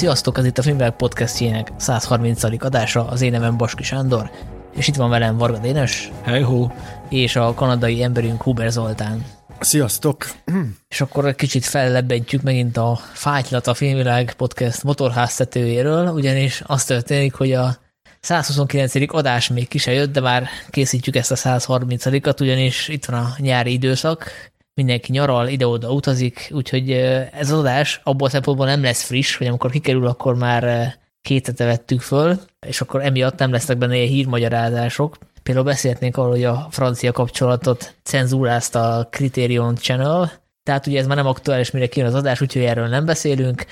Sziasztok, ez itt a Filmvilág podcastjének 130. adása, az én nevem Baski Sándor, és itt van velem Varga Dénes. Hey ho. És a kanadai emberünk Huber Zoltán. Sziasztok! És akkor egy kicsit fellebbentjük megint a fájtlat a Filmvilág podcast motorháztetőjéről, ugyanis az történik, hogy a 129. adás még ki se jött, de már készítjük ezt a 130-at, ugyanis itt van a nyári időszak, mindenki nyaral, ide-oda utazik, úgyhogy ez az adás abból a szempontból nem lesz friss, hogy amikor kikerül, akkor már két hete vettük föl, és akkor emiatt nem lesznek benne ilyen hírmagyarázások. Például beszélhetnénk arról, hogy a francia kapcsolatot cenzúrázta a Criterion Channel, tehát ugye ez már nem aktuális, mire kijön az adás, úgyhogy erről nem beszélünk,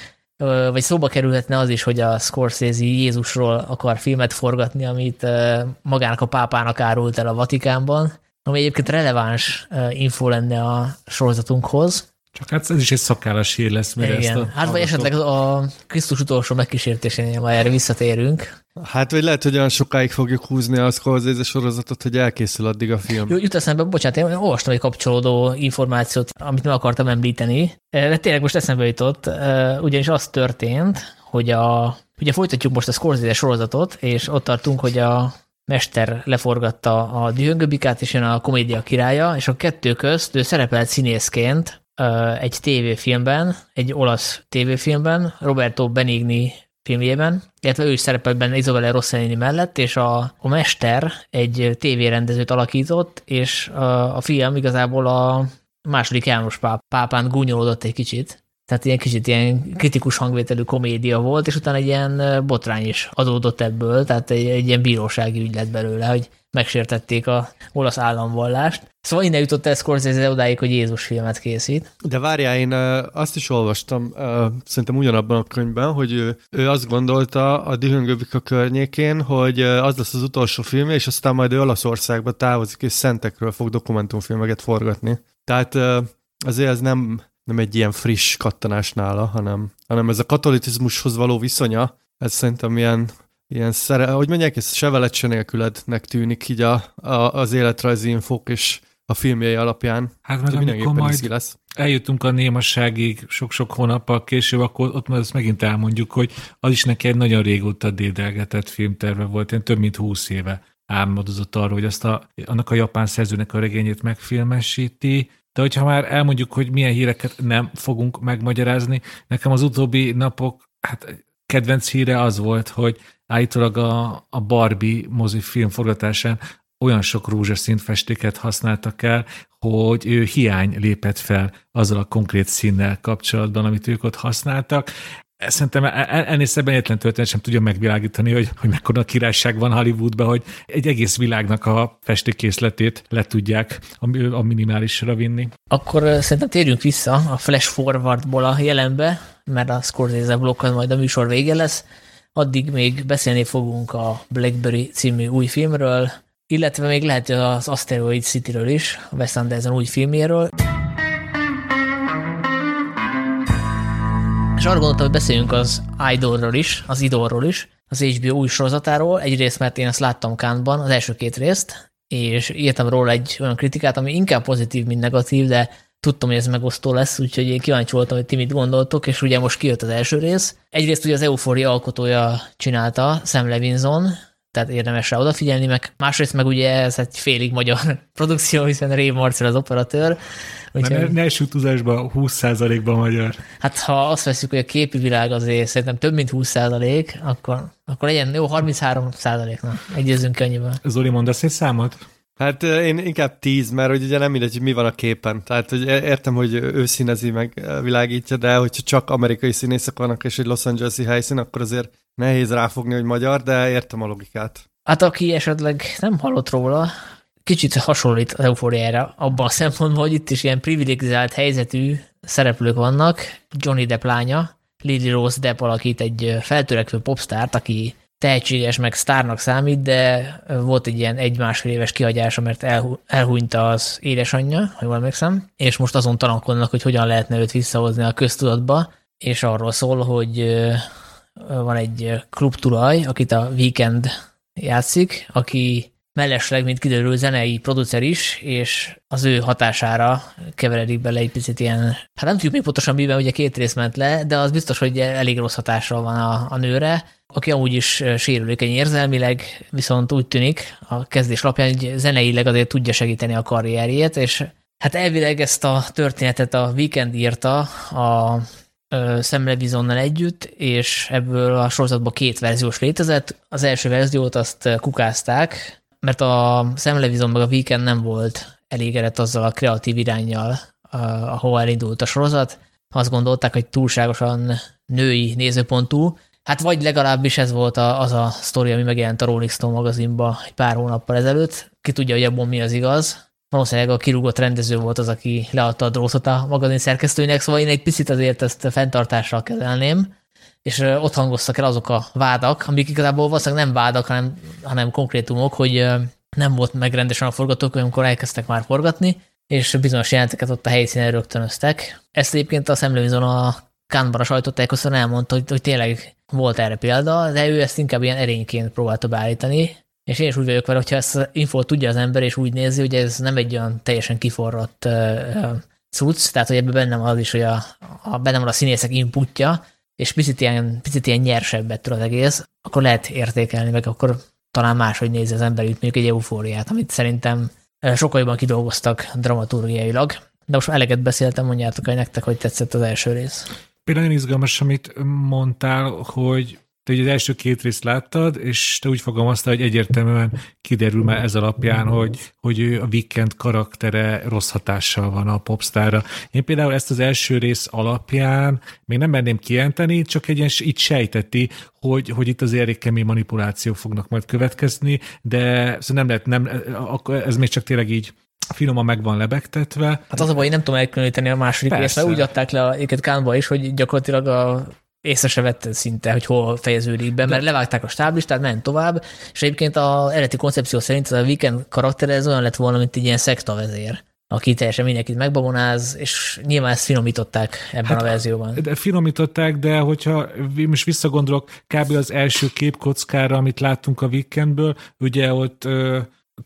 vagy szóba kerülhetne az is, hogy a Scorsese Jézusról akar filmet forgatni, amit magának a pápának árult el a Vatikánban, ami egyébként releváns info lenne a sorozatunkhoz. Csak hát ez is egy szakállas hír lesz, mire Igen. ezt a Hát vagy esetleg a Krisztus utolsó megkísértésénél majd erre visszatérünk. Hát, vagy lehet, hogy olyan sokáig fogjuk húzni a Scorsese sorozatot, hogy elkészül addig a film. Jó, jut eszembe, bocsánat, én olvastam egy kapcsolódó információt, amit meg akartam említeni, de tényleg most eszembe jutott, ugyanis az történt, hogy a, ugye folytatjuk most a Scorsese sorozatot, és ott tartunk, hogy a mester leforgatta a Dühöngöbikát, és jön a komédia királya, és a kettő közt ő szerepelt színészként egy tévéfilmben, egy olasz tévéfilmben, Roberto Benigni filmjében, illetve ő is szerepelt benne Isabella Rossellini mellett, és a, a mester egy tévérendezőt alakított, és a, a film igazából a második János páp, pápán gúnyolódott egy kicsit, tehát ilyen kicsit ilyen kritikus hangvételű komédia volt, és utána egy ilyen botrány is adódott ebből, tehát egy, egy ilyen bírósági ügy lett belőle, hogy megsértették a olasz államvallást. Szóval innen jutott el Scorsese odáig, hogy Jézus filmet készít. De várjál, én azt is olvastam, szerintem ugyanabban a könyvben, hogy ő, ő azt gondolta a Dühöngövika környékén, hogy az lesz az utolsó film, és aztán majd ő Olaszországba távozik, és szentekről fog dokumentumfilmeket forgatni. Tehát azért ez nem, nem egy ilyen friss kattanás nála, hanem, hanem ez a katolicizmushoz való viszonya, ez szerintem ilyen, ilyen szere, hogy mondják, ez sevelet se nélkülednek tűnik így a, a, az életrajzi infók és a filmjei alapján. Hát meg amikor majd lesz. eljutunk a némasságig sok-sok hónappal később, akkor ott már ezt megint elmondjuk, hogy az is neki egy nagyon régóta dédelgetett filmterve volt, én több mint húsz éve álmodozott arról, hogy azt a, annak a japán szerzőnek a regényét megfilmesíti, de hogyha már elmondjuk, hogy milyen híreket nem fogunk megmagyarázni, nekem az utóbbi napok, hát kedvenc híre az volt, hogy állítólag a, a Barbie mozifilm forgatásán olyan sok rózsaszín festéket használtak el, hogy ő hiány lépett fel azzal a konkrét színnel kapcsolatban, amit ők ott használtak. Szerintem e- e- ennél szebben egyetlen történet sem tudja megvilágítani, hogy, hogy mekkora királyság van Hollywoodban, hogy egy egész világnak a festékészletét le tudják a, a minimálisra vinni. Akkor szerintem térjünk vissza a flash forwardból a jelenbe, mert a Scorsese blokkon majd a műsor vége lesz. Addig még beszélni fogunk a Blackberry című új filmről, illetve még lehet az Asteroid City-ről is, a Wes Anderson új filmjéről. És arra gondoltam, hogy beszéljünk az Idolról is, az Idolról is, az HBO új sorozatáról. Egyrészt, mert én azt láttam Kánban, az első két részt, és írtam róla egy olyan kritikát, ami inkább pozitív, mint negatív, de tudtam, hogy ez megosztó lesz, úgyhogy én kíváncsi voltam, hogy ti mit gondoltok, és ugye most kijött az első rész. Egyrészt ugye az Euphoria alkotója csinálta, Sam Levinson, tehát érdemes rá odafigyelni, meg másrészt meg ugye ez egy félig magyar produkció, hiszen Ray Marcel az operatőr. Úgyhogy... Ne, ne esünk túlzásba, 20%-ban magyar. Hát ha azt veszük, hogy a képi világ azért szerintem több mint 20%, akkor, akkor legyen jó 33%, na, egyezünk ki annyiban. Zoli, mondasz egy számot? Hát én inkább tíz, mert hogy ugye nem mindegy, hogy mi van a képen. Tehát hogy értem, hogy ő színezi meg világítja, de hogyha csak amerikai színészek vannak és egy Los Angeles-i helyszín, akkor azért nehéz ráfogni, hogy magyar, de értem a logikát. Hát aki esetleg nem hallott róla, kicsit hasonlít az eufóriára abban a szempontból, hogy itt is ilyen privilegizált helyzetű szereplők vannak. Johnny Depp lánya, Lily Rose Depp alakít egy feltörekvő popstárt, aki tehetséges, meg sztárnak számít, de volt egy ilyen egy-másfél éves kihagyása, mert elhunyta az édesanyja, ha jól emlékszem, és most azon tanulkodnak, hogy hogyan lehetne őt visszahozni a köztudatba, és arról szól, hogy van egy klubtulaj, akit a Weekend játszik, aki mellesleg, mint kiderül, zenei producer is, és az ő hatására keveredik bele egy picit ilyen, hát nem tudjuk még pontosan miben, ugye két rész ment le, de az biztos, hogy elég rossz hatással van a, a nőre, aki amúgy is sérülékeny érzelmileg, viszont úgy tűnik a kezdés alapján, hogy zeneileg azért tudja segíteni a karrierjét, és hát elvileg ezt a történetet a Weekend írta a Szemlevizonnal együtt, és ebből a sorozatban két verziós létezett. Az első verziót azt kukázták, mert a Szemlevizon meg a Weekend nem volt elégedett azzal a kreatív irányjal, ahol elindult a sorozat. Azt gondolták, hogy túlságosan női nézőpontú, Hát vagy legalábbis ez volt a, az a sztori, ami megjelent a Rolling Stone magazinba egy pár hónappal ezelőtt. Ki tudja, hogy abban mi az igaz. Valószínűleg a kirúgott rendező volt az, aki leadta a drótot a magazin szerkesztőinek, szóval én egy picit azért ezt fenntartással kezelném, és ott hangoztak el azok a vádak, amik igazából valószínűleg nem vádak, hanem, hanem konkrétumok, hogy nem volt meg rendesen a forgatókönyv, amikor elkezdtek már forgatni, és bizonyos jelenteket ott a helyszínen rögtönöztek. Ezt egyébként a szemlővizon a Kánban a sajtótájékoztatón elmondta, hogy, hogy tényleg volt erre példa, de ő ezt inkább ilyen erényként próbálta beállítani, és én is úgy vagyok vele, hogyha ezt az infót tudja az ember, és úgy nézi, hogy ez nem egy olyan teljesen kiforrott uh, cucc, tehát hogy ebben benne van az is, hogy a, a, benne van a színészek inputja, és picit ilyen, picit ilyen nyersebb ettől az egész, akkor lehet értékelni, meg akkor talán máshogy nézi az ember, mint mondjuk egy eufóriát, amit szerintem sokkal jobban kidolgoztak dramaturgiailag. De most eleget beszéltem, mondjátok, hogy nektek, hogy tetszett az első rész. Például nagyon izgalmas, amit mondtál, hogy te ugye az első két részt láttad, és te úgy fogalmaztál, hogy egyértelműen kiderül már ez alapján, hogy, hogy ő a Weekend karaktere rossz hatással van a popstára. Én például ezt az első rész alapján még nem merném kijelenteni, csak egy ilyen így sejteti, hogy, hogy itt az elég kemény manipulációk fognak majd következni, de szóval nem lehet, nem, ez még csak tényleg így finoman meg van lebegtetve. Hát az a baj, én nem tudom elkülöníteni a második részt, mert úgy adták le őket Kánba is, hogy gyakorlatilag a észre se vette szinte, hogy hol fejeződik be, mert levágták a stáblistát, ment tovább, és egyébként a eredeti koncepció szerint az a Weekend karakter ez olyan lett volna, mint egy ilyen szektavezér aki teljesen mindenkit megbabonáz, és nyilván ezt finomították ebben hát, a verzióban. De finomították, de hogyha most visszagondolok kb. az első képkockára, amit láttunk a Weekendből, ugye ott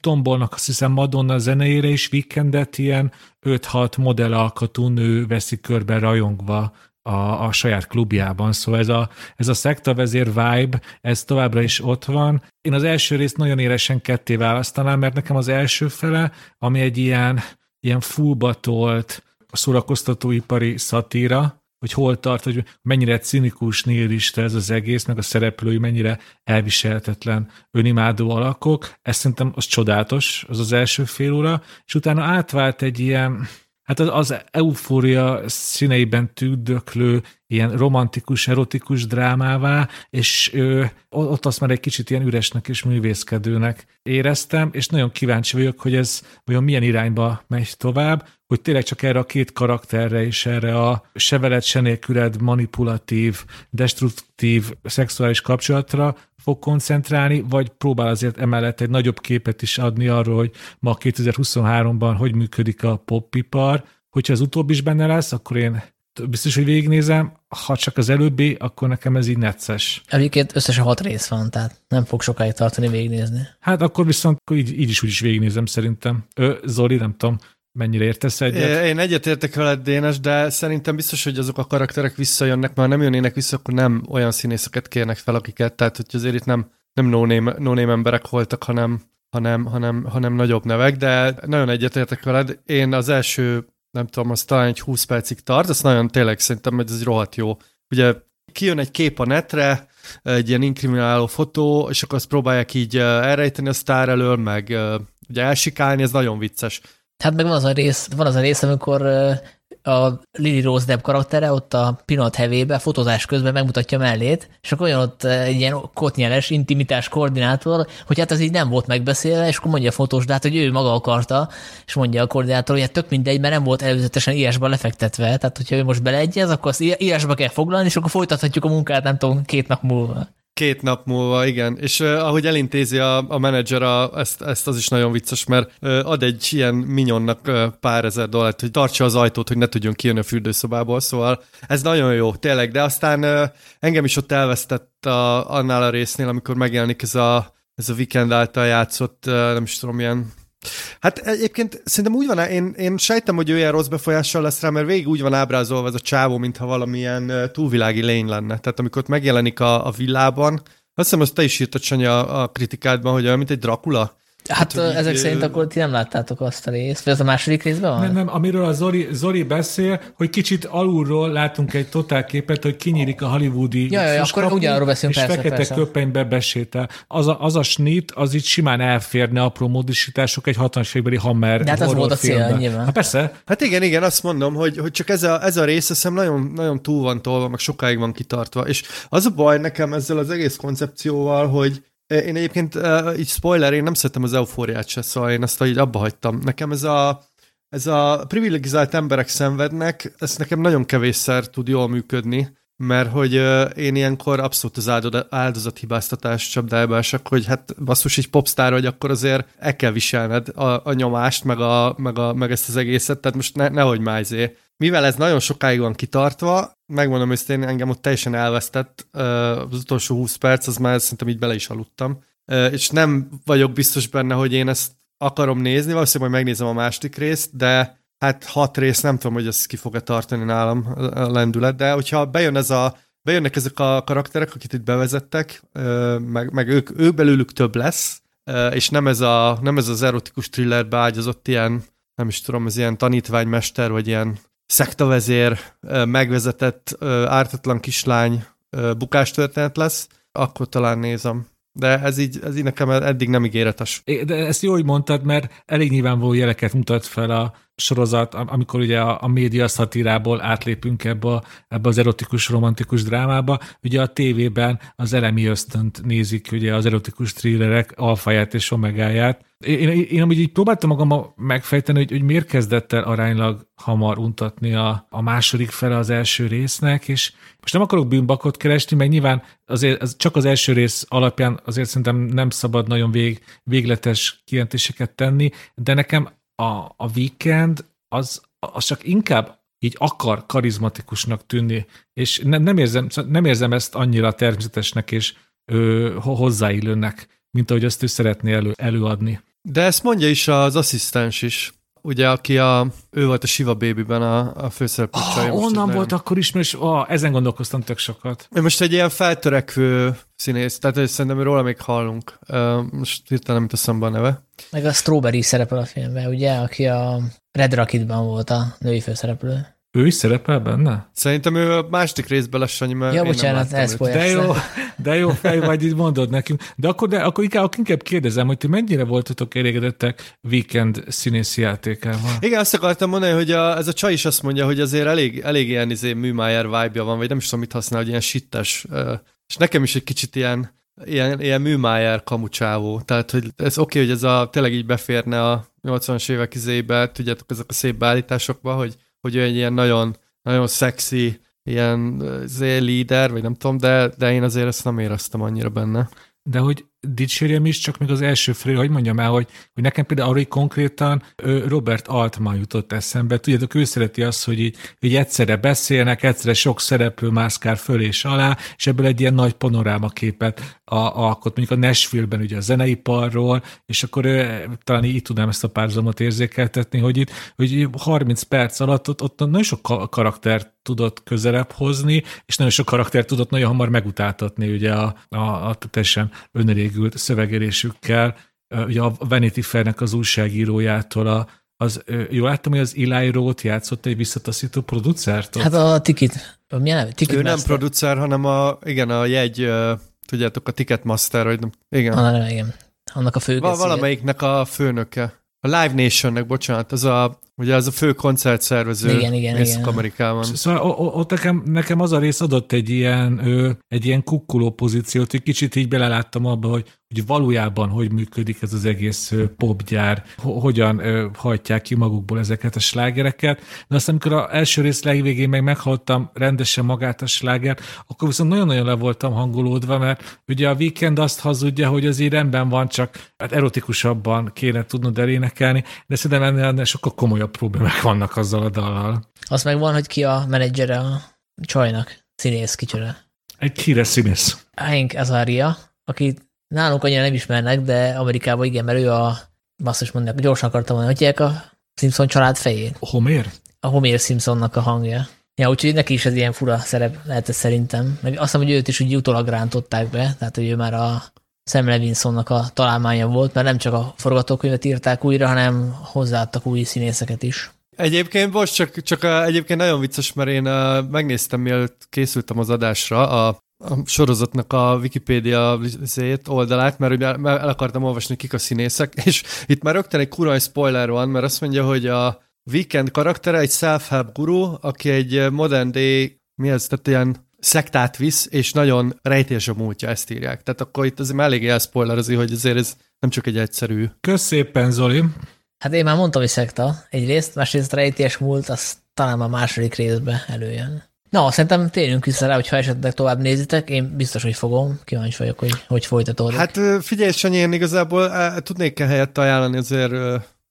tombolnak azt hiszem Madonna zeneire is Weekendet ilyen 5-6 modellalkatú nő veszi körbe rajongva a, a saját klubjában. Szóval ez a, ez a szektavezér vibe, ez továbbra is ott van. Én az első részt nagyon élesen ketté választanám, mert nekem az első fele, ami egy ilyen, ilyen fullbatolt, szórakoztatóipari szatíra, hogy hol tart, hogy mennyire cinikus, nihilista ez az egész, meg a szereplői mennyire elviselhetetlen, önimádó alakok. Ez szerintem az csodálatos, az az első fél óra, és utána átvált egy ilyen, hát az, az eufória színeiben tüdöklő, ilyen romantikus, erotikus drámává, és ö, ott azt már egy kicsit ilyen üresnek és művészkedőnek éreztem, és nagyon kíváncsi vagyok, hogy ez olyan milyen irányba megy tovább, hogy tényleg csak erre a két karakterre és erre a se veled, manipulatív, destruktív szexuális kapcsolatra fog koncentrálni, vagy próbál azért emellett egy nagyobb képet is adni arról, hogy ma 2023-ban hogy működik a popipar. Hogyha az utóbbi is benne lesz, akkor én biztos, hogy végignézem, ha csak az előbbi, akkor nekem ez így necces. Egyébként összesen hat rész van, tehát nem fog sokáig tartani végignézni. Hát akkor viszont így, így is úgy is végignézem szerintem. Ö, Zoli, nem tudom, mennyire értesz egyet? Én egyetértek veled, Dénes, de szerintem biztos, hogy azok a karakterek visszajönnek, mert ha nem jönnének vissza, akkor nem olyan színészeket kérnek fel, akiket, tehát hogy azért itt nem, nem no-name, no-name emberek voltak, hanem, hanem, hanem, hanem nagyobb nevek, de nagyon egyetértek veled. Én az első, nem tudom, az talán egy 20 percig tart, az nagyon tényleg szerintem ez egy rohadt jó. Ugye kijön egy kép a netre, egy ilyen inkrimináló fotó, és akkor azt próbálják így elrejteni a sztár elől, meg ugye elsikálni, ez nagyon vicces. Hát meg van az a rész, van az a rész, amikor a Lily Rose Depp karaktere ott a pillanat hevébe fotózás közben megmutatja mellét, és akkor olyan ott egy ilyen kotnyeles intimitás koordinátor, hogy hát ez így nem volt megbeszélve, és akkor mondja a fotós, de hát, hogy ő maga akarta, és mondja a koordinátor, hogy hát tök mindegy, mert nem volt előzetesen írásba lefektetve, tehát hogyha ő most beleegyez, akkor azt írásba kell foglalni, és akkor folytathatjuk a munkát, nem tudom, két nap múlva. Két nap múlva, igen. És uh, ahogy elintézi a, a menedzser a, ezt, ezt, az is nagyon vicces, mert uh, ad egy ilyen minyonnak uh, pár ezer dollárt, hogy tartsa az ajtót, hogy ne tudjon kijönni a fürdőszobából, szóval ez nagyon jó, tényleg. De aztán uh, engem is ott elvesztett a, annál a résznél, amikor megjelenik ez a, ez a Weekend által játszott, nem is tudom, milyen Hát egyébként szerintem úgy van, én, én sejtem, hogy ő ilyen rossz befolyással lesz rá, mert végig úgy van ábrázolva ez a csávó, mintha valamilyen túlvilági lény lenne. Tehát amikor ott megjelenik a, a villában, azt hiszem, azt te is írtad, Sanyi, a, a kritikádban, hogy olyan, mint egy Dracula. Hát, hát ezek így, szerint akkor ti nem láttátok azt a részt, vagy az a második részben van? Nem, nem, amiről a Zori, Zori beszél, hogy kicsit alulról látunk egy totál képet, hogy kinyílik a hollywoodi ja, ja, akkor ugyanarról beszélünk, és persze, fekete persze. köpenybe besétel. Az a, az a snit, az itt simán elférne apró módosítások egy 60 évbeli Hammer De hát az volt a cél, nyilván. Hát persze. Hát igen, igen, azt mondom, hogy, hogy csak ez a, ez a rész, azt nagyon, nagyon túl van tolva, meg sokáig van kitartva. És az a baj nekem ezzel az egész koncepcióval, hogy én egyébként így spoiler, én nem szeretem az eufóriát se, szóval én azt így abba hagytam. Nekem ez a, ez a privilegizált emberek szenvednek, ez nekem nagyon kevésszer tud jól működni, mert hogy én ilyenkor abszolút az áldozathibáztatás csapdájába esek, hogy hát basszus, egy popstar vagy, akkor azért el kell viselned a, a nyomást, meg, a, meg, a, meg ezt az egészet, tehát most ne, nehogy már izé. Mivel ez nagyon sokáig van kitartva, megmondom őszintén, engem ott teljesen elvesztett az utolsó 20 perc, az már szerintem így bele is aludtam. És nem vagyok biztos benne, hogy én ezt akarom nézni, valószínűleg majd megnézem a másik részt, de hát hat rész, nem tudom, hogy ez ki fog-e tartani nálam a lendület, de hogyha bejön ez a, bejönnek ezek a karakterek, akit itt bevezettek, meg, meg ők, ők belőlük több lesz, és nem ez, a, nem ez az erotikus thriller beágyazott ilyen, nem is tudom, ez ilyen tanítványmester, vagy ilyen szektavezér, megvezetett ártatlan kislány bukástörténet lesz, akkor talán nézem. De ez így, ez így nekem eddig nem ígéretes. De ezt jó, hogy mondtad, mert elég nyilvánvaló jeleket mutat fel a sorozat, amikor ugye a, a média szatírából átlépünk ebbe, a, ebbe az erotikus, romantikus drámába. Ugye a tévében az elemi ösztönt nézik, ugye az erotikus thrillerek alfaját és omegáját. Én, én, én amúgy így próbáltam magam megfejteni, hogy, hogy miért kezdett el aránylag hamar untatni a, a második fele az első résznek, és most nem akarok bűnbakot keresni, meg nyilván azért az, csak az első rész alapján azért szerintem nem szabad nagyon vég, végletes kijelentéseket tenni, de nekem a, a weekend az, az csak inkább így akar karizmatikusnak tűnni, és nem, nem, érzem, nem érzem ezt annyira természetesnek és ö, hozzáillőnek, mint ahogy azt ő szeretné elő, előadni. De ezt mondja is az asszisztens is ugye, aki a, ő volt a Shiva Baby-ben a, a főszereplő oh, csaj. Onnan volt akkor ismerős, oh, ezen gondolkoztam tök sokat. Most egy ilyen feltörekvő színész, tehát szerintem róla még hallunk. Uh, most hirtelen nem teszem a neve. Meg a Strawberry szerepel a filmben, ugye, aki a Red Rocketban volt a női főszereplő. Ő is szerepel benne? Szerintem ő a második részben lesz, Sanyi, mert Ja, bocsánat, ez De jó, de jó fej vagy, itt mondod nekünk. De akkor, de, akkor inkább, inkább kérdezem, hogy ti mennyire voltatok elégedettek weekend színészi játékával? Igen, azt akartam mondani, hogy a, ez a csaj is azt mondja, hogy azért elég, elég ilyen izé, Műmájer vibe van, vagy nem is tudom, mit használ, hogy ilyen sittes. És nekem is egy kicsit ilyen, ilyen, ilyen Műmájer kamucsávó. Tehát, hogy ez oké, okay, hogy ez a, tényleg így beférne a 80-as évek izébe, tudjátok, ezek a szép beállításokba, hogy hogy ő egy ilyen nagyon, nagyon szexi, ilyen líder, vagy nem tudom, de, de én azért ezt nem éreztem annyira benne. De hogy dicsérjem is, csak még az első fré, hogy mondjam el, hogy, hogy nekem például arra konkrétan Robert Altman jutott eszembe. Tudjátok, ő szereti azt, hogy így, így egyszerre beszélnek, egyszerre sok szereplő mászkál föl és alá, és ebből egy ilyen nagy panoráma képet a, alkot, mondjuk a Nashville-ben ugye a zeneiparról, és akkor ő, talán így tudnám ezt a párzamot érzékeltetni, hogy itt hogy 30 perc alatt ott, ott nagyon sok karaktert tudott közelebb hozni, és nagyon sok karakter tudott nagyon hamar megutáltatni ugye a, a, a teljesen önelégült szövegelésükkel. Ugye a Vanity Fairnek az újságírójától a, az, jól láttam, hogy az Eli Roth játszott egy visszataszító producert? Hát a Tikit. Milyen neve? Ticket ő nem producer, hanem a, igen, a jegy, tudjátok, a Ticketmaster, vagy nem, igen. Ah, igen. Annak a fő. Val- valamelyiknek a főnöke. A Live Nationnek, bocsánat, az a, ugye az a fő koncertszervező igen, igen, igen. Amerikában. Szóval ott nekem, nekem az a rész adott egy ilyen, ö, egy ilyen kukkuló pozíciót, hogy kicsit így beleláttam abba, hogy, hogy valójában hogy működik ez az egész popgyár, hogyan ö, hajtják ki magukból ezeket a slágereket. De aztán, amikor az első rész legvégén meg meghallottam rendesen magát a slágert, akkor viszont nagyon-nagyon le voltam hangolódva, mert ugye a Weekend azt hazudja, hogy az így rendben van, csak hát erotikusabban kéne tudnod elénekelni, de szerintem ennél sokkal komolyabb problémák vannak azzal a dallal. Az meg van, hogy ki a menedzsere a csajnak, színész kicsoda. Egy híres színész. Hank Azaria, aki nálunk annyira nem ismernek, de Amerikában igen, mert ő a, azt is mondják, gyorsan akartam mondani, hogy a Simpson család fejét. Homér? A Homér Simpsonnak a hangja. Ja, úgyhogy neki is ez ilyen fura szerep lehet ez szerintem. Meg azt hiszem, hogy őt is úgy utólag rántották be, tehát hogy ő már a Sam Levinsonnak a találmánya volt, mert nem csak a forgatókönyvet írták újra, hanem hozzáadtak új színészeket is. Egyébként most csak, csak a, egyébként nagyon vicces, mert én uh, megnéztem, mielőtt készültem az adásra a, a sorozatnak a Wikipédia oldalát, mert ugye el akartam olvasni, kik a színészek, és itt már rögtön egy kuraj spoiler van, mert azt mondja, hogy a Weekend karaktere egy self-help guru, aki egy modern day, mi ez, tehát ilyen szektát visz, és nagyon rejtés a múltja, ezt írják. Tehát akkor itt azért eléggé elspoilerezi, hogy azért ez nem csak egy egyszerű. Kösz szépen, Zoli. Hát én már mondtam, hogy szekta egyrészt, másrészt rejtés múlt, az talán a második részbe előjön. Na, szerintem térjünk vissza rá, hogyha esetleg tovább nézitek, én biztos, hogy fogom, kíváncsi vagyok, hogy hogy folytatódik. Hát figyelj, Sanyi, én igazából tudnék -e helyett ajánlani azért,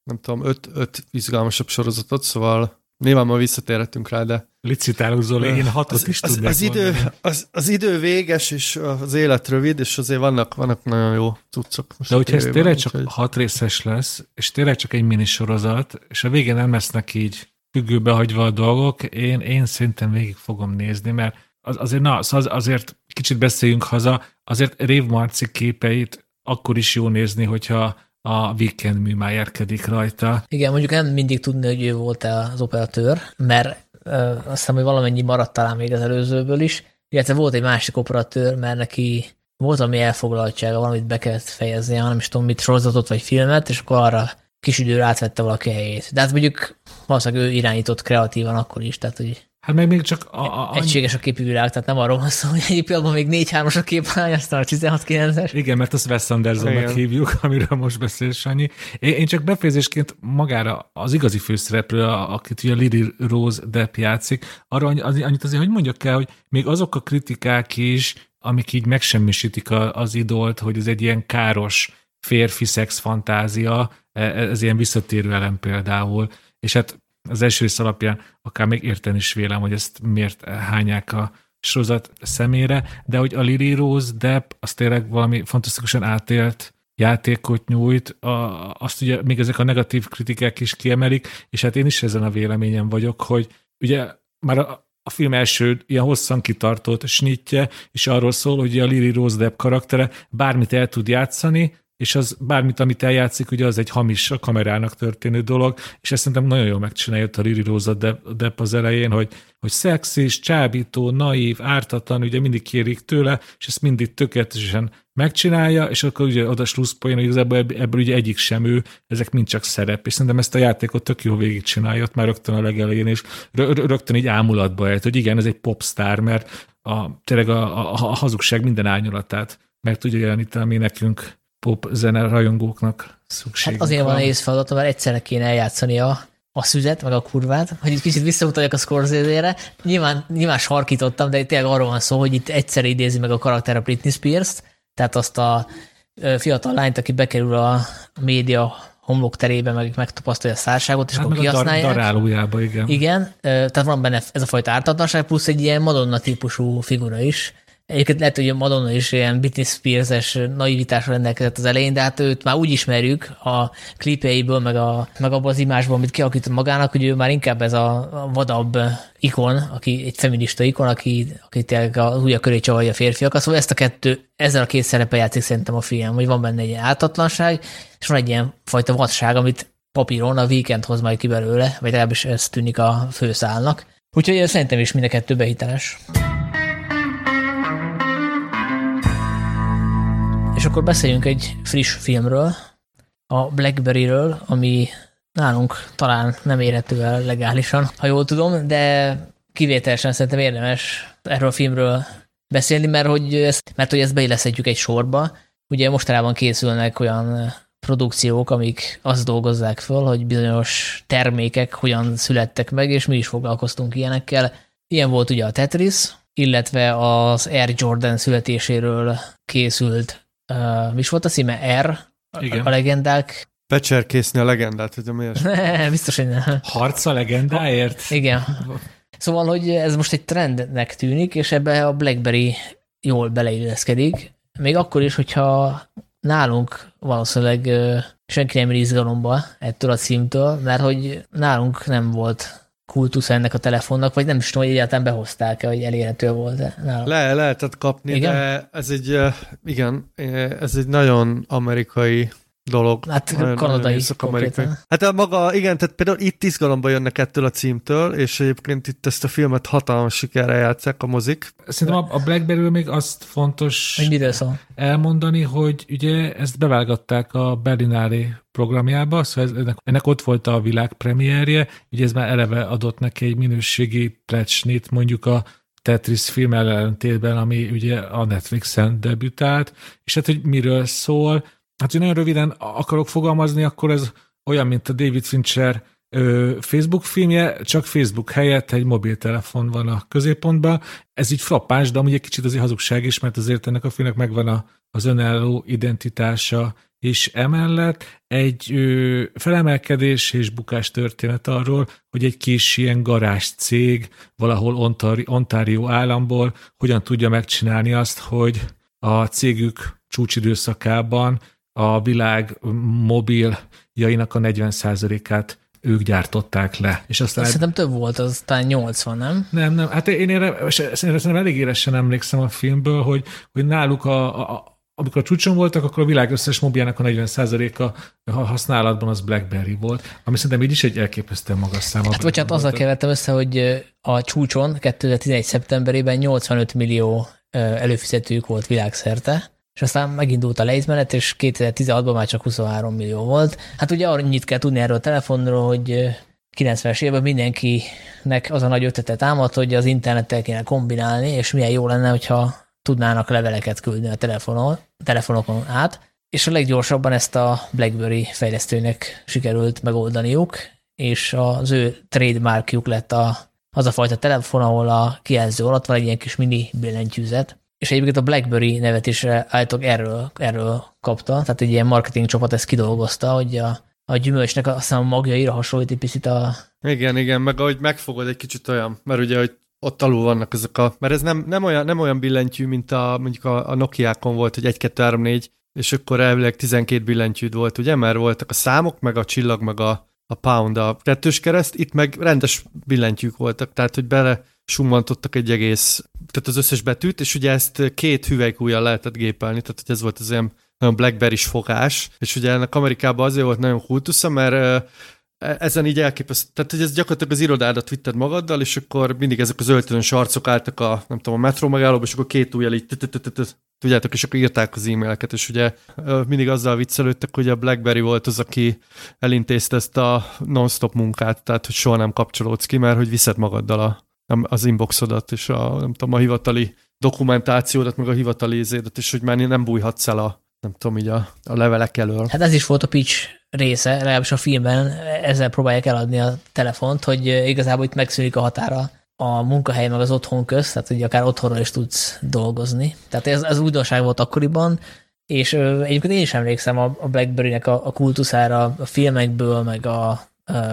nem tudom, öt, öt izgalmasabb sorozatot, szóval Nyilván ma visszatérhetünk rá, de... Licitálunk Zoli, én hatot az, is az, tudnék az, idő, az, az, idő véges, és az élet rövid, és azért vannak, vannak nagyon jó cuccok. Most de hogyha ez tényleg csak úgy, hat részes lesz, és tényleg csak egy minisorozat, és a végén nem lesznek így függőbe hagyva a dolgok, én, én szerintem végig fogom nézni, mert az, azért, na, szóval azért kicsit beszéljünk haza, azért Rév Marci képeit akkor is jó nézni, hogyha a Weekend mű már érkedik rajta. Igen, mondjuk nem mindig tudni, hogy ő volt -e az operatőr, mert ö, azt hiszem, hogy valamennyi maradt talán még az előzőből is, illetve volt egy másik operatőr, mert neki volt ami elfoglaltsága, valamit be kellett fejezni, hanem is tudom, mit sorozatot vagy filmet, és akkor arra kis időre átvette valaki helyét. De hát mondjuk valószínűleg ő irányított kreatívan akkor is, tehát hogy Hát meg még csak... A, a, Egységes a képi világ, tehát nem arról van szó, hogy egyik pillanatban még 4 3 a kép, aztán a 16-9-es. Igen, mert azt Wes Andersonnak hívjuk, amiről most beszél Sanyi. Én, én csak befejezésként magára az igazi főszereplő, akit ugye Lily Rose Depp játszik, arra annyit azért, hogy mondjak el, hogy még azok a kritikák is, amik így megsemmisítik az idolt, hogy ez egy ilyen káros férfi szex fantázia, e, ez ilyen visszatérő elem például, és hát az első rész alapján akár még érteni is vélem, hogy ezt miért hányák a sorozat szemére, de hogy a Lily Rose Depp az tényleg valami fantasztikusan átélt játékot nyújt, a, azt ugye még ezek a negatív kritikák is kiemelik, és hát én is ezen a véleményem vagyok, hogy ugye már a, a film első ilyen hosszan kitartott snitje, és arról szól, hogy a Lily Rose Depp karaktere bármit el tud játszani, és az bármit, amit eljátszik, ugye az egy hamis a kamerának történő dolog, és ezt szerintem nagyon jól megcsinálja a Riri Rosa Depp az elején, hogy, hogy szexis, csábító, naív, ártatlan, ugye mindig kérik tőle, és ezt mindig tökéletesen megcsinálja, és akkor ugye oda slusszpoén, hogy igazából ebből ugye egyik sem ő, ezek mind csak szerep, és szerintem ezt a játékot tök jó végigcsinálja, ott már rögtön a legelején, és rögtön így ámulatba ejt, hogy igen, ez egy popstar, mert a, tényleg a, a, a hazugság minden árnyalatát meg tudja jeleníteni, ami nekünk pop zene rajongóknak szükség. Hát azért van nehéz feladatom, mert egyszerre kéne eljátszani a, a szüzet, meg a kurvát, hogy egy kicsit visszautaljak a Scorsese-re. Nyilván, nyilván sarkítottam, de tényleg arról van szó, hogy itt egyszerre idézi meg a karakter a Britney Spears-t, tehát azt a fiatal lányt, aki bekerül a média homlok terébe, meg megtapasztalja a szárságot, és hát akkor kihasználják. Dar- darálójába, igen. Igen, tehát van benne ez a fajta ártatlanság, plusz egy ilyen Madonna típusú figura is, Egyébként lehet, hogy a Madonna is ilyen Britney Spears-es naivitásra rendelkezett az elején, de hát őt már úgy ismerjük a klipjeiből, meg, a, meg abban az imásban, amit kialakított magának, hogy ő már inkább ez a vadabb ikon, aki egy feminista ikon, aki, aki tényleg a újja köré csavarja a férfiakat. Szóval ezt a kettő, ezzel a két szerepe játszik szerintem a film, hogy van benne egy áltatlanság, és van egy ilyen fajta vadság, amit papíron a weekend hoz majd ki belőle, vagy legalábbis ez tűnik a főszálnak. Úgyhogy szerintem is mind a kettő behiteles. És akkor beszéljünk egy friss filmről, a Blackberry-ről, ami nálunk talán nem érhető el legálisan, ha jól tudom, de kivételesen szerintem érdemes erről a filmről beszélni, mert hogy ezt, mert hogy ezt beilleszthetjük egy sorba. Ugye mostanában készülnek olyan produkciók, amik azt dolgozzák föl, hogy bizonyos termékek hogyan születtek meg, és mi is foglalkoztunk ilyenekkel. Ilyen volt ugye a Tetris, illetve az Air Jordan születéséről készült uh, mi is volt a címe? R, Igen. a legendák. Becserkészni a legendát, hogy miért? Biztos, hogy nem. Harc a legendáért? Igen. Szóval, hogy ez most egy trendnek tűnik, és ebbe a BlackBerry jól beleilleszkedik, még akkor is, hogyha nálunk valószínűleg senki nem izgalomba ettől a címtől, mert hogy nálunk nem volt kultusz ennek a telefonnak, vagy nem is tudom, hogy egyáltalán behozták-e, hogy elérhető volt -e Le, lehetett kapni, igen? de ez egy, igen, ez egy nagyon amerikai dolog. Hát nagyon, kanadai nagyon Hát a maga, igen, tehát például itt izgalomba jönnek ettől a címtől, és egyébként itt ezt a filmet hatalmas sikerre játszák a mozik. Szerintem a blackberry még azt fontos hogy elmondani, hogy ugye ezt bevágatták a Berlinálé programjába, szóval ennek, ennek ott volt a világ premierje, ugye ez már eleve adott neki egy minőségi plecsnit, mondjuk a Tetris film ellentétben, ami ugye a Netflixen debütált, és hát, hogy miről szól, Hát, hogy nagyon röviden akarok fogalmazni, akkor ez olyan, mint a David Fincher ö, Facebook filmje, csak Facebook helyett egy mobiltelefon van a középpontban. Ez így frappáns, de amúgy egy kicsit azért hazugság is, mert azért ennek a filmnek megvan a, az önálló identitása, és emellett egy ö, felemelkedés és bukás történet arról, hogy egy kis ilyen garázs cég valahol Ontario, Ontario államból hogyan tudja megcsinálni azt, hogy a cégük csúcsidőszakában a világ mobiljainak a 40%-át ők gyártották le. És aztán Szerintem több volt, az talán 80, nem? Nem, nem. Hát én erre szerintem elég éresen emlékszem a filmből, hogy, hogy náluk a, a, amikor a csúcson voltak, akkor a világ összes mobiljának a 40%-a használatban az BlackBerry volt, ami szerintem így is egy elképesztően magas szám. Hát bocsánat, azzal kevertem össze, hogy a csúcson 2011. szeptemberében 85 millió előfizetőjük volt világszerte, és aztán megindult a leizmenet, és 2016-ban már csak 23 millió volt. Hát ugye annyit kell tudni erről a telefonról, hogy 90-es években mindenkinek az a nagy ötlete támad, hogy az internettel kéne kombinálni, és milyen jó lenne, hogyha tudnának leveleket küldni a telefonon, telefonokon át, és a leggyorsabban ezt a BlackBerry fejlesztőnek sikerült megoldaniuk, és az ő trademarkjuk lett a, az a fajta telefon, ahol a kijelző alatt van egy ilyen kis mini billentyűzet, és egyébként a BlackBerry nevet is állítok erről, erről kapta, tehát egy ilyen marketing csapat ezt kidolgozta, hogy a, a gyümölcsnek aztán a magjaira hasonlít egy picit a... Igen, igen, meg ahogy megfogod egy kicsit olyan, mert ugye, hogy ott alul vannak ezek a... Mert ez nem, nem, olyan, nem olyan billentyű, mint a, mondjuk a, a Nokia-kon volt, hogy 1, 2, 3, 4, és akkor elvileg 12 billentyűd volt, ugye? Mert voltak a számok, meg a csillag, meg a, a pound, a kettős kereszt, itt meg rendes billentyűk voltak, tehát hogy bele summantottak egy egész, tehát az összes betűt, és ugye ezt két hüvelykújjal lehetett gépelni, tehát hogy ez volt az olyan nagyon blackberry-s fogás, és ugye ennek Amerikában azért volt nagyon kultusza, mert ezen így elképesztő. Tehát, hogy ez gyakorlatilag az irodádat vitted magaddal, és akkor mindig ezek az öltönös arcok álltak a, nem tudom, a metró megállóba, és akkor két ujjal így tudjátok, és akkor írták az e-maileket, és ugye mindig azzal viccelődtek, hogy a BlackBerry volt az, aki elintézte ezt a non-stop munkát, tehát hogy soha nem kapcsolódsz ki, mert hogy viszed magaddal a, az inboxodat, és a, nem tudom, a hivatali dokumentációdat, meg a hivatali izédet, és hogy már nem bújhatsz el a, nem tudom, így a, a levelek elől. Hát ez is volt a pitch része, legalábbis a filmben ezzel próbálják eladni a telefont, hogy igazából itt megszűnik a határa a munkahely meg az otthon közt, tehát hogy akár otthonról is tudsz dolgozni. Tehát ez, ez újdonság volt akkoriban, és egyébként én is emlékszem a, a BlackBerry-nek a, a kultuszára a filmekből, meg a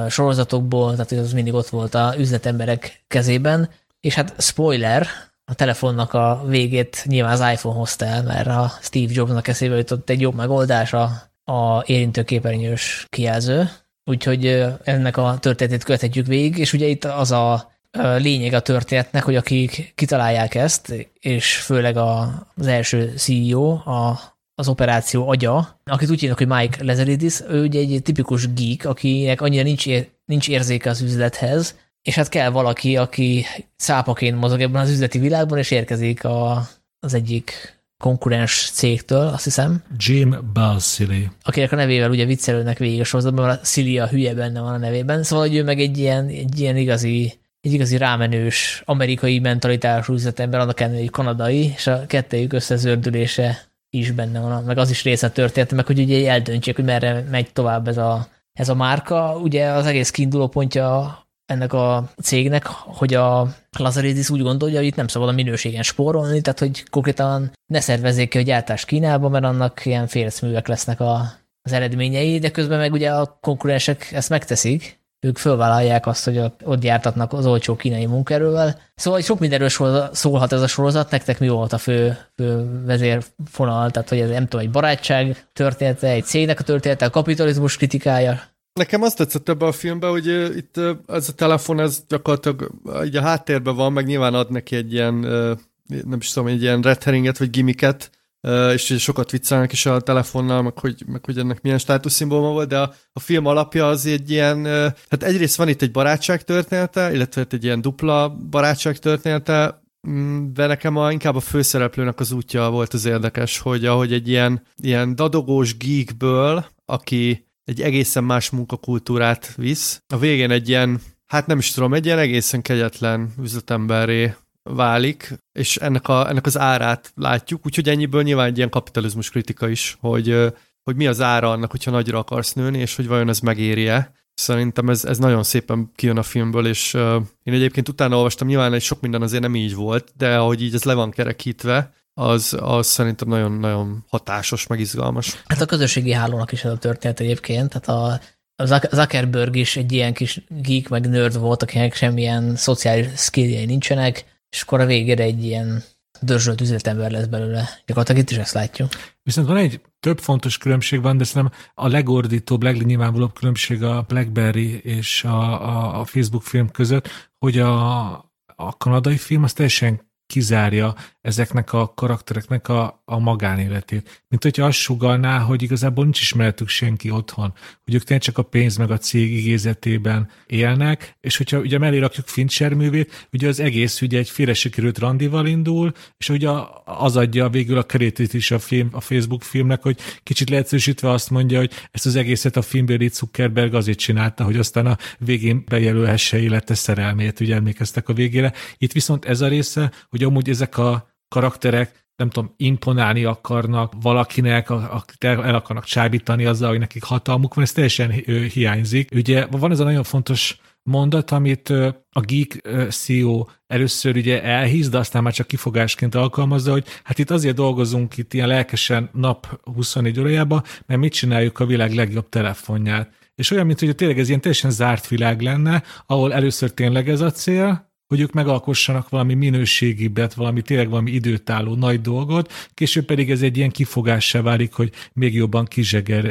sorozatokból, tehát az mindig ott volt a üzletemberek kezében, és hát spoiler, a telefonnak a végét nyilván az iPhone hozta el, mert a Steve Jobsnak eszébe jutott egy jobb megoldás a, a érintőképernyős kijelző, úgyhogy ennek a történetét követhetjük végig, és ugye itt az a lényeg a történetnek, hogy akik kitalálják ezt, és főleg a, az első CEO, a az operáció agya, akit úgy hívnak, hogy Mike Lezeridis, ő ugye egy tipikus geek, akinek annyira nincs, ér, nincs érzéke az üzlethez, és hát kell valaki, aki szápaként mozog ebben az üzleti világban, és érkezik a, az egyik konkurens cégtől, azt hiszem. Jim Balsillie. Akinek a nevével ugye viccelődnek végig a sorozatban, mert a Silly a hülye benne van a nevében. Szóval, hogy ő meg egy ilyen, egy ilyen igazi egy igazi rámenős amerikai mentalitású üzletember, annak ellenére, hogy kanadai, és a kettőjük összezördülése is benne van, meg az is része a történet, meg hogy ugye eldöntsék, hogy merre megy tovább ez a, ez a márka. Ugye az egész kiinduló pontja ennek a cégnek, hogy a Lazaridis úgy gondolja, hogy itt nem szabad a minőségen spórolni, tehát hogy konkrétan ne szervezzék ki a gyártást Kínába, mert annak ilyen félszművek lesznek a, az eredményei, de közben meg ugye a konkurensek ezt megteszik, ők fölvállalják azt, hogy ott jártatnak az olcsó kínai munkerővel. Szóval sok mindenről szólhat ez a sorozat, nektek mi volt a fő, fő vezérfonal, tehát hogy ez nem tudom, egy barátság története, egy cégnek a története, a kapitalizmus kritikája. Nekem azt tetszett ebbe a filmbe, hogy itt uh, ez a telefon, ez gyakorlatilag uh, a háttérben van, meg nyilván ad neki egy ilyen, nem is tudom, egy ilyen red herringet, vagy gimiket, és sokat viccelnek is a telefonnal, meg hogy, meg hogy ennek milyen státuszszimbóluma volt, de a, a film alapja az egy ilyen, hát egyrészt van itt egy barátság története, illetve egy ilyen dupla barátság története, mm, de nekem a, inkább a főszereplőnek az útja volt az érdekes, hogy ahogy egy ilyen, ilyen dadogós geekből, aki egy egészen más munkakultúrát visz, a végén egy ilyen, hát nem is tudom, egy ilyen egészen kegyetlen üzletemberré válik, és ennek, a, ennek az árát látjuk, úgyhogy ennyiből nyilván egy ilyen kapitalizmus kritika is, hogy, hogy mi az ára annak, hogyha nagyra akarsz nőni, és hogy vajon ez megéri-e. Szerintem ez, ez nagyon szépen kijön a filmből, és uh, én egyébként utána olvastam, nyilván egy sok minden azért nem így volt, de ahogy így ez le van kerekítve, az, az szerintem nagyon-nagyon hatásos, meg izgalmas. Hát a közösségi hálónak is ez a történet egyébként, tehát a, Zuckerberg is egy ilyen kis geek meg nerd volt, akinek semmilyen szociális skilljei nincsenek, és akkor a végére egy ilyen dörzsölt üzletember lesz belőle. Gyakorlatilag itt is ezt látjuk. Viszont van egy több fontos különbség van, de szerintem a legordítóbb, legnyilvánvalóbb különbség a BlackBerry és a, a, a Facebook film között, hogy a, a kanadai film az teljesen kizárja ezeknek a karaktereknek a, a magánéletét. Mint hogyha azt sugalná, hogy igazából nincs ismeretük senki otthon, hogy ők tényleg csak a pénz meg a cég igézetében élnek, és hogyha ugye mellé rakjuk Fincher művét, ugye az egész ugye egy félre sikerült randival indul, és ugye az adja végül a kerétét is a, film, a Facebook filmnek, hogy kicsit leegyszerűsítve azt mondja, hogy ezt az egészet a filmbéli Zuckerberg azért csinálta, hogy aztán a végén bejelölhesse élete szerelmét, ugye emlékeztek a végére. Itt viszont ez a része, hogy amúgy ezek a karakterek nem tudom, imponálni akarnak valakinek, akit el akarnak csábítani azzal, hogy nekik hatalmuk van, ez teljesen hiányzik. Ugye van ez a nagyon fontos mondat, amit a Geek CEO először ugye elhíz, de aztán már csak kifogásként alkalmazza, hogy hát itt azért dolgozunk itt ilyen lelkesen nap 24 órájában, mert mit csináljuk a világ legjobb telefonját. És olyan, mint hogy tényleg ez ilyen teljesen zárt világ lenne, ahol először tényleg ez a cél, hogy ők megalkossanak valami minőségibet, valami tényleg valami időtálló nagy dolgot, később pedig ez egy ilyen kifogássá válik, hogy még jobban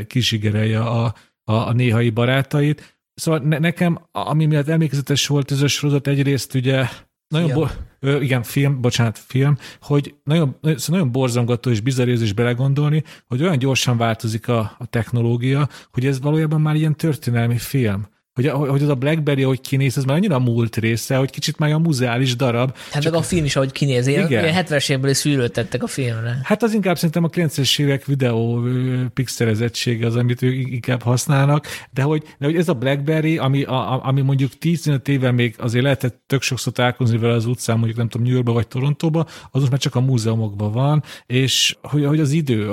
kizsigerelje a, a, a néhai barátait. Szóval ne, nekem, ami miatt emlékezetes volt ez a sorozat, egyrészt ugye nagyon, bo- ö, igen, film, bocsánat, film, hogy nagyon, szóval nagyon borzongató és bizarr érzés belegondolni, hogy olyan gyorsan változik a, a technológia, hogy ez valójában már ilyen történelmi film hogy, hogy az a Blackberry, hogy kinéz, ez már annyira múlt része, hogy kicsit már a muzeális darab. Hát csak... meg a film is, ahogy kinéz, ilyen, ilyen 70-es évekből is szűrőtettek a filmre. Hát az inkább szerintem a 90-es évek videó pixelezettsége az, amit ők inkább használnak, de hogy, de hogy ez a Blackberry, ami, a, ami mondjuk 15 éve még azért lehetett tök sokszor találkozni vele az utcán, mondjuk nem tudom, New Yorkba vagy Torontóba, az most már csak a múzeumokban van, és hogy, hogy az idő,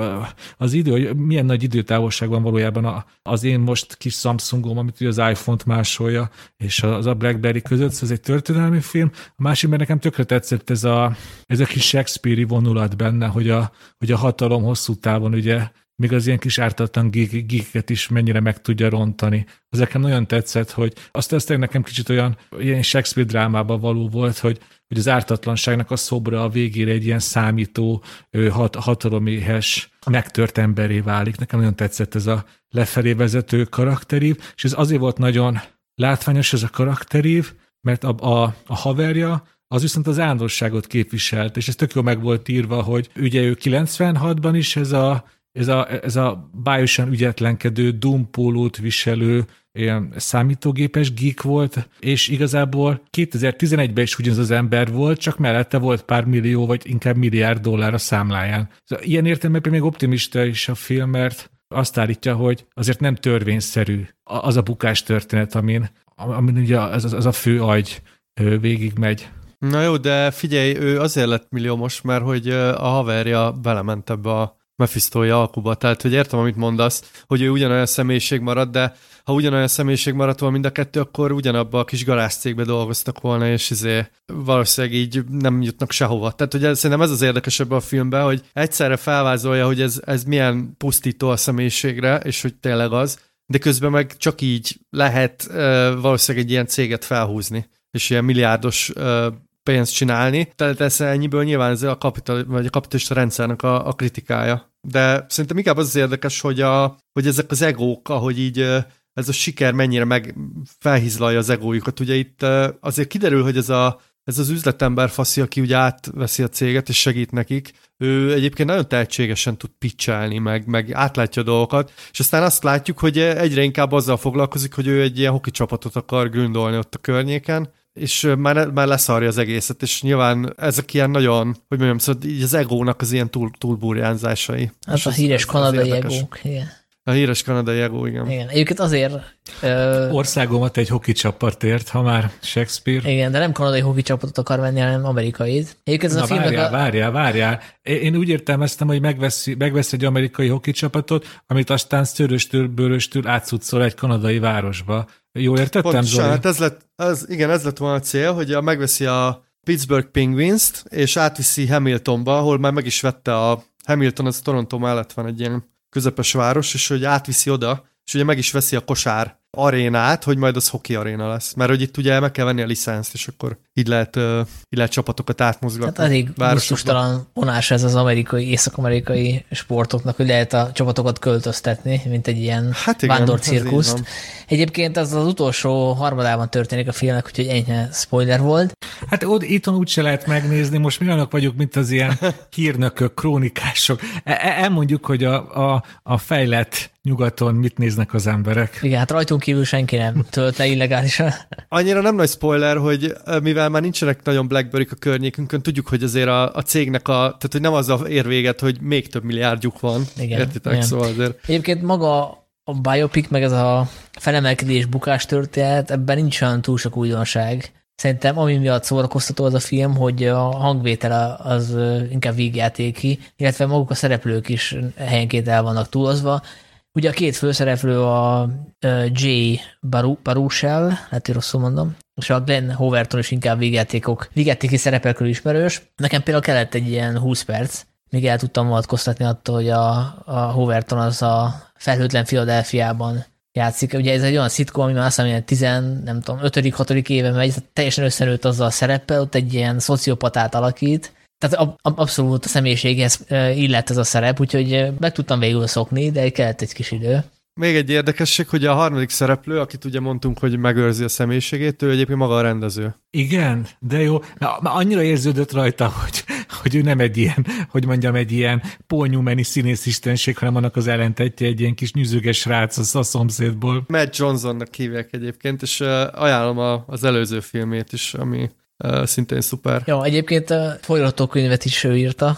az idő, hogy milyen nagy időtávolság van valójában az én most kis Samsungom, amit ugye az iPhone pont másolja, és az a Blackberry között, szóval ez egy történelmi film. A másik, mert nekem tökre tetszett ez a, ez a kis Shakespeare-i vonulat benne, hogy a, hogy a hatalom hosszú távon ugye még az ilyen kis ártatlan geeket is mennyire meg tudja rontani. Az nekem nagyon tetszett, hogy azt ezt nekem kicsit olyan ilyen Shakespeare drámában való volt, hogy, hogy az ártatlanságnak a szobra a végére egy ilyen számító, hat, hataloméhes, megtört emberé válik. Nekem nagyon tetszett ez a lefelé vezető karakterív, és ez azért volt nagyon látványos ez a karakterív, mert a, a, a haverja az viszont az ándorságot képviselt, és ez tök jó meg volt írva, hogy ugye ő 96-ban is ez a ez a, ez a bájosan ügyetlenkedő, dumpólót viselő, ilyen számítógépes geek volt, és igazából 2011-ben is ugyanaz az ember volt, csak mellette volt pár millió, vagy inkább milliárd dollár a számláján. Szóval ilyen értelemben még optimista is a film, mert azt állítja, hogy azért nem törvényszerű az a bukás történet, amin, amin ugye az, az, a fő agy végigmegy. Na jó, de figyelj, ő azért lett milliómos, mert hogy a haverja belement ebbe a Mephistói alkuba. Tehát, hogy értem, amit mondasz, hogy ő ugyanolyan személyiség marad, de ha ugyanolyan személyiség maradt volna mind a kettő, akkor ugyanabba a kis cégbe dolgoztak volna, és izé valószínűleg így nem jutnak sehova. Tehát, hogy szerintem ez az érdekesebb a filmben, hogy egyszerre felvázolja, hogy ez, ez milyen pusztító a személyiségre, és hogy tényleg az, de közben meg csak így lehet valószínűleg egy ilyen céget felhúzni, és ilyen milliárdos pénzt csinálni. Tehát ez ennyiből nyilván ez a, kapital, vagy a kapitalista rendszernek a, a kritikája. De szerintem inkább az, az érdekes, hogy, a, hogy ezek az egók, ahogy így ez a siker mennyire meg felhizlalja az egójukat. Ugye itt azért kiderül, hogy ez, a, ez az üzletember faszi, aki ugye átveszi a céget és segít nekik, ő egyébként nagyon tehetségesen tud pitchelni, meg, meg átlátja a dolgokat, és aztán azt látjuk, hogy egyre inkább azzal foglalkozik, hogy ő egy ilyen hoki csapatot akar gründolni ott a környéken, és már, már leszarja az egészet, és nyilván ezek ilyen nagyon, hogy mondjam, szóval így az egónak az ilyen túl, túlburjánzásai. Hát és a híres ez, kanadai egók, igen. A híres kanadai egó, igen. Igen, egyébként azért... Ö... Országomat egy hoki csapatért, ha már Shakespeare. Igen, de nem kanadai hoki csapatot akar venni, hanem amerikai. Egyébként ez Na, a filmnek várjál, a... várjál, várjál. Én úgy értelmeztem, hogy megvesz, megvesz egy amerikai hoki csapatot, amit aztán szöröstől, bőröstől átszutszol egy kanadai városba. Jól értettem, Pontosan, Zoli? hát ez lett, ez, igen, ez lett volna a cél, hogy a, megveszi a Pittsburgh Penguins-t, és átviszi Hamiltonba, ahol már meg is vette a Hamilton, az Toronto mellett van egy ilyen közepes város, és hogy átviszi oda, és ugye meg is veszi a kosár arénát, hogy majd az hoki aréna lesz. Mert hogy itt ugye meg kell venni a licenszt, és akkor így lehet, uh, így lehet csapatokat átmozgatni. Hát elég gusztustalan vonás ez az amerikai, észak-amerikai sportoknak, hogy lehet a csapatokat költöztetni, mint egy ilyen hát igen, vándorcirkuszt. Egyébként az az utolsó harmadában történik a filmnek, úgyhogy enyhe spoiler volt. Hát ott itthon úgyse lehet megnézni, most mi olyanok vagyunk, mint az ilyen hírnökök, krónikások. E, e, elmondjuk, hogy a, a, a fejlett nyugaton mit néznek az emberek. Igen, hát rajtunk kívül senki nem tölt le illegálisan. Annyira nem nagy spoiler, hogy mivel már nincsenek nagyon blackberry a környékünkön, tudjuk, hogy azért a, a cégnek a, tehát hogy nem az a ér véget, hogy még több milliárdjuk van. Igen. Értitek? Igen. Szóval azért. Egyébként maga a biopic, meg ez a felemelkedés bukás történet, ebben nincs olyan túl sok újdonság. Szerintem ami miatt szórakoztató az a film, hogy a hangvétel az inkább végjátéki, illetve maguk a szereplők is helyenként el vannak túlozva. Ugye a két főszereplő a Jay Baruchel, lehet, hogy rosszul mondom, és a Glenn Hoverton is inkább végjátékok, végjátéki szerepekről ismerős. Nekem például kellett egy ilyen 20 perc, még el tudtam vonatkoztatni attól, hogy a, a Hoverton az a felhőtlen Philadelphiában játszik. Ugye ez egy olyan szitkom, ami már azt hiszem, 10, nem tudom, 5 6 éve megy, teljesen összenőtt azzal a szereppel, ott egy ilyen szociopatát alakít, tehát ab, abszolút a személyiséghez illett ez a szerep, úgyhogy meg tudtam végül szokni, de kellett egy kis idő. Még egy érdekesség, hogy a harmadik szereplő, akit ugye mondtunk, hogy megőrzi a személyiségét, ő egyébként maga a rendező. Igen, de jó. Na, annyira érződött rajta, hogy, hogy ő nem egy ilyen, hogy mondjam, egy ilyen Paul Newman-i színészistenség, hanem annak az ellentetje egy ilyen kis nyűzőges srác az a szomszédból. Matt Johnsonnak hívják egyébként, és ajánlom a, az előző filmét is, ami szintén szuper. Jó, egyébként a folytatókönyvet is ő írta,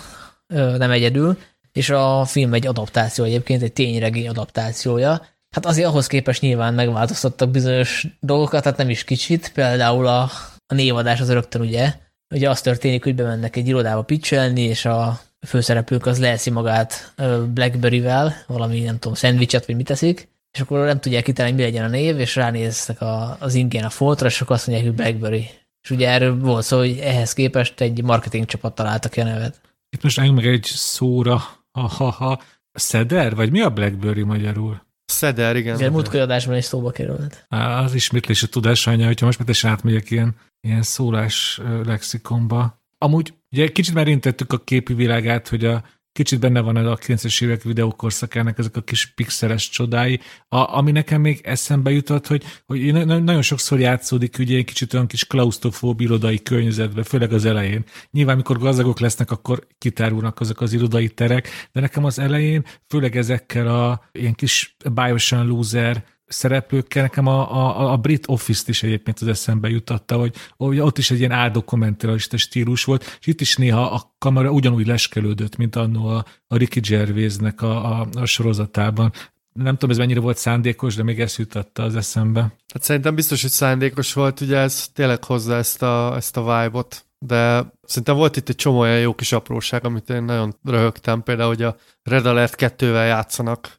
nem egyedül, és a film egy adaptáció egyébként, egy tényregény adaptációja. Hát azért ahhoz képest nyilván megváltoztattak bizonyos dolgokat, tehát nem is kicsit, például a, a névadás az rögtön ugye, ugye az történik, hogy bemennek egy irodába pitchelni, és a főszereplők az leeszi magát Blackberry-vel, valami nem tudom, szendvicset, vagy mit teszik, és akkor nem tudják kitalálni, mi legyen a név, és ránéztek a, az ingén a foltra, és akkor azt mondják, hogy Blackberry. És ugye erről volt szó, hogy ehhez képest egy marketing csapat találta ki a nevet. Itt most álljunk meg egy szóra, ha-ha-ha, Szeder? Vagy mi a Blackberry magyarul? Szeder, igen. Igen, múltkori adásban is szóba került. Az ismétlés a tudásánya, hogyha most már átmegyek ilyen, ilyen szólás lexikonba. Amúgy ugye kicsit már érintettük a képi világát, hogy a kicsit benne van a 90-es évek videókorszakának ezek a kis pixeles csodái, a, ami nekem még eszembe jutott, hogy, hogy nagyon sokszor játszódik ugye egy kicsit olyan kis klaustrofób irodai környezetben, főleg az elején. Nyilván, amikor gazdagok lesznek, akkor kitárulnak azok az irodai terek, de nekem az elején, főleg ezekkel a ilyen kis Biosan loser szereplőkkel nekem a, a, a brit Office-t is egyébként az eszembe jutatta, hogy, hogy ott is egy ilyen áldokumentalista stílus volt, és itt is néha a kamera ugyanúgy leskelődött, mint annó a, a Ricky Gervaisnek a, a, a sorozatában. Nem tudom, ez mennyire volt szándékos, de még ezt jutatta az eszembe. Hát szerintem biztos, hogy szándékos volt, ugye ez tényleg hozza ezt a, ezt a vibe-ot, de szerintem volt itt egy csomó olyan jó kis apróság, amit én nagyon röhögtem, például, hogy a Red Alert 2-vel játszanak,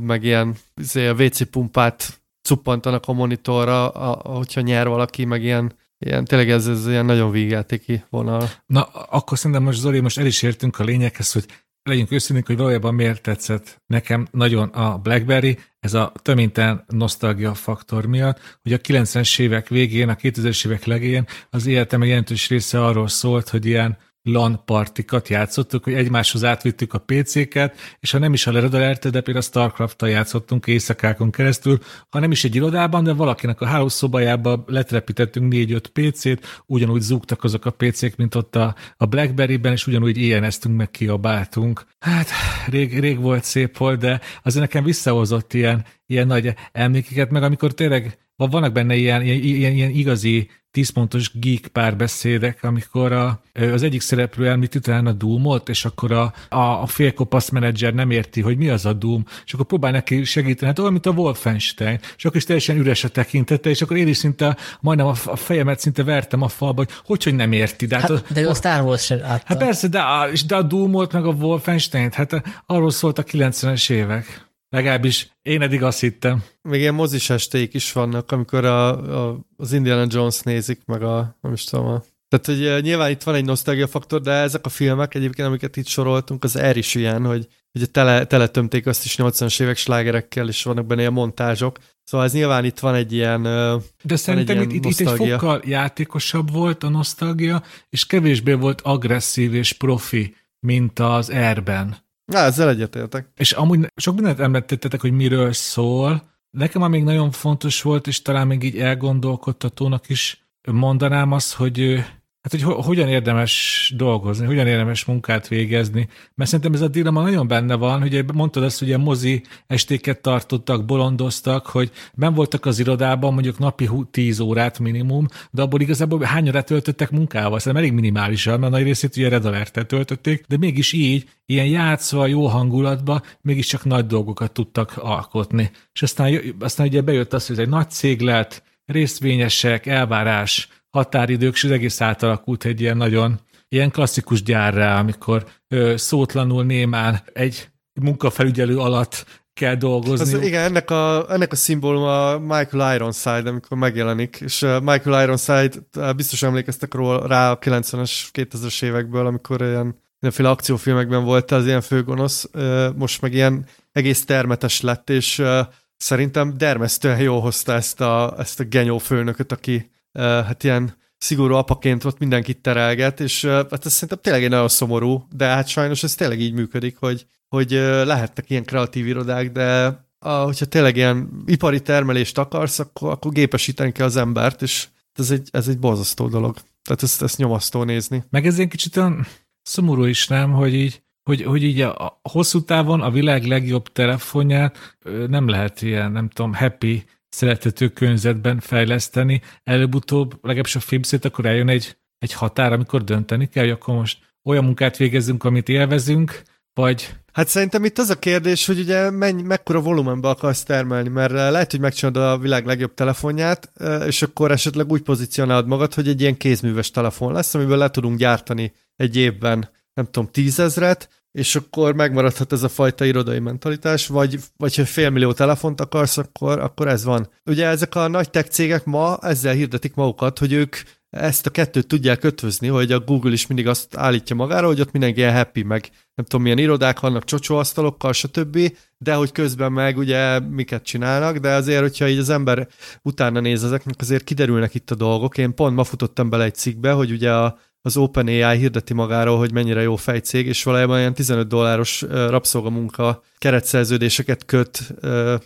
meg ilyen izé, a WC pumpát cuppantanak a monitorra, a, hogyha nyer valaki, meg ilyen, ilyen tényleg ez, ez ilyen nagyon vígjátéki vonal. Na, akkor szerintem most Zoli, most el is értünk a lényeghez, hogy legyünk őszintén, hogy valójában miért tetszett nekem nagyon a BlackBerry, ez a töménytelen nosztalgia faktor miatt, hogy a 90-es évek végén, a 2000-es évek legén az életem jelentős része arról szólt, hogy ilyen LAN partikat játszottuk, hogy egymáshoz átvittük a PC-ket, és ha nem is a Red de például a starcraft játszottunk éjszakákon keresztül, ha nem is egy irodában, de valakinek a hálószobájába letrepítettünk 4-5 PC-t, ugyanúgy zúgtak azok a PC-k, mint ott a, a Blackberry-ben, és ugyanúgy ilyeneztünk, meg kiabáltunk. Hát rég, rég volt, szép volt, de azért nekem visszahozott ilyen, ilyen nagy emlékeket, meg amikor tényleg vannak benne ilyen, ilyen, ilyen, ilyen igazi tízpontos geek párbeszédek, amikor a, az egyik szereplő említ utána Doomot, és akkor a, a, a félkopasz menedzser nem érti, hogy mi az a Doom, és akkor próbál neki segíteni, hát olyan, mint a Wolfenstein, és akkor is teljesen üres a tekintete, és akkor én is szinte majdnem a, a fejemet szinte vertem a falba, hogy hogy, hogy nem érti. De, hát, hát, de ő a Star Wars sem látta. Hát persze, de a, de a Doomot meg a Wolfenstein, hát arról szólt a 90-es évek. Legalábbis én eddig azt hittem. Még ilyen mozis esték is vannak, amikor a, a, az Indiana Jones nézik, meg a, nem is tudom, a tehát, hogy uh, nyilván itt van egy nosztalgia faktor, de ezek a filmek egyébként, amiket itt soroltunk, az er is ilyen, hogy ugye tele, teletömték azt is 80-as évek slágerekkel, és vannak benne ilyen montázsok. Szóval ez nyilván itt van egy ilyen De szerintem egy itt, itt, itt egy fokkal játékosabb volt a nosztalgia, és kevésbé volt agresszív és profi, mint az erben. Na, ezzel egyetértek. És amúgy sok mindent említettetek, hogy miről szól. Nekem még nagyon fontos volt, és talán még így elgondolkodtatónak is mondanám azt, hogy Hát, hogy hogyan érdemes dolgozni, hogyan érdemes munkát végezni. Mert szerintem ez a dilemma nagyon benne van, hogy mondtad azt, hogy a mozi estéket tartottak, bolondoztak, hogy ben voltak az irodában mondjuk napi 10 órát minimum, de abból igazából hány órát töltöttek munkával? Szerintem elég minimálisan, mert nagy részét ugye Red alert töltötték, de mégis így, ilyen játszva, jó hangulatba, mégiscsak nagy dolgokat tudtak alkotni. És aztán, aztán ugye bejött az, hogy ez egy nagy cég lett, részvényesek, elvárás, határidők, és az egész átalakult egy ilyen nagyon ilyen klasszikus gyárrá, amikor ö, szótlanul némán egy munkafelügyelő alatt kell dolgozni. Az, igen, ennek a, ennek a szimbóluma Michael Ironside, amikor megjelenik, és Michael Ironside, biztos emlékeztek róla rá a 90-es, 2000-es évekből, amikor ilyen mindenféle akciófilmekben volt az ilyen főgonosz, most meg ilyen egész termetes lett, és szerintem dermesztően jól hozta ezt a, ezt a genyó főnököt, aki hát ilyen szigorú apaként ott mindenkit terelget, és hát ez szerintem tényleg egy nagyon szomorú, de hát sajnos ez tényleg így működik, hogy, hogy lehetnek ilyen kreatív irodák, de a, hogyha tényleg ilyen ipari termelést akarsz, akkor, akkor gépesíteni kell az embert, és ez egy, ez egy borzasztó dolog. Tehát ezt, ezt nyomasztó nézni. Meg ez egy kicsit olyan szomorú is nem, hogy így, hogy, hogy így a, a hosszú távon a világ legjobb telefonját nem lehet ilyen, nem tudom, happy szeretető környezetben fejleszteni, előbb-utóbb, legalábbis a filmszét, akkor eljön egy, egy határ, amikor dönteni kell, hogy akkor most olyan munkát végezzünk, amit élvezünk, vagy... Hát szerintem itt az a kérdés, hogy ugye mennyi, mekkora volumenbe akarsz termelni, mert lehet, hogy megcsinálod a világ legjobb telefonját, és akkor esetleg úgy pozícionálod magad, hogy egy ilyen kézműves telefon lesz, amiből le tudunk gyártani egy évben, nem tudom, tízezret, és akkor megmaradhat ez a fajta irodai mentalitás, vagy, vagy ha félmillió telefont akarsz, akkor, akkor ez van. Ugye ezek a nagy tech cégek ma ezzel hirdetik magukat, hogy ők ezt a kettőt tudják ötvözni, hogy a Google is mindig azt állítja magára, hogy ott mindenki ilyen happy, meg nem tudom milyen irodák vannak csocsóasztalokkal, stb., de hogy közben meg ugye miket csinálnak, de azért, hogyha így az ember utána néz ezeknek, azért kiderülnek itt a dolgok. Én pont ma futottam bele egy cikkbe, hogy ugye a az OpenAI hirdeti magáról, hogy mennyire jó fejcég, és valójában ilyen 15 dolláros rabszolgamunka keretszerződéseket köt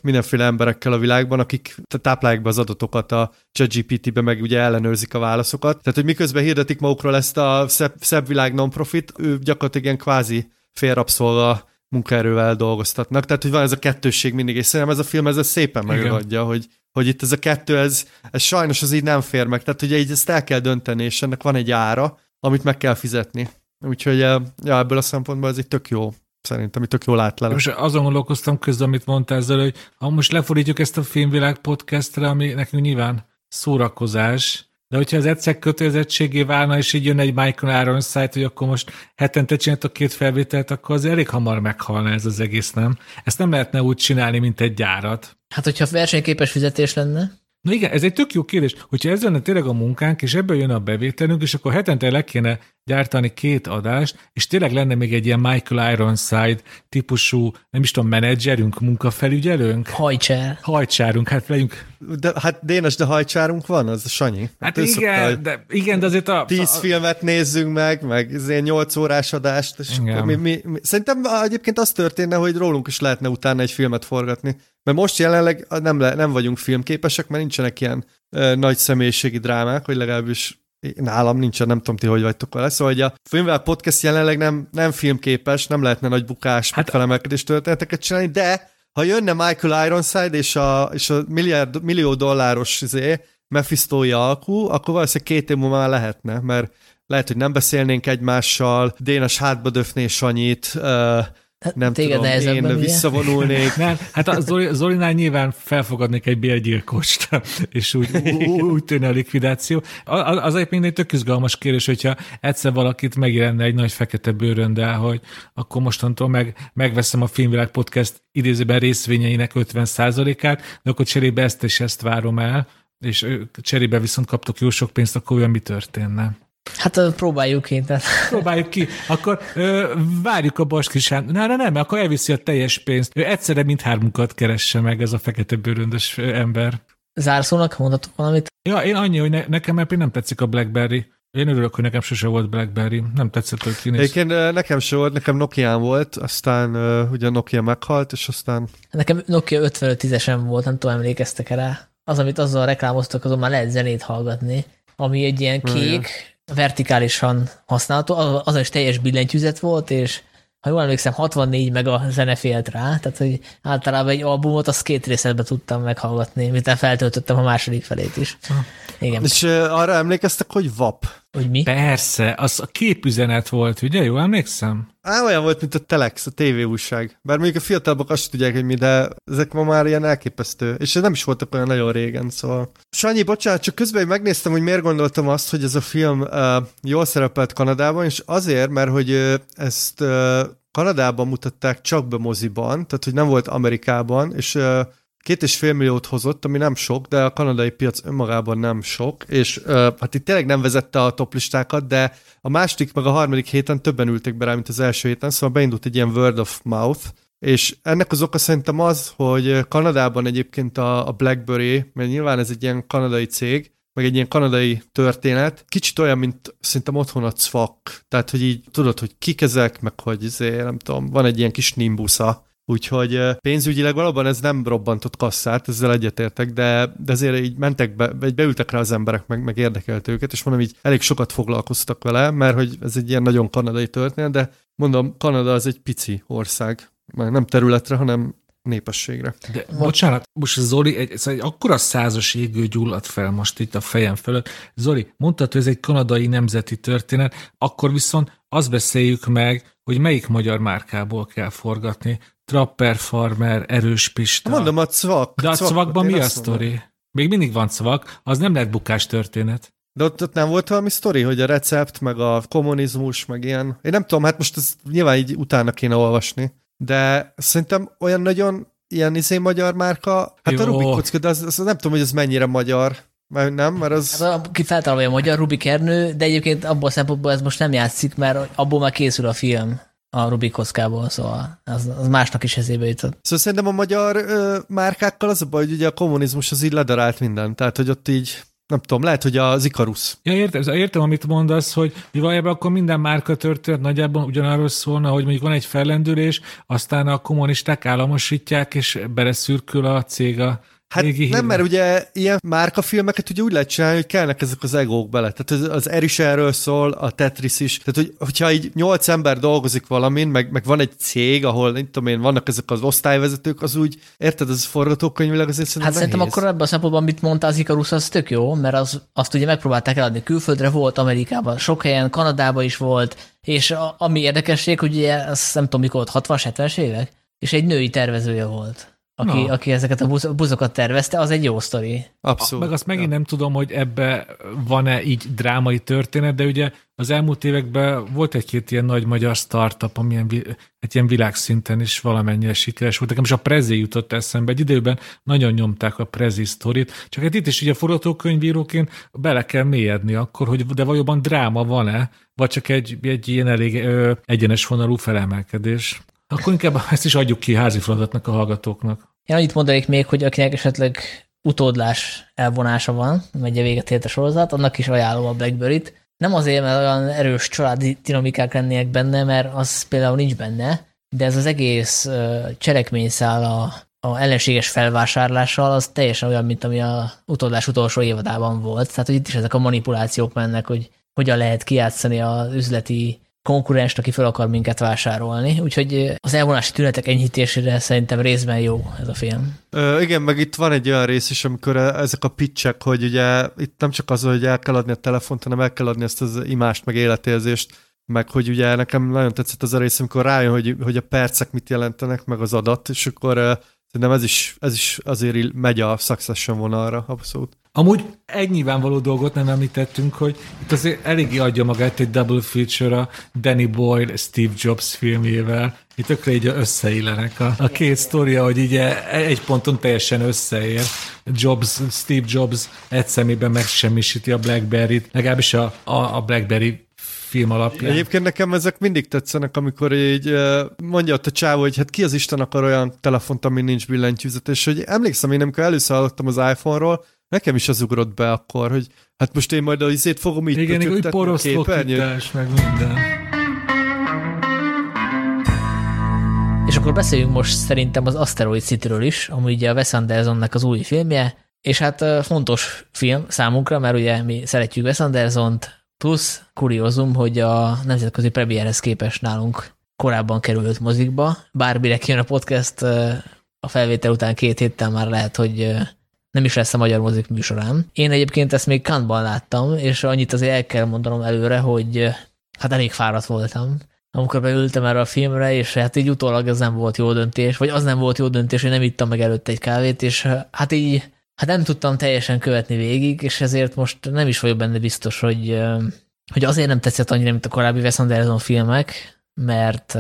mindenféle emberekkel a világban, akik táplálják be az adatokat a ChatGPT-be, meg ugye ellenőrzik a válaszokat. Tehát, hogy miközben hirdetik magukról ezt a szebb, szebb világ non-profit, ő gyakorlatilag ilyen kvázi félrabszolga munkaerővel dolgoztatnak. Tehát, hogy van ez a kettősség mindig, és szerintem ez a film ez szépen megadja, hogy, hogy itt ez a kettő, ez, ez sajnos az így nem fér meg. Tehát ugye így ezt el kell dönteni, és ennek van egy ára, amit meg kell fizetni. Úgyhogy ja, ebből a szempontból ez egy tök jó szerintem, tök jól át Most azon gondolkoztam közben, amit mondtál ezzel, hogy ha most lefordítjuk ezt a Filmvilág podcastre, ami nekünk nyilván szórakozás, de hogyha ez egyszer kötelezettségé válna, és így jön egy Michael Ironside, hogy akkor most hetente csináltok két felvételt, akkor az elég hamar meghalna ez az egész, nem? Ezt nem lehetne úgy csinálni, mint egy gyárat. Hát, hogyha versenyképes fizetés lenne. Na igen, ez egy tök jó kérdés. Hogyha ez lenne tényleg a munkánk, és ebből jön a bevételünk, és akkor hetente le kéne gyártani két adást, és tényleg lenne még egy ilyen Michael Ironside típusú, nem is tudom, menedzserünk, munkafelügyelőnk? Hajcsár. Hajcsárunk, hát legyünk. De, hát Dénes, de hajcsárunk van, az a Sanyi. Hát, hát igen, szokta, de, igen, de azért a... Tíz a, filmet nézzünk meg, meg ilyen nyolc órás adást, és mi, mi, mi, szerintem egyébként az történne, hogy rólunk is lehetne utána egy filmet forgatni. Mert most jelenleg nem, le, nem vagyunk filmképesek, mert nincsenek ilyen ö, nagy személyiségi drámák, hogy legalábbis nálam nincsen, nem tudom ti, hogy vagytok vele. Szóval hogy a Filmvel Podcast jelenleg nem, nem filmképes, nem lehetne nagy bukás, hát, felemelkedés történeteket csinálni, de ha jönne Michael Ironside és a, és a milliárd, millió dolláros izé, Mephisto-i alkú, akkor valószínűleg két év múlva már lehetne, mert lehet, hogy nem beszélnénk egymással, Dénes hátba döfné Sanyit, nem Téged tudom, én visszavonulnék. Nem, hát a Zoli, Zolinál nyilván felfogadnék egy bérgyilkost, és úgy, úgy tűnne a likvidáció. Az egyébként egy tök izgalmas kérdés, hogyha egyszer valakit megjelenne egy nagy fekete bőröndel, hogy akkor mostantól meg, megveszem a Filmvilág Podcast idézőben részvényeinek 50%-át, de akkor cserébe ezt és ezt várom el, és cserébe viszont kaptok jó sok pénzt, akkor olyan mi történne? Hát próbáljuk ki. Tehát. Próbáljuk ki. Akkor ö, várjuk a Baskisán. Na, na nem, akkor elviszi a teljes pénzt. Ő egyszerre mindhármunkat keresse meg ez a fekete bőröndös ember. Zárszónak mondatok valamit? Ja, én annyi, hogy ne, nekem mert nem tetszik a Blackberry. Én örülök, hogy nekem sose volt Blackberry. Nem tetszett, hogy kinéz. Egyébként nekem se volt, nekem nokia volt, aztán uh, ugye Nokia meghalt, és aztán... Nekem Nokia 5510-esen volt, nem tudom, emlékeztek -e rá. Az, amit azzal reklámoztak, azon már lehet zenét hallgatni, ami egy ilyen kék, vertikálisan használható, az is teljes billentyűzet volt, és ha jól emlékszem, 64 meg a zene félt rá, tehát hogy általában egy albumot azt két részletben tudtam meghallgatni, miután feltöltöttem a második felét is. Igen. És arra emlékeztek, hogy VAP? Hogy mi? Persze, az a képüzenet volt, ugye? Jól emlékszem? Á, olyan volt, mint a Telex, a tévéújság. Bár mondjuk a fiatalabbak azt tudják, hogy mi, de ezek ma már ilyen elképesztő. És nem is voltak olyan nagyon régen, szóval. Sanyi, bocsánat, csak közben megnéztem, hogy miért gondoltam azt, hogy ez a film uh, jól szerepelt Kanadában, és azért, mert hogy uh, ezt uh, Kanadában mutatták csak be moziban, tehát hogy nem volt Amerikában, és uh, két és fél milliót hozott, ami nem sok, de a kanadai piac önmagában nem sok, és uh, hát itt tényleg nem vezette a toplistákat, de a második meg a harmadik héten többen ültek be rá, mint az első héten, szóval beindult egy ilyen word of mouth, és ennek az oka szerintem az, hogy Kanadában egyébként a, a BlackBerry, mert nyilván ez egy ilyen kanadai cég, meg egy ilyen kanadai történet, kicsit olyan, mint szerintem otthon a cvak. Tehát, hogy így tudod, hogy kik ezek, meg hogy izé, nem tudom, van egy ilyen kis nimbusza, Úgyhogy pénzügyileg valóban ez nem robbantott kasszát, ezzel egyetértek, de, de azért így mentek be, vagy beültek rá az emberek, meg, meg érdekelt őket, és mondom, így elég sokat foglalkoztak vele, mert hogy ez egy ilyen nagyon kanadai történet, de mondom, Kanada az egy pici ország, mert nem területre, hanem népességre. De, bocsánat, most Zoli, egy, egy akkora százas égő gyulladt fel most itt a fejem fölött. Zoli, mondtad, hogy ez egy kanadai nemzeti történet, akkor viszont azt beszéljük meg, hogy melyik magyar márkából kell forgatni. Trapper Farmer, Erős Pista. Mondom, a cvak. De a cvak, cvakban mi a sztori? Még mindig van cvak, az nem lehet bukás történet. De ott, ott nem volt valami sztori, hogy a recept, meg a kommunizmus, meg ilyen. Én nem tudom, hát most ez nyilván így utána kéne olvasni. De szerintem olyan nagyon ilyen izé magyar márka, hát Jó. a Rubik kocka, de az, az, nem tudom, hogy ez mennyire magyar. Mert nem, mert az... Hát, ki feltalálja a magyar Rubik Ernő, de egyébként abból a szempontból ez most nem játszik, mert abból már készül a film a Rubik kockából, szóval az, az másnak is eszébe jutott. Szóval szerintem a magyar ö, márkákkal az a baj, hogy ugye a kommunizmus az így ledarált minden, tehát hogy ott így nem tudom, lehet, hogy az Ikarus. Ja, értem, értem, amit mondasz, hogy valójában akkor minden márka történet nagyjából ugyanarról szólna, hogy mondjuk van egy fellendülés, aztán a kommunisták államosítják, és beleszürkül a cég a Hát Régi nem, mert ugye ilyen márkafilmeket ugye úgy lehet csinálni, hogy kellnek ezek az egók bele. Tehát az, az Eris erről szól, a Tetris is. Tehát, hogy, hogyha így nyolc ember dolgozik valamin, meg, meg van egy cég, ahol, nem tudom én, vannak ezek az osztályvezetők, az úgy, érted, az forgatókönyvileg azért szerintem Hát nehéz. szerintem akkor ebben a szempontban, amit mondta az Ikarus, az tök jó, mert az, azt ugye megpróbálták eladni. Külföldre volt, Amerikában, sok helyen, Kanadában is volt, és a, ami érdekesség, hogy ugye, azt nem tudom mikor volt, 60-70-es évek, és egy női tervezője volt aki, no. aki ezeket a buzokat tervezte, az egy jó sztori. Abszolút. Meg azt megint ja. nem tudom, hogy ebbe van-e így drámai történet, de ugye az elmúlt években volt egy-két ilyen nagy magyar startup, ami ilyen, egy ilyen világszinten is valamennyire sikeres volt. Nekem is a Prezi jutott eszembe. Egy időben nagyon nyomták a Prezi sztorit, csak hát itt is ugye forgatókönyvíróként bele kell mélyedni akkor, hogy de valójában dráma van-e, vagy csak egy, egy ilyen elég ö, egyenes vonalú felemelkedés. Akkor inkább ezt is adjuk ki házi feladatnak a hallgatóknak. Én annyit mondanék még, hogy akinek esetleg utódlás elvonása van, megy a véget ért a sorozat, annak is ajánlom a Blackberry-t. Nem azért, mert olyan erős családi dinamikák lennének benne, mert az például nincs benne, de ez az egész cselekményszál a, a ellenséges felvásárlással, az teljesen olyan, mint ami a utódlás utolsó évadában volt. Tehát, hogy itt is ezek a manipulációk mennek, hogy hogyan lehet kijátszani az üzleti konkurenst, aki fel akar minket vásárolni. Úgyhogy az elvonási tünetek enyhítésére szerintem részben jó ez a film. Ö, igen, meg itt van egy olyan rész is, amikor ezek a pitchek, hogy ugye itt nem csak az, hogy el kell adni a telefont, hanem el kell adni ezt az imást, meg életérzést, meg hogy ugye nekem nagyon tetszett az a rész, amikor rájön, hogy, hogy a percek mit jelentenek, meg az adat, és akkor szerintem ez is, ez is azért megy a Succession vonalra, abszolút. Amúgy egy nyilvánvaló dolgot nem említettünk, hogy itt azért eléggé adja magát egy double feature a Danny Boyle Steve Jobs filmjével. Itt tökre így összeillenek a, a két sztoria, hogy így e, egy ponton teljesen összeér. Jobs, Steve Jobs egy szemében megsemmisíti a Blackberry-t, legalábbis a, a, a Blackberry film alapján. Egyébként nekem ezek mindig tetszenek, amikor így mondja ott a csávó, hogy hát ki az Isten akar olyan telefont, ami nincs billentyűzet, és hogy emlékszem, én amikor először hallottam az iPhone-ról, Nekem is az ugrott be akkor, hogy hát most én majd a izét fogom így Igen, úgy poroszlokítás, meg minden. És akkor beszéljünk most szerintem az Asteroid City-ről is, ami ugye a Wes Andersonnak az új filmje, és hát fontos film számunkra, mert ugye mi szeretjük Wes Anderson-t, plusz kuriózum, hogy a nemzetközi premierhez képest nálunk korábban került mozikba, bármire kijön a podcast, a felvétel után két héttel már lehet, hogy nem is lesz a magyar mozik műsorán. Én egyébként ezt még Kantban láttam, és annyit azért el kell mondanom előre, hogy hát elég fáradt voltam, amikor beültem erre a filmre, és hát így utólag ez nem volt jó döntés, vagy az nem volt jó döntés, hogy nem ittam meg előtte egy kávét, és hát így hát nem tudtam teljesen követni végig, és ezért most nem is vagyok benne biztos, hogy, hogy azért nem tetszett annyira, mint a korábbi Wes Anderson filmek, mert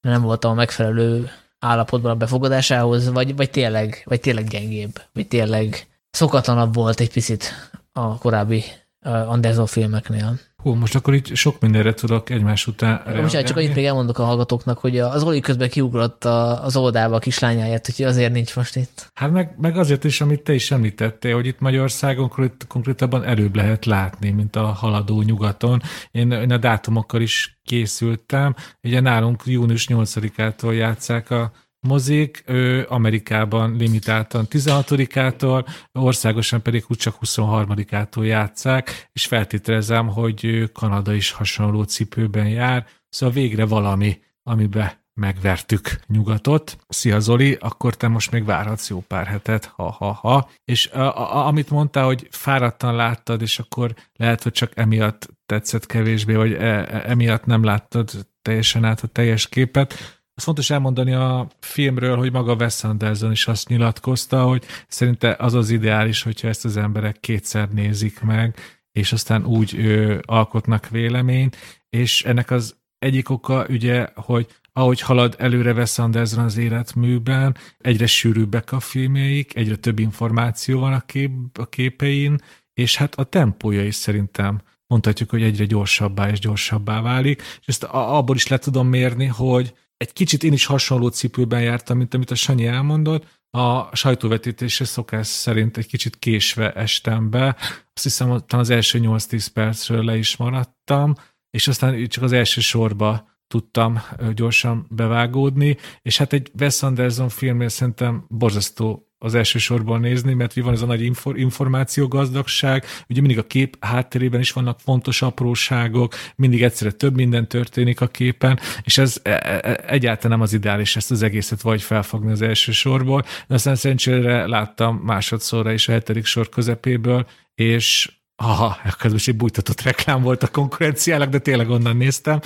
nem voltam a megfelelő állapotban a befogadásához, vagy, vagy, tényleg, vagy tényleg gyengébb, vagy tényleg szokatlanabb volt egy picit a korábbi Anderson filmeknél. Hú, most akkor itt sok mindenre tudok egymás után Most csak annyit még elmondok a hallgatóknak, hogy az Oli közben kiugrott az oldába a kislányáját, hogy azért nincs most itt. Hát meg, meg azért is, amit te is említettél, hogy itt Magyarországon konkrétabban előbb lehet látni, mint a haladó nyugaton. Én, én a dátumokkal is készültem. Ugye nálunk június 8-ától játszák a mozik, ő Amerikában limitáltan 16-ától, országosan pedig úgy csak 23-ától játszák, és feltételezem, hogy Kanada is hasonló cipőben jár, szóval végre valami, amibe megvertük nyugatot. Szia Zoli, akkor te most még várhatsz jó pár hetet, ha-ha-ha. És a, a, amit mondtál, hogy fáradtan láttad, és akkor lehet, hogy csak emiatt tetszett kevésbé, vagy e, e, emiatt nem láttad teljesen át a teljes képet, fontos elmondani a filmről, hogy maga Wes Anderson is azt nyilatkozta, hogy szerinte az az ideális, hogyha ezt az emberek kétszer nézik meg, és aztán úgy ö, alkotnak véleményt, és ennek az egyik oka ugye, hogy ahogy halad előre Wes Anderson az életműben, egyre sűrűbbek a filmjeik, egyre több információ van a, kép, a képein, és hát a tempója is szerintem mondhatjuk, hogy egyre gyorsabbá és gyorsabbá válik, és ezt abból is le tudom mérni, hogy egy kicsit én is hasonló cipőben jártam, mint amit a Sanyi elmondott, a sajtóvetítésre szokás szerint egy kicsit késve estem be. Azt hiszem, hogy az első 8-10 percről le is maradtam, és aztán csak az első sorba tudtam gyorsan bevágódni, és hát egy Wes Anderson filmnél szerintem borzasztó az első sorban nézni, mert van ez a nagy infor, információgazdagság, ugye mindig a kép hátterében is vannak fontos apróságok, mindig egyszerre több minden történik a képen, és ez e, e, e, egyáltalán nem az ideális ezt az egészet vagy felfogni az első sorból, de aztán szerencsére láttam másodszorra is a hetedik sor közepéből, és Aha, ez most egy bújtatott reklám volt a konkurenciának, de tényleg onnan néztem.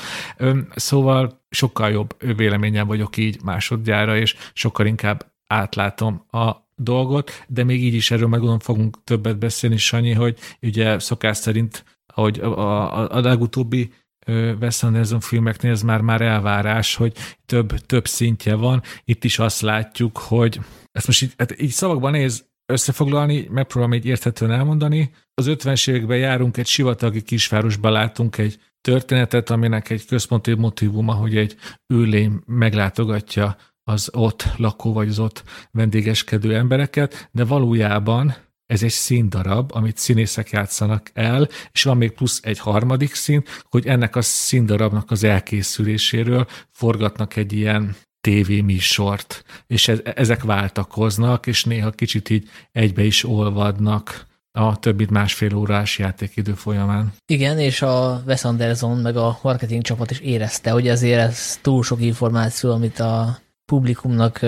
Szóval sokkal jobb véleményem vagyok így másodjára, és sokkal inkább átlátom a dolgot, de még így is erről meg fogunk többet beszélni, Sanyi, hogy ugye szokás szerint, ahogy a, a, a legutóbbi Wes Anderson filmeknél ez már, már elvárás, hogy több, több szintje van. Itt is azt látjuk, hogy ezt most így, hát így szavakban néz összefoglalni, megpróbálom így érthetően elmondani. Az 50-es években járunk egy sivatagi kisvárosba, látunk egy történetet, aminek egy központi motivuma, hogy egy űrlény meglátogatja az ott lakó vagy az ott vendégeskedő embereket, de valójában ez egy színdarab, amit színészek játszanak el, és van még plusz egy harmadik szín, hogy ennek a színdarabnak az elkészüléséről forgatnak egy ilyen tévéműsort, és ez, ezek váltakoznak, és néha kicsit így egybe is olvadnak a több mint másfél órás játékidő folyamán. Igen, és a Wes Anderson meg a marketing csapat is érezte, hogy azért ez túl sok információ, amit a publikumnak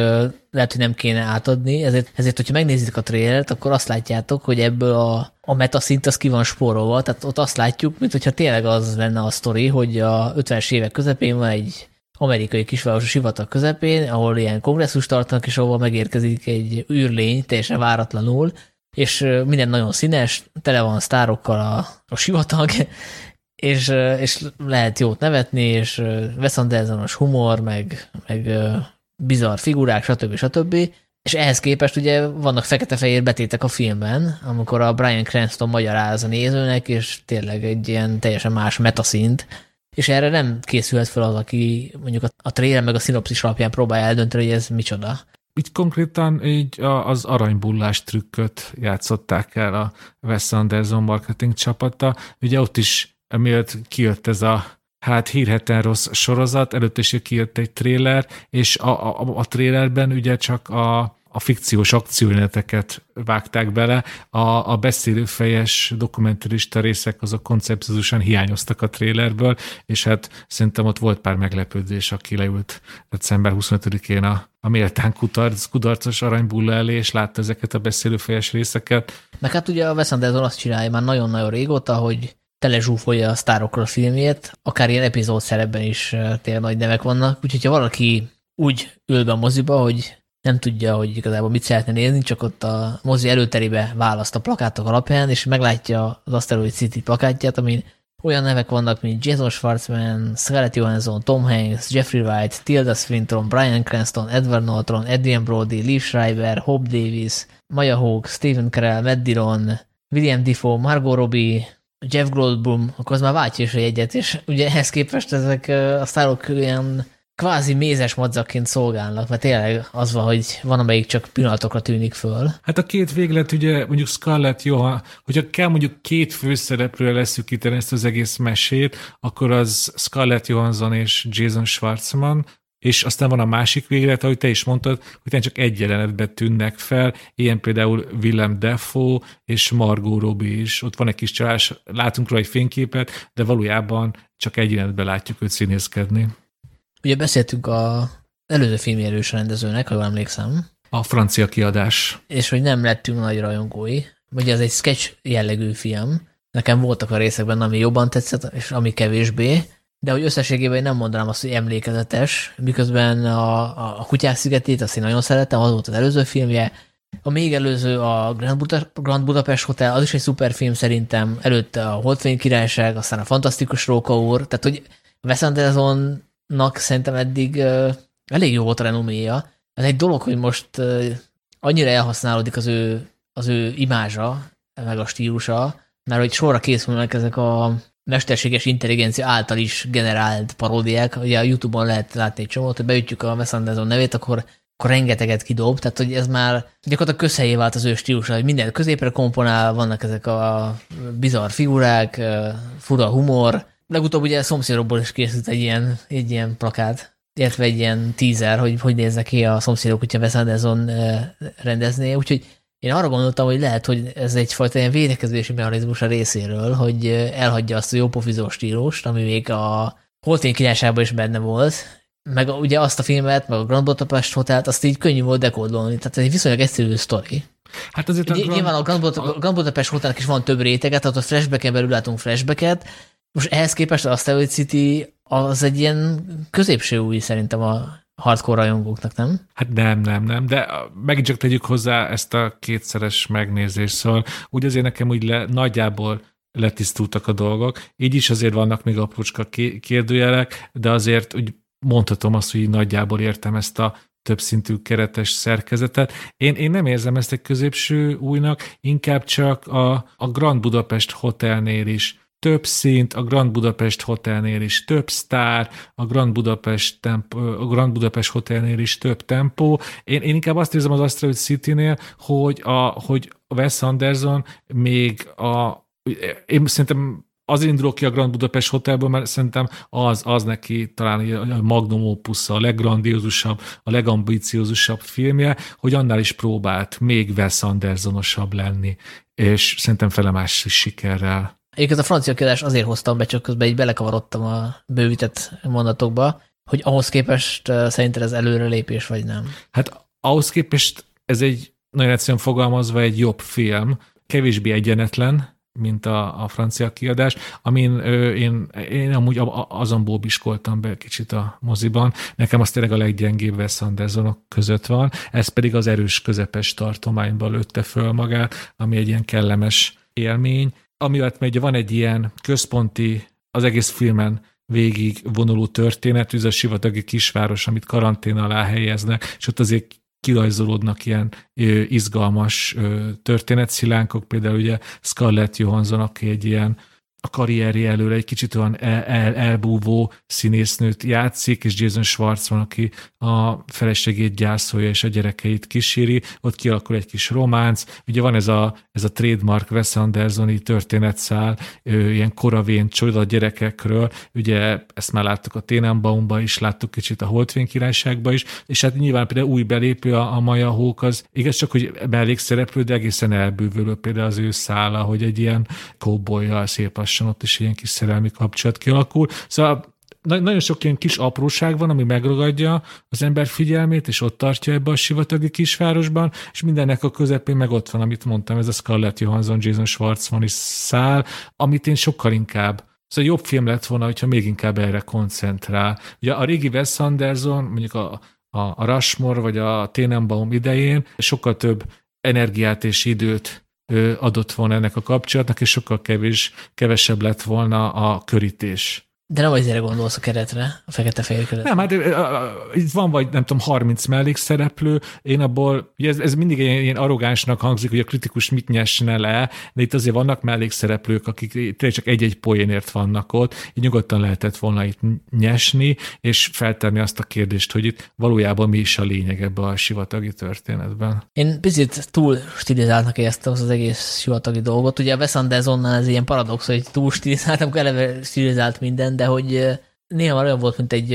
lehet, hogy nem kéne átadni, ezért, ezért hogyha megnézitek a trailert, akkor azt látjátok, hogy ebből a, a metaszint az ki van spórolva, tehát ott azt látjuk, mint hogyha tényleg az lenne a sztori, hogy a 50-es évek közepén van egy amerikai kisváros a sivatag közepén, ahol ilyen kongresszus tartanak, és ahol megérkezik egy űrlény, teljesen váratlanul, és minden nagyon színes, tele van sztárokkal a, a sivatag, és, és lehet jót nevetni, és Wes humor, meg, meg bizarr figurák, stb. stb. És ehhez képest ugye vannak fekete-fehér betétek a filmben, amikor a Brian Cranston magyaráz a nézőnek, és tényleg egy ilyen teljesen más metaszint, és erre nem készülhet fel az, aki mondjuk a, a trailer meg a szinopszis alapján próbálja eldönteni, hogy ez micsoda. Így konkrétan így az aranybullás trükköt játszották el a Wes Anderson marketing csapata. Ugye ott is, emiatt kijött ez a hát hírheten rossz sorozat, előtt is kijött egy tréler, és a, a, a trélerben ugye csak a, a fikciós akciójöneteket vágták bele, a, a beszélőfejes dokumentarista részek azok koncepciózusan hiányoztak a trélerből, és hát szerintem ott volt pár meglepődés, aki leült december 25-én a, a méltán kudarc, kudarcos aranybulla elé, és látta ezeket a beszélőfejes részeket. Meg hát ugye a Wes Anderson azt csinálja már nagyon-nagyon régóta, hogy telezsúfolja a sztárokról a filmjét, akár ilyen epizód szerepben is tényleg nagy nevek vannak, úgyhogy ha valaki úgy ül be a moziba, hogy nem tudja, hogy igazából mit szeretne nézni, csak ott a mozi előterébe választ a plakátok alapján, és meglátja az Asteroid City plakátját, amin olyan nevek vannak, mint Jason Schwartzman, Scarlett Johansson, Tom Hanks, Jeffrey Wright, Tilda Swinton, Brian Cranston, Edward Norton, Adrian Brody, Lee Schreiber, Hope Davis, Maya Hawke, Stephen Carell, Matt Dillon, William Defoe, Margot Robbie, Jeff Goldblum, akkor az már váltja is egyet, és ugye ehhez képest ezek a sztárok ilyen kvázi mézes madzakként szolgálnak, mert tényleg az van, hogy van, amelyik csak pillanatokra tűnik föl. Hát a két véglet, ugye mondjuk Scarlett Johansson, hogyha kell mondjuk két főszereplőre leszűkíteni ezt az egész mesét, akkor az Scarlett Johansson és Jason Schwartzman, és aztán van a másik véglet, ahogy te is mondtad, hogy csak egy jelenetben tűnnek fel, ilyen például Willem Dafoe és Margot Robbie is. Ott van egy kis csalás, látunk róla egy fényképet, de valójában csak egy jelenetben látjuk őt színészkedni. Ugye beszéltünk a előző filmjelős rendezőnek, ha jól emlékszem. A francia kiadás. És hogy nem lettünk nagy rajongói. Ugye ez egy sketch jellegű film. Nekem voltak a részekben, ami jobban tetszett, és ami kevésbé de hogy összességében én nem mondanám azt, hogy emlékezetes, miközben a, a, a Kutyák szigetét azt én nagyon szeretem, az volt az előző filmje, a még előző a Grand, Buda, Grand Budapest Hotel, az is egy szuper film szerintem, előtte a Holdfény Királyság, aztán a Fantasztikus Róka úr, tehát hogy Wes Andersonnak szerintem eddig uh, elég jó volt a renoméja. Ez egy dolog, hogy most uh, annyira elhasználódik az ő, az ő imázsa, meg a stílusa, mert hogy sorra készülnek ezek a mesterséges intelligencia által is generált paródiák. Ugye a YouTube-on lehet látni egy csomót, hogy beütjük a Wes Anderson nevét, akkor, akkor rengeteget kidob, tehát hogy ez már gyakorlatilag közhelyé vált az ő stílusa, hogy minden középre komponál, vannak ezek a bizarr figurák, fura humor. Legutóbb ugye a szomszédokból is készült egy ilyen, egy ilyen plakát, illetve egy ilyen teaser, hogy hogy néznek ki a szomszédok, hogyha Wes Anderson rendezné, úgyhogy én arra gondoltam, hogy lehet, hogy ez egyfajta ilyen védekezési mechanizmus a részéről, hogy elhagyja azt a jópofizó stílust, ami még a Holtény királyságban is benne volt, meg ugye azt a filmet, meg a Grand Budapest Hotelt, azt így könnyű volt dekódolni. Tehát ez egy viszonylag egyszerű sztori. Hát azért a Grand... Nyilván a Grand, Budapest, a Grand Budapest Hotelnek is van több réteget, tehát a flashbacken belül látunk flashbacket. Most ehhez képest a Asteroid City az egy ilyen középső új szerintem a hardcore rajongóknak, nem? Hát nem, nem, nem, de megint csak tegyük hozzá ezt a kétszeres megnézést, szóval úgy azért nekem úgy le, nagyjából letisztultak a dolgok. Így is azért vannak még aprócska kérdőjelek, de azért úgy mondhatom azt, hogy nagyjából értem ezt a többszintű keretes szerkezetet. Én, én nem érzem ezt egy középső újnak, inkább csak a, a Grand Budapest Hotelnél is több szint, a Grand Budapest Hotelnél is több sztár, a Grand Budapest, temp, a Grand Budapest Hotelnél is több tempó. Én, én inkább azt érzem az Asteroid City-nél, hogy a, hogy Wes Anderson még a én szerintem az indulok ki a Grand Budapest Hotelből, mert szerintem az, az neki talán a magnum opus, a leggrandiózusabb, a legambiciózusabb filmje, hogy annál is próbált még Wes Andersonosabb lenni, és szerintem felemás sikerrel. Egyébként a francia kiadást azért hoztam be, csak közben így belekavarodtam a bővített mondatokba, hogy ahhoz képest szerinted ez előrelépés, vagy nem? Hát ahhoz képest ez egy nagyon egyszerűen fogalmazva egy jobb film, kevésbé egyenetlen, mint a, a francia kiadás, amin ö, én, én amúgy azon bóbiskoltam be kicsit a moziban. Nekem az tényleg a leggyengébb Wes Andersonok között van, ez pedig az erős közepes tartományban lőtte föl magát, ami egy ilyen kellemes élmény. Amiatt ugye van egy ilyen központi, az egész filmen végig vonuló történet, ez a sivatagi kisváros, amit karantén alá helyeznek, és ott azért kirajzolódnak ilyen izgalmas történetszilánkok, például ugye Scarlett Johansson, aki egy ilyen a karrierje előre egy kicsit olyan el, el, elbúvó színésznőt játszik, és Jason Schwartz van, aki a feleségét gyászolja, és a gyerekeit kíséri, ott kialakul egy kis románc. Ugye van ez a, ez a trademark Wes Andersoni történetszál, ilyen koravén csoda gyerekekről, ugye ezt már láttuk a Ténenbaumban is, láttuk kicsit a Holtvén királyságban is, és hát nyilván például új belépő a, a Maja Hók, az igaz csak, hogy mellékszereplő, de egészen elbűvölő például az ő szála, hogy egy ilyen kóbolyjal szép lassan ott is ilyen kis szerelmi kapcsolat kialakul. Szóval nagyon sok ilyen kis apróság van, ami megragadja az ember figyelmét, és ott tartja ebbe a sivatagi kisvárosban, és mindennek a közepén meg ott van, amit mondtam, ez a Scarlett Johansson, Jason Schwartzman is szál, amit én sokkal inkább Szóval jobb film lett volna, hogyha még inkább erre koncentrál. Ugye a régi Wes Anderson, mondjuk a, a, a Rushmore vagy a Tenenbaum idején sokkal több energiát és időt adott volna ennek a kapcsolatnak, és sokkal kevés, kevesebb lett volna a körítés. De nem azért gondolsz a keretre, a fekete-fehér keretre. Nem, hát itt van vagy, nem tudom, 30 mellékszereplő, én abból, ugye ez, ez mindig ilyen, ilyen arrogánsnak hangzik, hogy a kritikus mit nyesne le, de itt azért vannak mellékszereplők, akik tényleg csak egy-egy poénért vannak ott, így nyugodtan lehetett volna itt nyesni, és feltenni azt a kérdést, hogy itt valójában mi is a lényeg ebbe a sivatagi történetben. Én picit túl stilizáltnak éreztem az, az egész sivatagi dolgot. Ugye a Wes Andersonnál ez ilyen paradox, hogy túl stilizáltam, eleve stilizált minden, de hogy néha már olyan volt, mint egy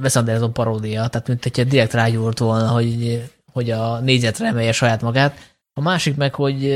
Wes Anderson paródia, tehát mint hogyha direkt rágyúrt volna, hogy, hogy a négyzetre emelje saját magát. A másik meg, hogy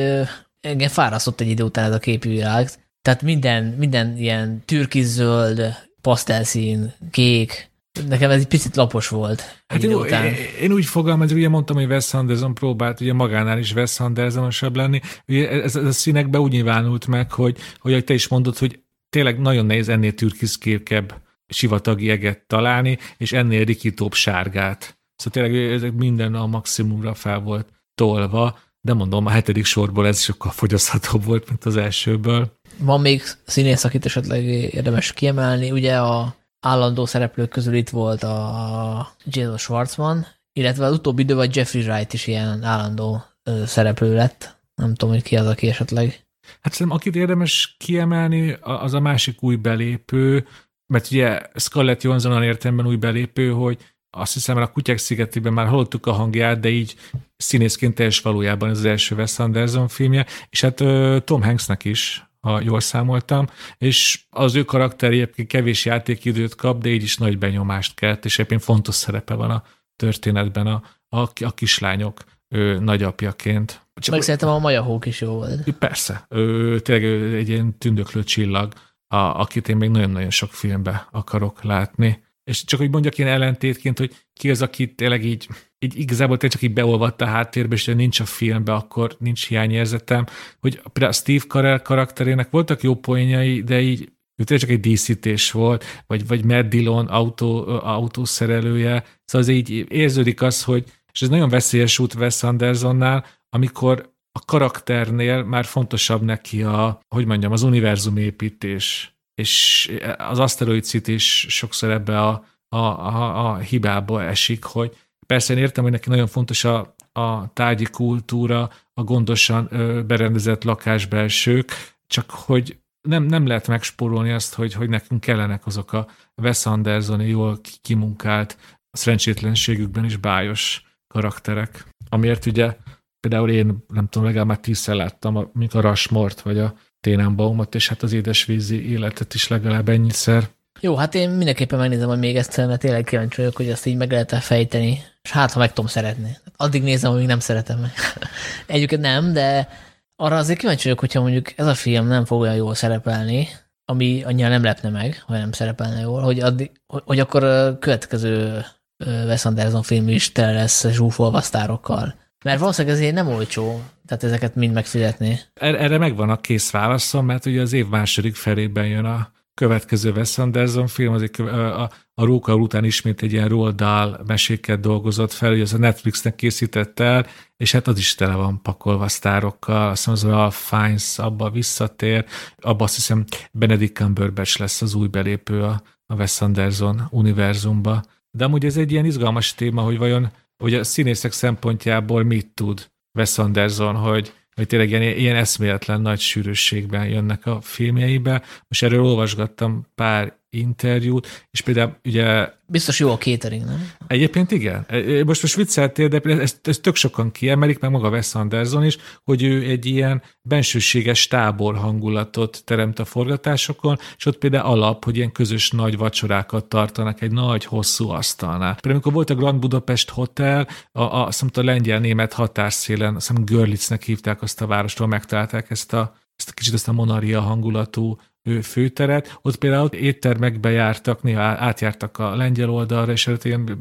engem fárasztott egy idő után ez a képvilág, tehát minden, minden ilyen türkiszöld, pasztelszín, kék, Nekem ez egy picit lapos volt. Hát én, után. Én, én, úgy fogalmazom, ugye mondtam, hogy Wes Anderson próbált ugye magánál is Wes Andersonosabb lenni. Ugye ez, ez a színekbe úgy nyilvánult meg, hogy, hogy te is mondod, hogy tényleg nagyon nehéz ennél türkiszkékebb sivatagi eget találni, és ennél rikítóbb sárgát. Szóval tényleg ezek minden a maximumra fel volt tolva, de mondom, a hetedik sorból ez sokkal fogyaszthatóbb volt, mint az elsőből. Van még színész, akit esetleg érdemes kiemelni. Ugye a állandó szereplők közül itt volt a Jason Schwartzman, illetve az utóbbi időben Jeffrey Wright is ilyen állandó szereplő lett. Nem tudom, hogy ki az, aki esetleg Hát szerintem akit érdemes kiemelni, az a másik új belépő, mert ugye Scarlett Johansson értelemben új belépő, hogy azt hiszem, a Kutyák szigetében már hallottuk a hangját, de így színészként teljes valójában ez az első Wes Anderson filmje, és hát Tom Hanksnek is, ha jól számoltam, és az ő karakterje egyébként kevés játékidőt kap, de így is nagy benyomást kelt, és egyébként fontos szerepe van a történetben a, a, a kislányok ő, nagyapjaként. Csak Meg szerintem a Maja Hók is jó volt. Persze. Ő, tényleg ő egy ilyen tündöklő csillag, a, akit én még nagyon-nagyon sok filmbe akarok látni. És csak hogy mondjak én ellentétként, hogy ki az, aki tényleg így, így igazából tényleg csak így beolvadt a háttérbe, és nincs a filmbe, akkor nincs hiányérzetem, hogy például Steve Carell karakterének voltak jó poénjai, de így ő tényleg csak egy díszítés volt, vagy, vagy Matt Dillon autó, autószerelője. Szóval az így érződik az, hogy, és ez nagyon veszélyes út Wes Andersonnál, amikor a karakternél már fontosabb neki a, hogy mondjam, az univerzum építés. És az aszteroid is sokszor ebbe a, a, a, a hibába esik, hogy persze én értem, hogy neki nagyon fontos a, a tárgyi kultúra, a gondosan berendezett lakásbelsők, csak hogy nem, nem lehet megspórolni azt, hogy, hogy nekünk kellenek azok a Wes Andersoni jól kimunkált, szerencsétlenségükben is bájos karakterek. Amiért ugye például én nem tudom, legalább már tízszer láttam, mint a Rushmort, vagy a Ténenbaumot, és hát az édesvízi életet is legalább ennyiszer. Jó, hát én mindenképpen megnézem hogy még ezt, mert tényleg kíváncsi vagyok, hogy ezt így meg lehet -e fejteni, és hát, ha meg tudom szeretni. Addig nézem, amíg nem szeretem meg. Egyébként nem, de arra azért kíváncsi vagyok, hogyha mondjuk ez a film nem fog olyan jól szerepelni, ami annyira nem lepne meg, ha nem szerepelne jól, hogy, addig, hogy akkor a következő Wes Anderson film is tele lesz zsúfolva sztárokkal. Mert valószínűleg ezért nem olcsó, tehát ezeket mind megfizetni. Erre megvan a kész válaszom, mert ugye az év második felében jön a következő Wes Anderson film, az egy, a, a, Róka után ismét egy ilyen Roald Dahl meséket dolgozott fel, hogy az a Netflixnek készített el, és hát az is tele van pakolva sztárokkal, azt hiszem az a Fiennes abba visszatér, abba azt hiszem Benedict Cumberbatch lesz az új belépő a, a Wes Anderson univerzumba. De amúgy ez egy ilyen izgalmas téma, hogy vajon hogy a színészek szempontjából mit tud Wes Anderson, hogy hogy tényleg ilyen, ilyen eszméletlen nagy sűrűségben jönnek a filmjeibe. Most erről olvasgattam pár interjút, és például ugye... Biztos jó a catering, nem? Egyébként igen. E, e, most most vicceltél, de ezt, ezt tök sokan kiemelik, meg maga Wes Anderson is, hogy ő egy ilyen bensőséges tábor hangulatot teremt a forgatásokon, és ott például alap, hogy ilyen közös nagy vacsorákat tartanak egy nagy, hosszú asztalnál. Például amikor volt a Grand Budapest Hotel, a, a, a, a lengyel-német határszélen, azt hiszem Görlitznek hívták azt a várostól, megtalálták ezt a ezt a kicsit ezt a monaria hangulatú főteret, ott például éttermekbe jártak, néha átjártak a lengyel oldalra, és előtt ilyen,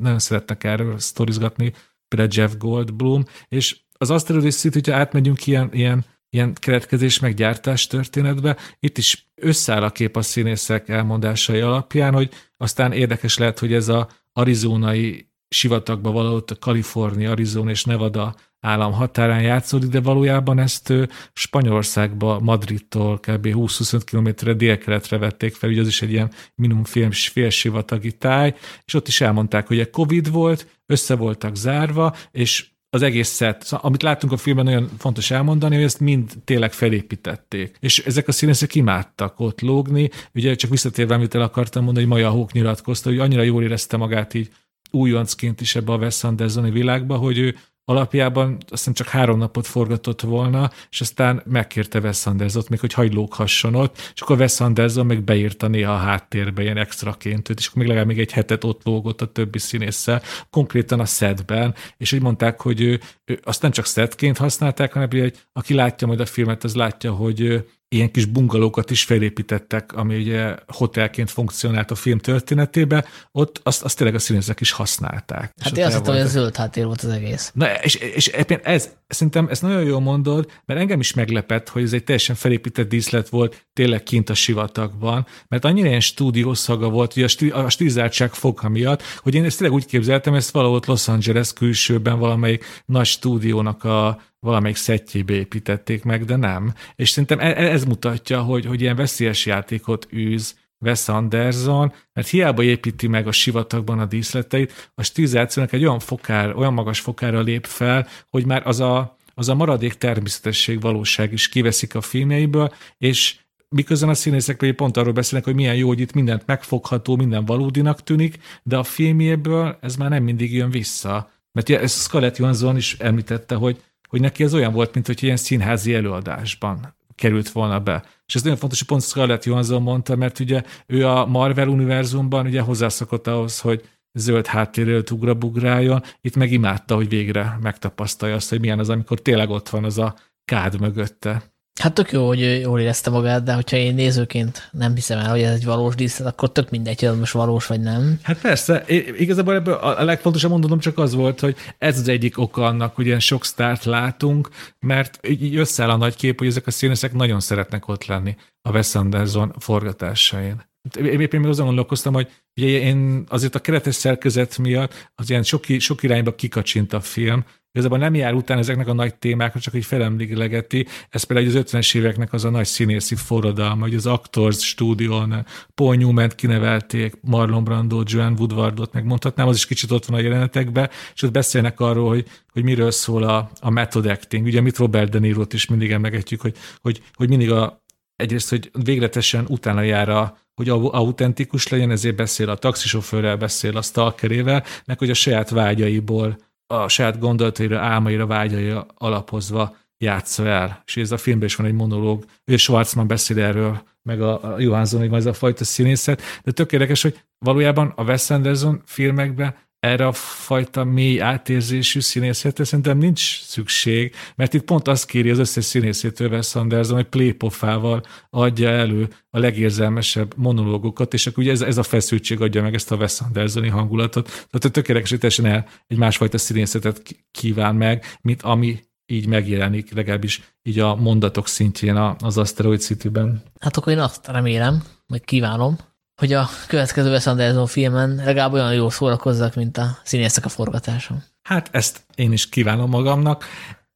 nagyon szerettek erről sztorizgatni, például Jeff Goldblum, és az Asteroid City, hogyha átmegyünk ilyen, ilyen, ilyen keletkezés meggyártás történetbe, itt is összeáll a kép a színészek elmondásai alapján, hogy aztán érdekes lehet, hogy ez a arizonai sivatagba a Kalifornia, Arizona és Nevada állam határán játszódik, de valójában ezt Spanyolországba, Madridtól kb. 20-25 kilométerre délkeletre vették fel, ugye az is egy ilyen minimum fél, félsivatagi táj, és ott is elmondták, hogy egy Covid volt, össze voltak zárva, és az egész szett, szóval, amit láttunk a filmben, nagyon fontos elmondani, hogy ezt mind tényleg felépítették. És ezek a színészek imádtak ott lógni. Ugye csak visszatérve, amit el akartam mondani, hogy Maja Hók nyilatkozta, hogy annyira jól érezte magát így újoncként is ebbe a Wes Andersoni világba, hogy ő alapjában azt hiszem csak három napot forgatott volna, és aztán megkérte Wes Andersot még, hogy hagylóghasson ott, és akkor Wes Anderson meg beírta néha a háttérbe ilyen extraként őt, és akkor még legalább még egy hetet ott lógott a többi színésszel, konkrétan a setben, és úgy mondták, hogy ő, ő azt nem csak setként használták, hanem hogy aki látja majd a filmet, az látja, hogy ilyen kis bungalókat is felépítettek, ami ugye hotelként funkcionált a film történetében, ott azt, azt tényleg a színészek is használták. Hát én azt hittem, hogy a zöld háttér volt az egész. Na, és, és ez, szerintem ezt nagyon jól mondod, mert engem is meglepett, hogy ez egy teljesen felépített díszlet volt tényleg kint a sivatagban, mert annyira ilyen stúdiószaga volt, hogy a, sti, a stilizáltság foga miatt, hogy én ezt tényleg úgy képzeltem, ezt valahol Los Angeles külsőben valamelyik nagy stúdiónak a valamelyik szettjébe építették meg, de nem. És szerintem e, e, ez mutatja, hogy, hogy ilyen veszélyes játékot űz Wes Anderson, mert hiába építi meg a sivatagban a díszleteit, a stilizációnak egy olyan, fokár, olyan magas fokára lép fel, hogy már az a, az a maradék természetesség valóság is kiveszik a filmjeiből, és miközben a színészek pedig pont arról beszélnek, hogy milyen jó, hogy itt mindent megfogható, minden valódinak tűnik, de a filmjéből ez már nem mindig jön vissza. Mert ugye ezt Scarlett Johansson is említette, hogy hogy neki ez olyan volt, mint hogy ilyen színházi előadásban került volna be. És ez nagyon fontos, hogy pont Scarlett Johansson mondta, mert ugye ő a Marvel univerzumban ugye hozzászokott ahhoz, hogy zöld háttérről ugrabugráljon, itt meg imádta, hogy végre megtapasztalja azt, hogy milyen az, amikor tényleg ott van az a kád mögötte. Hát tök jó, hogy jól érezte magát, de hogyha én nézőként nem hiszem el, hogy ez egy valós díszlet, akkor tök mindegy, hogy most valós vagy nem. Hát persze, igazából ebből a legfontosabb mondatom csak az volt, hogy ez az egyik oka annak, hogy ilyen sok sztárt látunk, mert így összeáll a nagy kép, hogy ezek a színészek nagyon szeretnek ott lenni a Wes Anderson forgatásain. Én éppen még azon gondolkoztam, hogy ugye én azért a keretes szerkezet miatt az ilyen sok, sok irányba kikacsint a film, igazából nem jár után ezeknek a nagy témákra, csak így felemlélegeti. Ez például az 50-es éveknek az a nagy színészi forradalma, hogy az Actors stúdión Paul Newman kinevelték, Marlon Brando, Joan Woodwardot megmondhatnám, az is kicsit ott van a jelenetekben, és ott beszélnek arról, hogy, hogy miről szól a, a method acting. Ugye mit Robert De Niro-t is mindig emlegetjük, hogy, hogy, hogy mindig a, egyrészt, hogy végletesen utána jár a, hogy autentikus legyen, ezért beszél a taxisofőrrel, beszél a stalkerével, meg hogy a saját vágyaiból, a saját gondolataira, álmaira, vágyaira alapozva játsza el. És ez a filmben is van egy monológ, és Schwarzman beszél erről, meg a, a Johansson, hogy ez a fajta színészet, de tök érdekes, hogy valójában a Wes Anderson filmekben erre a fajta mély átérzésű színészetre szerintem nincs szükség, mert itt pont azt kéri az összes színészétől Wes Anderson, hogy plépofával adja elő a legérzelmesebb monológokat, és akkor ugye ez, ez a feszültség adja meg ezt a Wes Andersoni hangulatot. Tehát tökéletesen el egy másfajta színészetet kíván meg, mint ami így megjelenik, legalábbis így a mondatok szintjén az Asteroid City-ben. Hát akkor én azt remélem, vagy kívánom, hogy a következő Wes Anderson filmen legalább olyan jól szórakozzak, mint a színészek a forgatáson. Hát ezt én is kívánom magamnak.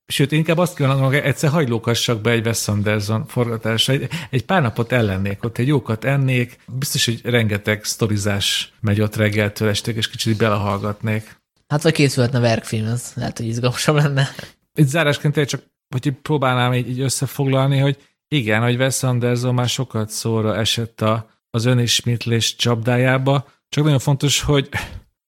Sőt, inkább azt kívánom hogy egyszer hagylókassak be egy Wes Anderson forgatásra. Egy, egy pár napot ellennék ott, egy jókat ennék. Biztos, hogy rengeteg sztorizás megy ott reggeltől esték, és kicsit belehallgatnék. Hát vagy készülhetne verkfilm, ez lehet, hogy izgalmasabb lenne. Itt zárásként csak, hogy próbálnám így, így összefoglalni, hogy igen, hogy Wes Anderson már sokat szóra esett a, az önismétlés csapdájába, csak nagyon fontos, hogy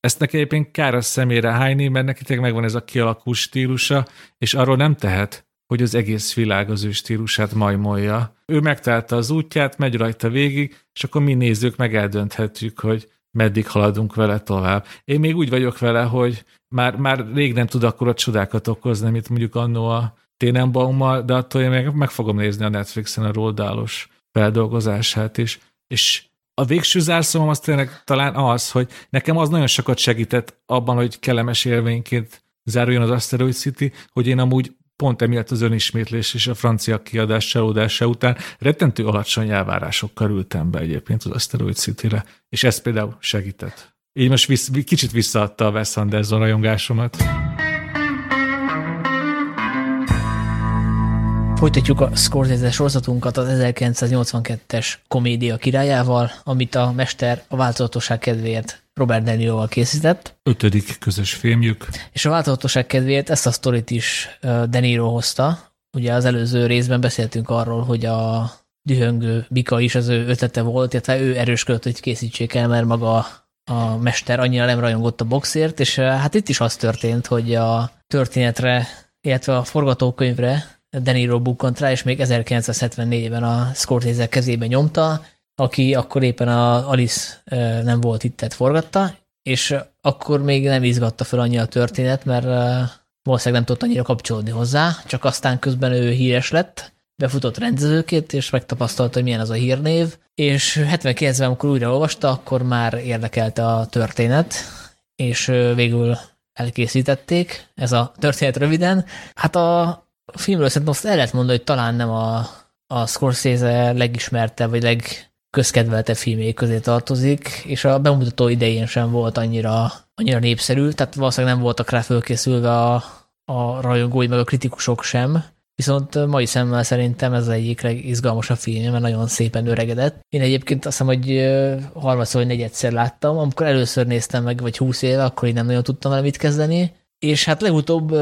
ezt neki egyébként kár a szemére hányni, mert neki tényleg megvan ez a kialakult stílusa, és arról nem tehet, hogy az egész világ az ő stílusát majmolja. Ő megtalálta az útját, megy rajta végig, és akkor mi nézők meg eldönthetjük, hogy meddig haladunk vele tovább. Én még úgy vagyok vele, hogy már, már rég nem tud akkor a csodákat okozni, mint mondjuk annó a Ténenbaummal, de attól én meg, meg fogom nézni a Netflixen a roldálos feldolgozását is és a végső zárszavom az tényleg talán az, hogy nekem az nagyon sokat segített abban, hogy kellemes élvényként záruljon az Asteroid City, hogy én amúgy pont emiatt az önismétlés és a francia kiadás csalódása után rettentő alacsony elvárásokkal ültem be egyébként az Asteroid City-re, és ez például segített. Így most visz, kicsit visszaadta a Wes Anderson rajongásomat. Folytatjuk a Scorsese sorozatunkat az 1982-es komédia királyával, amit a mester a változatosság kedvéért Robert De Niroval készített. Ötödik közös filmjük. És a változatosság kedvéért ezt a sztorit is De Niro hozta. Ugye az előző részben beszéltünk arról, hogy a dühöngő Bika is az ő ötlete volt, illetve ő erősködött, hogy készítsék el, mert maga a mester annyira nem rajongott a boxért, és hát itt is az történt, hogy a történetre, illetve a forgatókönyvre Deniro bukkant rá, és még 1974-ben a Scorsese kezébe nyomta, aki akkor éppen a Alice nem volt itt, tehát forgatta, és akkor még nem izgatta fel annyi a történet, mert valószínűleg nem tudott annyira kapcsolódni hozzá, csak aztán közben ő híres lett, befutott rendezőként, és megtapasztalta, hogy milyen az a hírnév, és 79-ben, amikor újra olvasta, akkor már érdekelte a történet, és végül elkészítették, ez a történet röviden. Hát a a filmről szerintem azt el lehet mondani, hogy talán nem a, a Scorsese legismertebb, vagy legközkedveltebb filmjé közé tartozik, és a bemutató idején sem volt annyira, annyira népszerű, tehát valószínűleg nem voltak rá fölkészülve a, a rajongói, meg a kritikusok sem, Viszont mai szemmel szerintem ez az egyik legizgalmasabb film, mert nagyon szépen öregedett. Én egyébként azt hiszem, hogy harmadszor vagy negyedszer láttam, amikor először néztem meg, vagy húsz éve, akkor én nem nagyon tudtam vele mit kezdeni. És hát legutóbb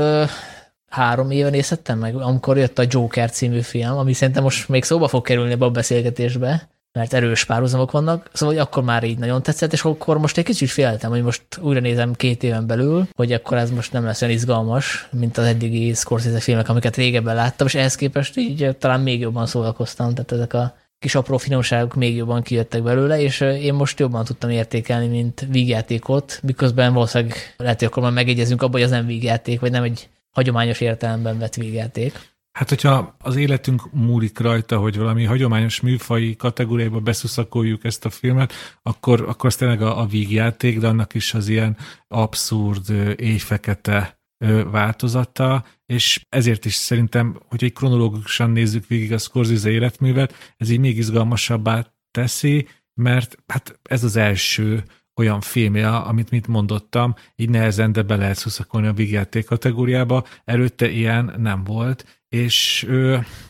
három éve nézhettem meg, amikor jött a Joker című film, ami szerintem most még szóba fog kerülni a beszélgetésbe, mert erős párhuzamok vannak, szóval hogy akkor már így nagyon tetszett, és akkor most egy kicsit féltem, hogy most újra nézem két éven belül, hogy akkor ez most nem lesz olyan izgalmas, mint az eddigi Scorsese filmek, amiket régebben láttam, és ehhez képest így talán még jobban szórakoztam, tehát ezek a kis apró finomságok még jobban kijöttek belőle, és én most jobban tudtam értékelni, mint vígjátékot, miközben valószínűleg lehet, hogy akkor már megegyezünk abban, hogy az nem vígjáték, vagy nem egy hagyományos értelemben vett végjáték. Hát, hogyha az életünk múlik rajta, hogy valami hagyományos műfai kategóriába beszuszakoljuk ezt a filmet, akkor, akkor az tényleg a, a vígjáték, de annak is az ilyen abszurd, éjfekete változata, és ezért is szerintem, hogy egy kronológikusan nézzük végig a Scorsese életművet, ez így még izgalmasabbá teszi, mert hát ez az első olyan filmje, amit mit mondottam, így nehezen, de be lehet szuszakolni a vígjáték kategóriába. Előtte ilyen nem volt, és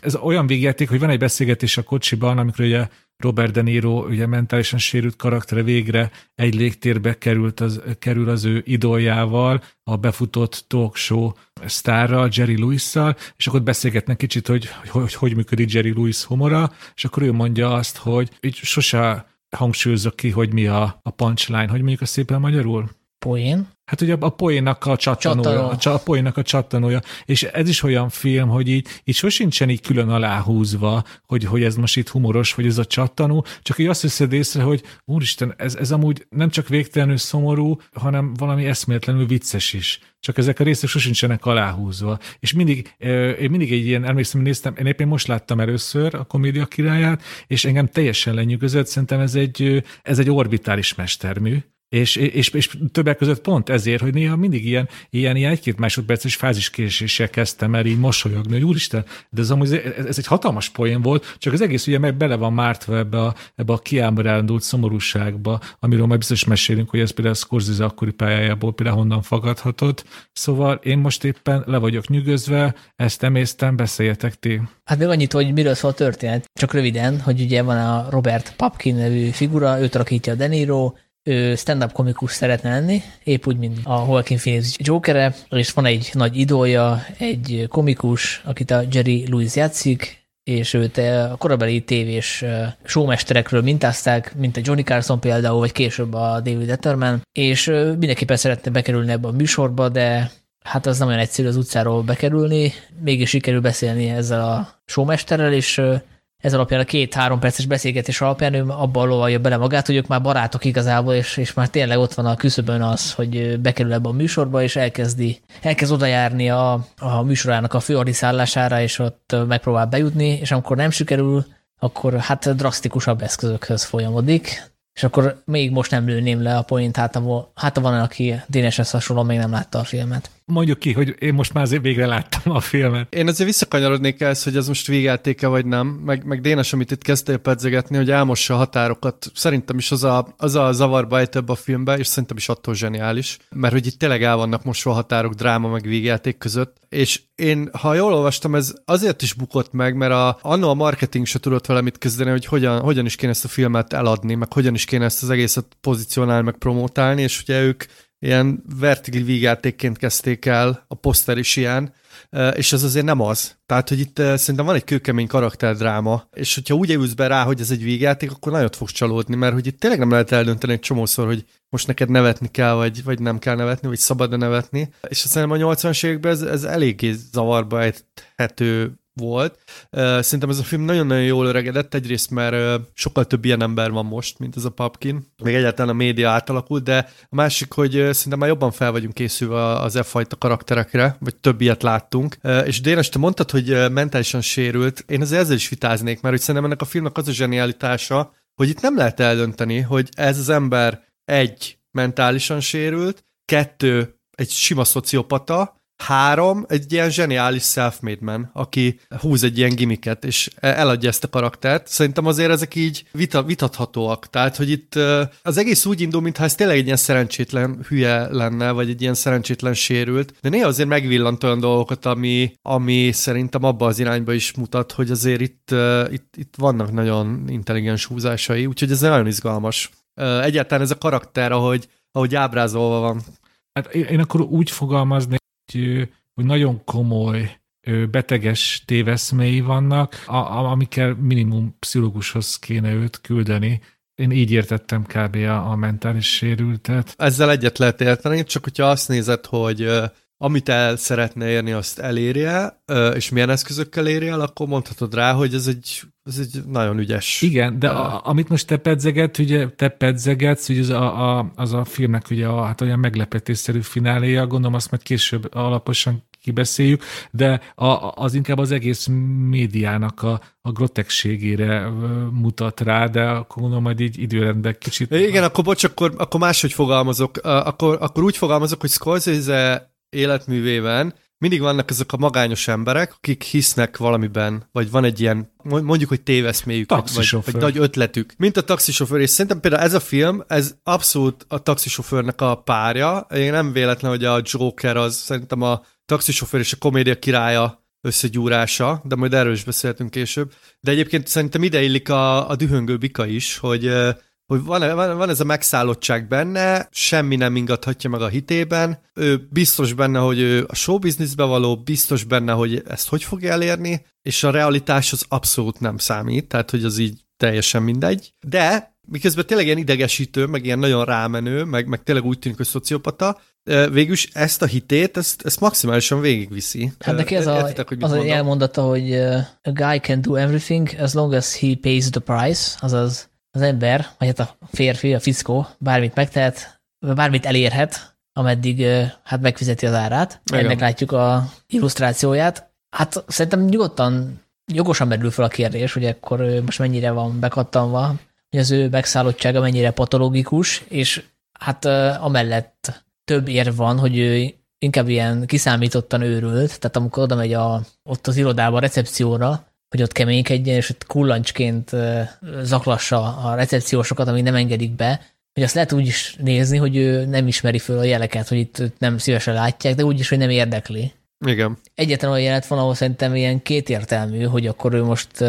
ez olyan végjáték, hogy van egy beszélgetés a kocsiban, amikor ugye Robert De Niro ugye mentálisan sérült karaktere végre egy légtérbe került az, kerül az ő idoljával, a befutott talk show sztárral, Jerry Lewis-szal, és akkor beszélgetnek kicsit, hogy hogy, hogy működik Jerry Lewis humora, és akkor ő mondja azt, hogy így sose hangsúlyozok ki, hogy mi a, a punchline, hogy mondjuk a szépen magyarul? Poén. Hát ugye a poénnak a csattanója, a, a poénnak a csattanója, és ez is olyan film, hogy így, így sosincsen így külön aláhúzva, hogy, hogy ez most itt humoros, vagy ez a csattanó, csak így azt veszed észre, hogy úristen, ez, ez amúgy nem csak végtelenül szomorú, hanem valami eszméletlenül vicces is. Csak ezek a részek sosincsenek aláhúzva. És mindig, én mindig egy ilyen, emlékszem, néztem, én éppen most láttam először a komédia királyát, és engem teljesen lenyűgözött, szerintem ez egy, ez egy orbitális mestermű, és, és, és többek között pont ezért, hogy néha mindig ilyen, ilyen, ilyen egy-két másodperces fáziskéséssel kezdtem el így mosolyogni, hogy úristen, de ez, amúgy, ez, ez egy hatalmas poén volt, csak az egész ugye meg bele van mártva ebbe a, ebbe a kiábrándult szomorúságba, amiről majd biztos mesélünk, hogy ez például a Scorsese akkori pályájából például honnan fogadhatott. Szóval én most éppen le vagyok nyűgözve, ezt emésztem, beszéljetek ti. Hát még annyit, hogy miről szól a történet. Csak röviden, hogy ugye van a Robert Papkin nevű figura, őt rakítja a Deniro, ő stand-up komikus szeretne lenni, épp úgy, mint a Joaquin Phoenix Jokere, és van egy nagy idója, egy komikus, akit a Jerry Lewis játszik, és őt a korabeli tévés showmesterekről mintázták, mint a Johnny Carson például, vagy később a David Letterman, és mindenképpen szeretne bekerülni ebbe a műsorba, de hát az nem olyan egyszerű az utcáról bekerülni, mégis sikerül beszélni ezzel a showmesterrel, és ez alapján a két-három perces beszélgetés alapján ő abban lovalja bele magát, hogy ők már barátok igazából, és, és már tényleg ott van a küszöbön az, hogy bekerül ebbe a műsorba, és elkezdi, elkezd oda járni a, a műsorának a főadiszállására, és ott megpróbál bejutni, és amikor nem sikerül, akkor hát drasztikusabb eszközökhöz folyamodik, és akkor még most nem lőném le a point, hát, a, hát van, aki Déneshez hasonlóan még nem látta a filmet mondjuk ki, hogy én most már azért végre láttam a filmet. Én azért visszakanyarodnék ehhez, hogy ez most végeltéke vagy nem, meg, meg Dénes, amit itt kezdtél pedzegetni, hogy elmossa a határokat. Szerintem is az a, az a zavarba ejtebb a filmbe, és szerintem is attól zseniális, mert hogy itt tényleg el vannak mosva a határok dráma meg végjáték között, és én, ha jól olvastam, ez azért is bukott meg, mert a, anno a marketing se tudott vele mit kezdeni, hogy hogyan, hogyan is kéne ezt a filmet eladni, meg hogyan is kéne ezt az egészet pozícionálni, meg promotálni, és ugye ők ilyen vertikli vígjátékként kezdték el, a poszter is ilyen, és ez azért nem az. Tehát, hogy itt szerintem van egy kőkemény karakterdráma, és hogyha úgy ülsz be rá, hogy ez egy vígjáték, akkor nagyon fogsz csalódni, mert hogy itt tényleg nem lehet eldönteni egy csomószor, hogy most neked nevetni kell, vagy, vagy nem kell nevetni, vagy szabad-e nevetni. És szerintem a 80-as években ez, ez eléggé zavarba ejthető volt. Szerintem ez a film nagyon-nagyon jól öregedett, egyrészt mert sokkal több ilyen ember van most, mint ez a Papkin, még egyáltalán a média átalakult, de a másik, hogy szerintem már jobban fel vagyunk készülve az e fajta karakterekre, vagy több ilyet láttunk. És Dénes, te mondtad, hogy mentálisan sérült, én azért ezzel is vitáznék, mert hogy szerintem ennek a filmnek az a zsenialitása, hogy itt nem lehet eldönteni, hogy ez az ember egy, mentálisan sérült, kettő, egy sima szociopata, Három, egy ilyen zseniális self-made man, aki húz egy ilyen gimiket, és eladja ezt a karaktert. Szerintem azért ezek így vita, vitathatóak. Tehát, hogy itt az egész úgy indul, mintha ez tényleg egy ilyen szerencsétlen hülye lenne, vagy egy ilyen szerencsétlen sérült, de néha azért megvillant olyan dolgokat, ami, ami szerintem abba az irányba is mutat, hogy azért itt, itt, itt vannak nagyon intelligens húzásai, úgyhogy ez nagyon izgalmas. Egyáltalán ez a karakter, ahogy, ahogy ábrázolva van. Hát én akkor úgy fogalmaznék, hogy nagyon komoly beteges téveszmei vannak, amikkel minimum pszichológushoz kéne őt küldeni. Én így értettem kb. a, a mentális sérültet. Ezzel egyet lehet érteni, csak hogyha azt nézed, hogy amit el szeretne érni, azt elérje, és milyen eszközökkel érje el, akkor mondhatod rá, hogy ez egy, ez egy nagyon ügyes. Igen, de a, amit most te pedzeget, ugye te pedzegetsz, ugye az a, a, az a filmnek ugye a, hát olyan meglepetésszerű fináléja, gondolom azt majd később alaposan kibeszéljük, de a, az inkább az egész médiának a, a grotekségére mutat rá, de akkor gondolom majd így időrendben kicsit... Igen, akkor bocs, akkor, akkor máshogy fogalmazok. Akkor, akkor úgy fogalmazok, hogy Scorsese életművében mindig vannak ezek a magányos emberek, akik hisznek valamiben, vagy van egy ilyen, mondjuk, hogy téveszméjük, vagy, vagy nagy ötletük, mint a taxisofőr, és szerintem például ez a film, ez abszolút a taxisofőrnek a párja. Én nem véletlen, hogy a Joker az szerintem a taxisofőr és a komédia királya összegyúrása, de majd erről is beszéltünk később. De egyébként szerintem ide illik a, a dühöngő bika is, hogy hogy van, van, van ez a megszállottság benne, semmi nem ingathatja meg a hitében, ő biztos benne, hogy ő a showbizniszbe való, biztos benne, hogy ezt hogy fogja elérni, és a realitás az abszolút nem számít, tehát hogy az így teljesen mindegy. De miközben tényleg ilyen idegesítő, meg ilyen nagyon rámenő, meg, meg tényleg úgy tűnik, hogy szociopata, végülis ezt a hitét, ezt, ezt maximálisan végigviszi. Hát neki ez a, Értitek, hogy az elmondata, hogy a guy can do everything as long as he pays the price, azaz az ember, vagy hát a férfi, a fickó bármit megtehet, bármit elérhet, ameddig hát megfizeti az árát. Igen. Ennek látjuk a illusztrációját. Hát szerintem nyugodtan, jogosan merül fel a kérdés, hogy akkor most mennyire van bekattanva, hogy az ő megszállottsága mennyire patológikus, és hát amellett több ér van, hogy ő inkább ilyen kiszámítottan őrült, tehát amikor oda megy a, ott az irodába a recepcióra, hogy ott keménykedjen, és ott kullancsként zaklassa a recepciósokat, amíg nem engedik be, hogy azt lehet úgy is nézni, hogy ő nem ismeri föl a jeleket, hogy itt nem szívesen látják, de úgy is, hogy nem érdekli. Igen. Egyetlen olyan jelet van, ahol szerintem ilyen kétértelmű, hogy akkor ő most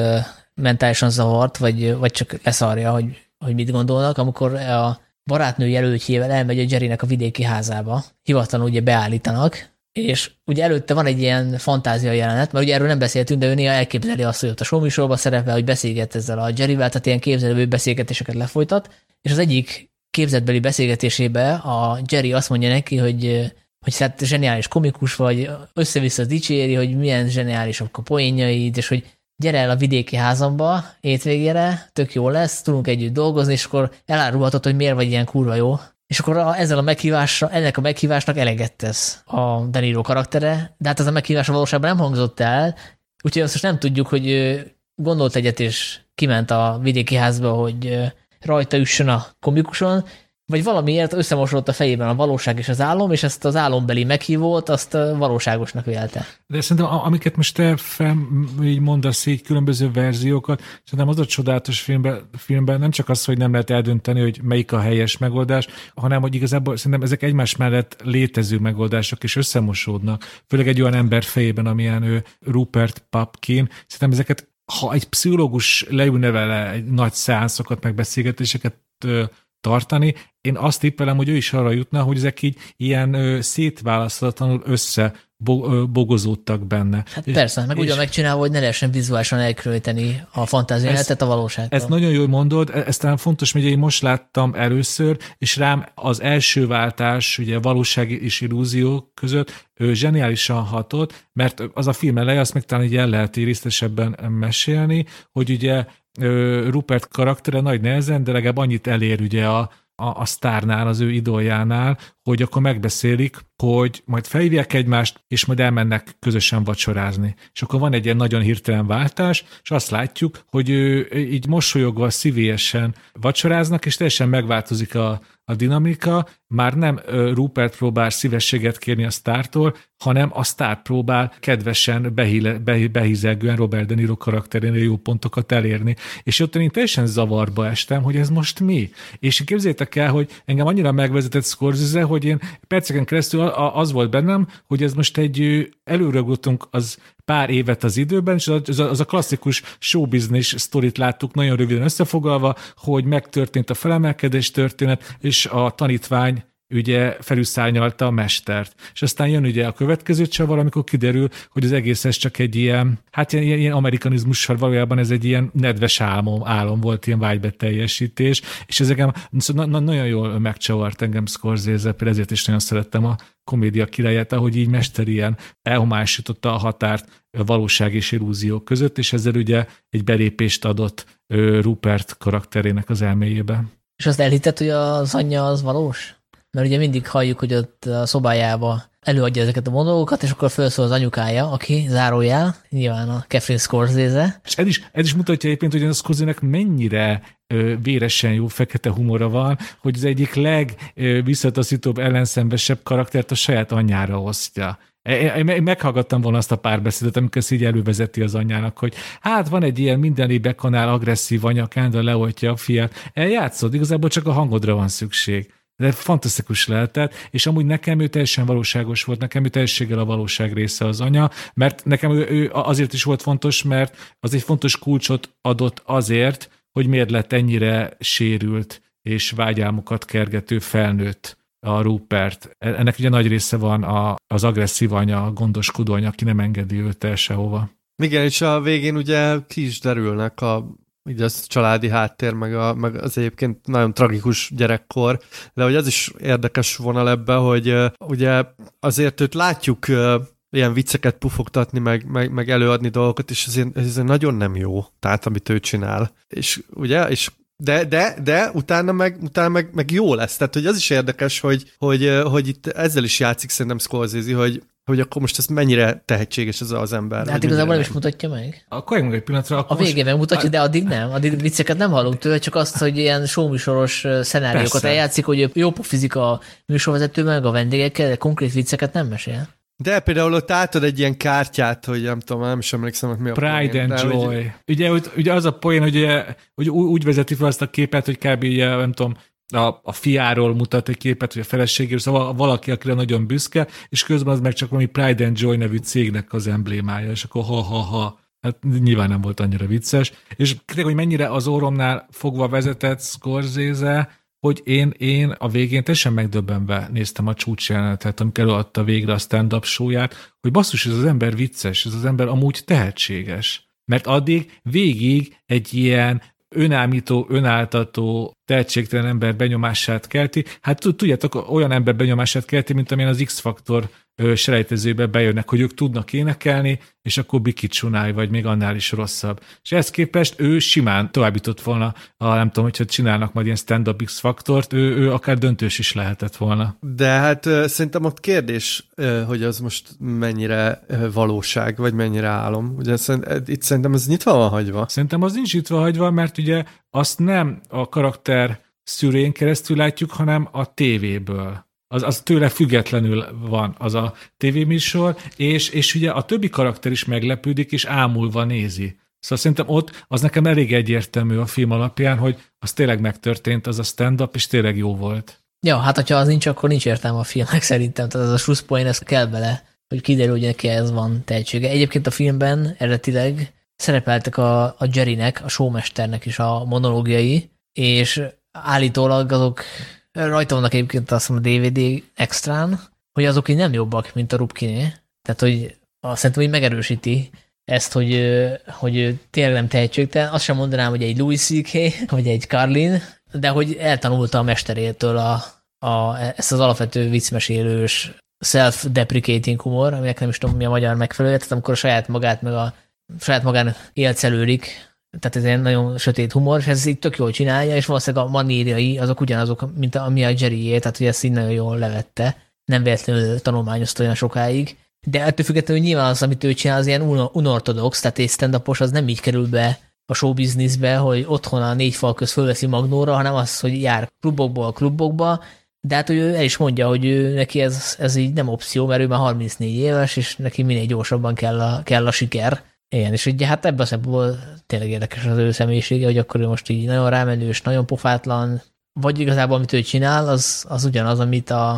mentálisan zavart, vagy, vagy csak leszarja, hogy, hogy mit gondolnak, amikor a barátnő jelöltjével elmegy a Jerrynek a vidéki házába, hivatlanul ugye beállítanak, és ugye előtte van egy ilyen fantázia jelenet, mert ugye erről nem beszéltünk, de ő néha elképzeli azt, hogy ott a showműsorban szerepel, hogy beszélget ezzel a Jerryvel, tehát ilyen képzelő beszélgetéseket lefolytat, és az egyik képzetbeli beszélgetésébe a Jerry azt mondja neki, hogy hogy hát zseniális komikus vagy, össze-vissza dicséri, hogy milyen zseniálisak a poénjaid, és hogy gyere el a vidéki házamba étvégére, tök jó lesz, tudunk együtt dolgozni, és akkor elárulhatod, hogy miért vagy ilyen kurva jó. És akkor a, ezzel a meghívásra, ennek a meghívásnak eleget tesz a Danilo karaktere, de hát ez a meghívás a valóságban nem hangzott el, úgyhogy azt most nem tudjuk, hogy gondolt egyet és kiment a vidéki házba, hogy rajta üssön a komikuson, vagy valamiért összemosodott a fejében a valóság és az álom, és ezt az álombeli meghívót, azt valóságosnak vélte. De szerintem, amiket most te fel, így mondasz így különböző verziókat, szerintem az a csodálatos filmben, filmben nem csak az, hogy nem lehet eldönteni, hogy melyik a helyes megoldás, hanem hogy igazából szerintem ezek egymás mellett létező megoldások és összemosódnak, főleg egy olyan ember fejében, amilyen ő Rupert Papkin. Szerintem ezeket ha egy pszichológus leülne vele egy nagy szánszokat, meg beszélgetéseket tartani. Én azt tippelem, hogy ő is arra jutna, hogy ezek így ilyen ö, szétválaszthatatlanul össze bogozódtak benne. Hát és, persze, meg ugyan megcsinálva, hogy ne lehessen vizuálisan elkülöníteni a fantáziát a valóságtól. Ez nagyon jól mondod, e- ez talán fontos, hogy én most láttam először, és rám az első váltás, ugye valóság és illúzió között ő zseniálisan hatott, mert az a film eleje, azt meg talán így el lehet részletesebben mesélni, hogy ugye Rupert karaktere nagy nehezen, de legalább annyit elér ugye a, a, a sztárnál, az ő idoljánál, hogy akkor megbeszélik, hogy majd felhívják egymást, és majd elmennek közösen vacsorázni. És akkor van egy ilyen nagyon hirtelen váltás, és azt látjuk, hogy ő így mosolyogva, szívélyesen vacsoráznak, és teljesen megváltozik a, a dinamika, már nem Rupert próbál szívességet kérni a sztártól, hanem a sztár próbál kedvesen, behíle, behízelgően Robert De Niro karakterénél jó pontokat elérni. És ott én teljesen zavarba estem, hogy ez most mi. És képzétek el, hogy engem annyira megvezetett Scorsese, hogy én perceken keresztül az volt bennem, hogy ez most egy előrögöttünk az pár évet az időben, és az a, az a klasszikus show business sztorit láttuk nagyon röviden összefoglalva, hogy megtörtént a felemelkedés történet, és a tanítvány ugye felülszárnyalta a mestert. És aztán jön ugye a következő csavar, amikor kiderül, hogy az egész ez csak egy ilyen, hát ilyen, ilyen amerikanizmussal valójában ez egy ilyen nedves álmom, álom volt, ilyen vágybeteljesítés, és ezek szóval na, nagyon jól megcsavart engem Scorsese, ezért is nagyon szerettem a komédia királyát, ahogy így mester ilyen elhomásította a határt a valóság és illúziók között, és ezzel ugye egy belépést adott Rupert karakterének az elméjébe. És azt elhittett, hogy az anyja az valós? Mert ugye mindig halljuk, hogy ott a szobájába előadja ezeket a monolókat, és akkor felszól az anyukája, aki zárójel, nyilván a Catherine Scorsese. És ez is, ez is mutatja egyébként, hogy a Scorsese-nek mennyire ö, véresen jó fekete humora van, hogy az egyik legvisszataszítóbb, ellenszembesebb karaktert a saját anyjára osztja. Én meghallgattam volna azt a párbeszédet, amikor ezt így elővezeti az anyjának, hogy hát van egy ilyen minden bekanál agresszív anya, de leoltja a fiát. Eljátszod, igazából csak a hangodra van szükség. De fantasztikus lehetett, és amúgy nekem ő teljesen valóságos volt, nekem ő teljességgel a valóság része az anya, mert nekem ő, ő azért is volt fontos, mert az egy fontos kulcsot adott azért, hogy miért lett ennyire sérült és vágyálmokat kergető felnőtt a Rupert. Ennek ugye nagy része van a, az agresszív anya, a gondoskodó anya, aki nem engedi őt el sehova. Igen, és a végén ugye ki is derülnek a így az családi háttér, meg, a, meg az egyébként nagyon tragikus gyerekkor, de hogy az is érdekes vonal ebbe, hogy uh, ugye azért őt látjuk uh, ilyen vicceket pufogtatni, meg, meg, meg előadni dolgokat, és ez, ez nagyon nem jó, tehát amit ő csinál. És ugye, és de, de, de utána meg, utána meg, meg jó lesz. Tehát, hogy az is érdekes, hogy, hogy, hogy itt ezzel is játszik szerintem Scorsese, hogy, hogy akkor most ez mennyire tehetséges ez az ember. De hát igazából nem is mutatja meg. Akkor meg egy pillanatra. Akkor a végén mutatja, de addig nem. Addig vicceket nem hallunk tőle, csak azt, hogy ilyen showműsoros szenáriókat Persze. eljátszik, hogy jó fizika műsorvezető meg a vendégekkel, de konkrét vicceket nem mesél. De például ott átad egy ilyen kártyát, hogy nem tudom, nem is emlékszem, hogy mi a Pride poén, and Joy. Hogy... Ugye, ugye az a poén, hogy, hogy úgy vezeti fel azt a képet, hogy kb. Ugye, nem tudom, a, a fiáról mutat egy képet, vagy a feleségéről, szóval valaki, akire nagyon büszke, és közben az meg csak valami Pride and Joy nevű cégnek az emblémája, és akkor ha-ha-ha, hát nyilván nem volt annyira vicces. És kérdezik, hogy mennyire az óromnál fogva vezetett Scorsese, hogy én, én a végén teljesen megdöbbenve néztem a csúcsjelenetet, amikor előadta végre a stand-up show-ját, hogy basszus, ez az ember vicces, ez az ember amúgy tehetséges. Mert addig végig egy ilyen önállító, önáltató, tehetségtelen ember benyomását kelti. Hát tudjátok, olyan ember benyomását kelti, mint amilyen az X-faktor selejtezőbe bejönnek, hogy ők tudnak énekelni, és akkor bikicsunáj, vagy még annál is rosszabb. És ehhez képest ő simán továbbított volna, a, nem tudom, hogyha csinálnak majd ilyen stand-up X-faktort, ő, ő akár döntős is lehetett volna. De hát szerintem ott kérdés, hogy az most mennyire valóság, vagy mennyire álom. Ugye itt szerintem ez nyitva van hagyva. Szerintem az nincs nyitva hagyva, mert ugye azt nem a karakter szűrén keresztül látjuk, hanem a tévéből az, az tőle függetlenül van az a tévéműsor, és, és ugye a többi karakter is meglepődik, és ámulva nézi. Szóval szerintem ott az nekem elég egyértelmű a film alapján, hogy az tényleg megtörtént, az a stand-up, és tényleg jó volt. Ja, hát ha az nincs, akkor nincs értelme a filmnek szerintem. Tehát az a slusszpoint, ez kell bele, hogy kiderül, hogy neki ez van tehetsége. Egyébként a filmben eredetileg szerepeltek a, a Jerrynek, a showmesternek is a monológiai, és állítólag azok Rajta vannak egyébként azt mondom a DVD extrán, hogy azok így nem jobbak, mint a Rubkiné. Tehát, hogy azt szerintem, hogy megerősíti ezt, hogy, hogy tényleg nem tehetségtelen. Azt sem mondanám, hogy egy Louis C.K. vagy egy Carlin, de hogy eltanulta a mesterétől a, a, ezt az alapvető viccmesélős self-deprecating humor, aminek nem is tudom, mi a magyar megfelelő, tehát amikor a saját magát meg a saját magán élcelődik, tehát ez egy nagyon sötét humor, és ez így tök jól csinálja, és valószínűleg a manírjai azok ugyanazok, mint ami a Jerryé, tehát hogy ezt így nagyon jól levette. Nem véletlenül tanulmányozta olyan sokáig. De ettől függetlenül nyilván az, amit ő csinál, az ilyen unortodox, tehát egy stand az nem így kerül be a showbizniszbe, hogy otthon a négy fal közt fölveszi magnóra, hanem az, hogy jár klubokból a klubokba, de hát ő el is mondja, hogy ő, neki ez, ez így nem opció, mert ő már 34 éves, és neki minél gyorsabban kell a, kell a siker. Igen, és ugye hát ebben a szempontból tényleg érdekes az ő személyisége, hogy akkor ő most így nagyon rámenős, nagyon pofátlan, vagy igazából amit ő csinál, az, az ugyanaz, amit a,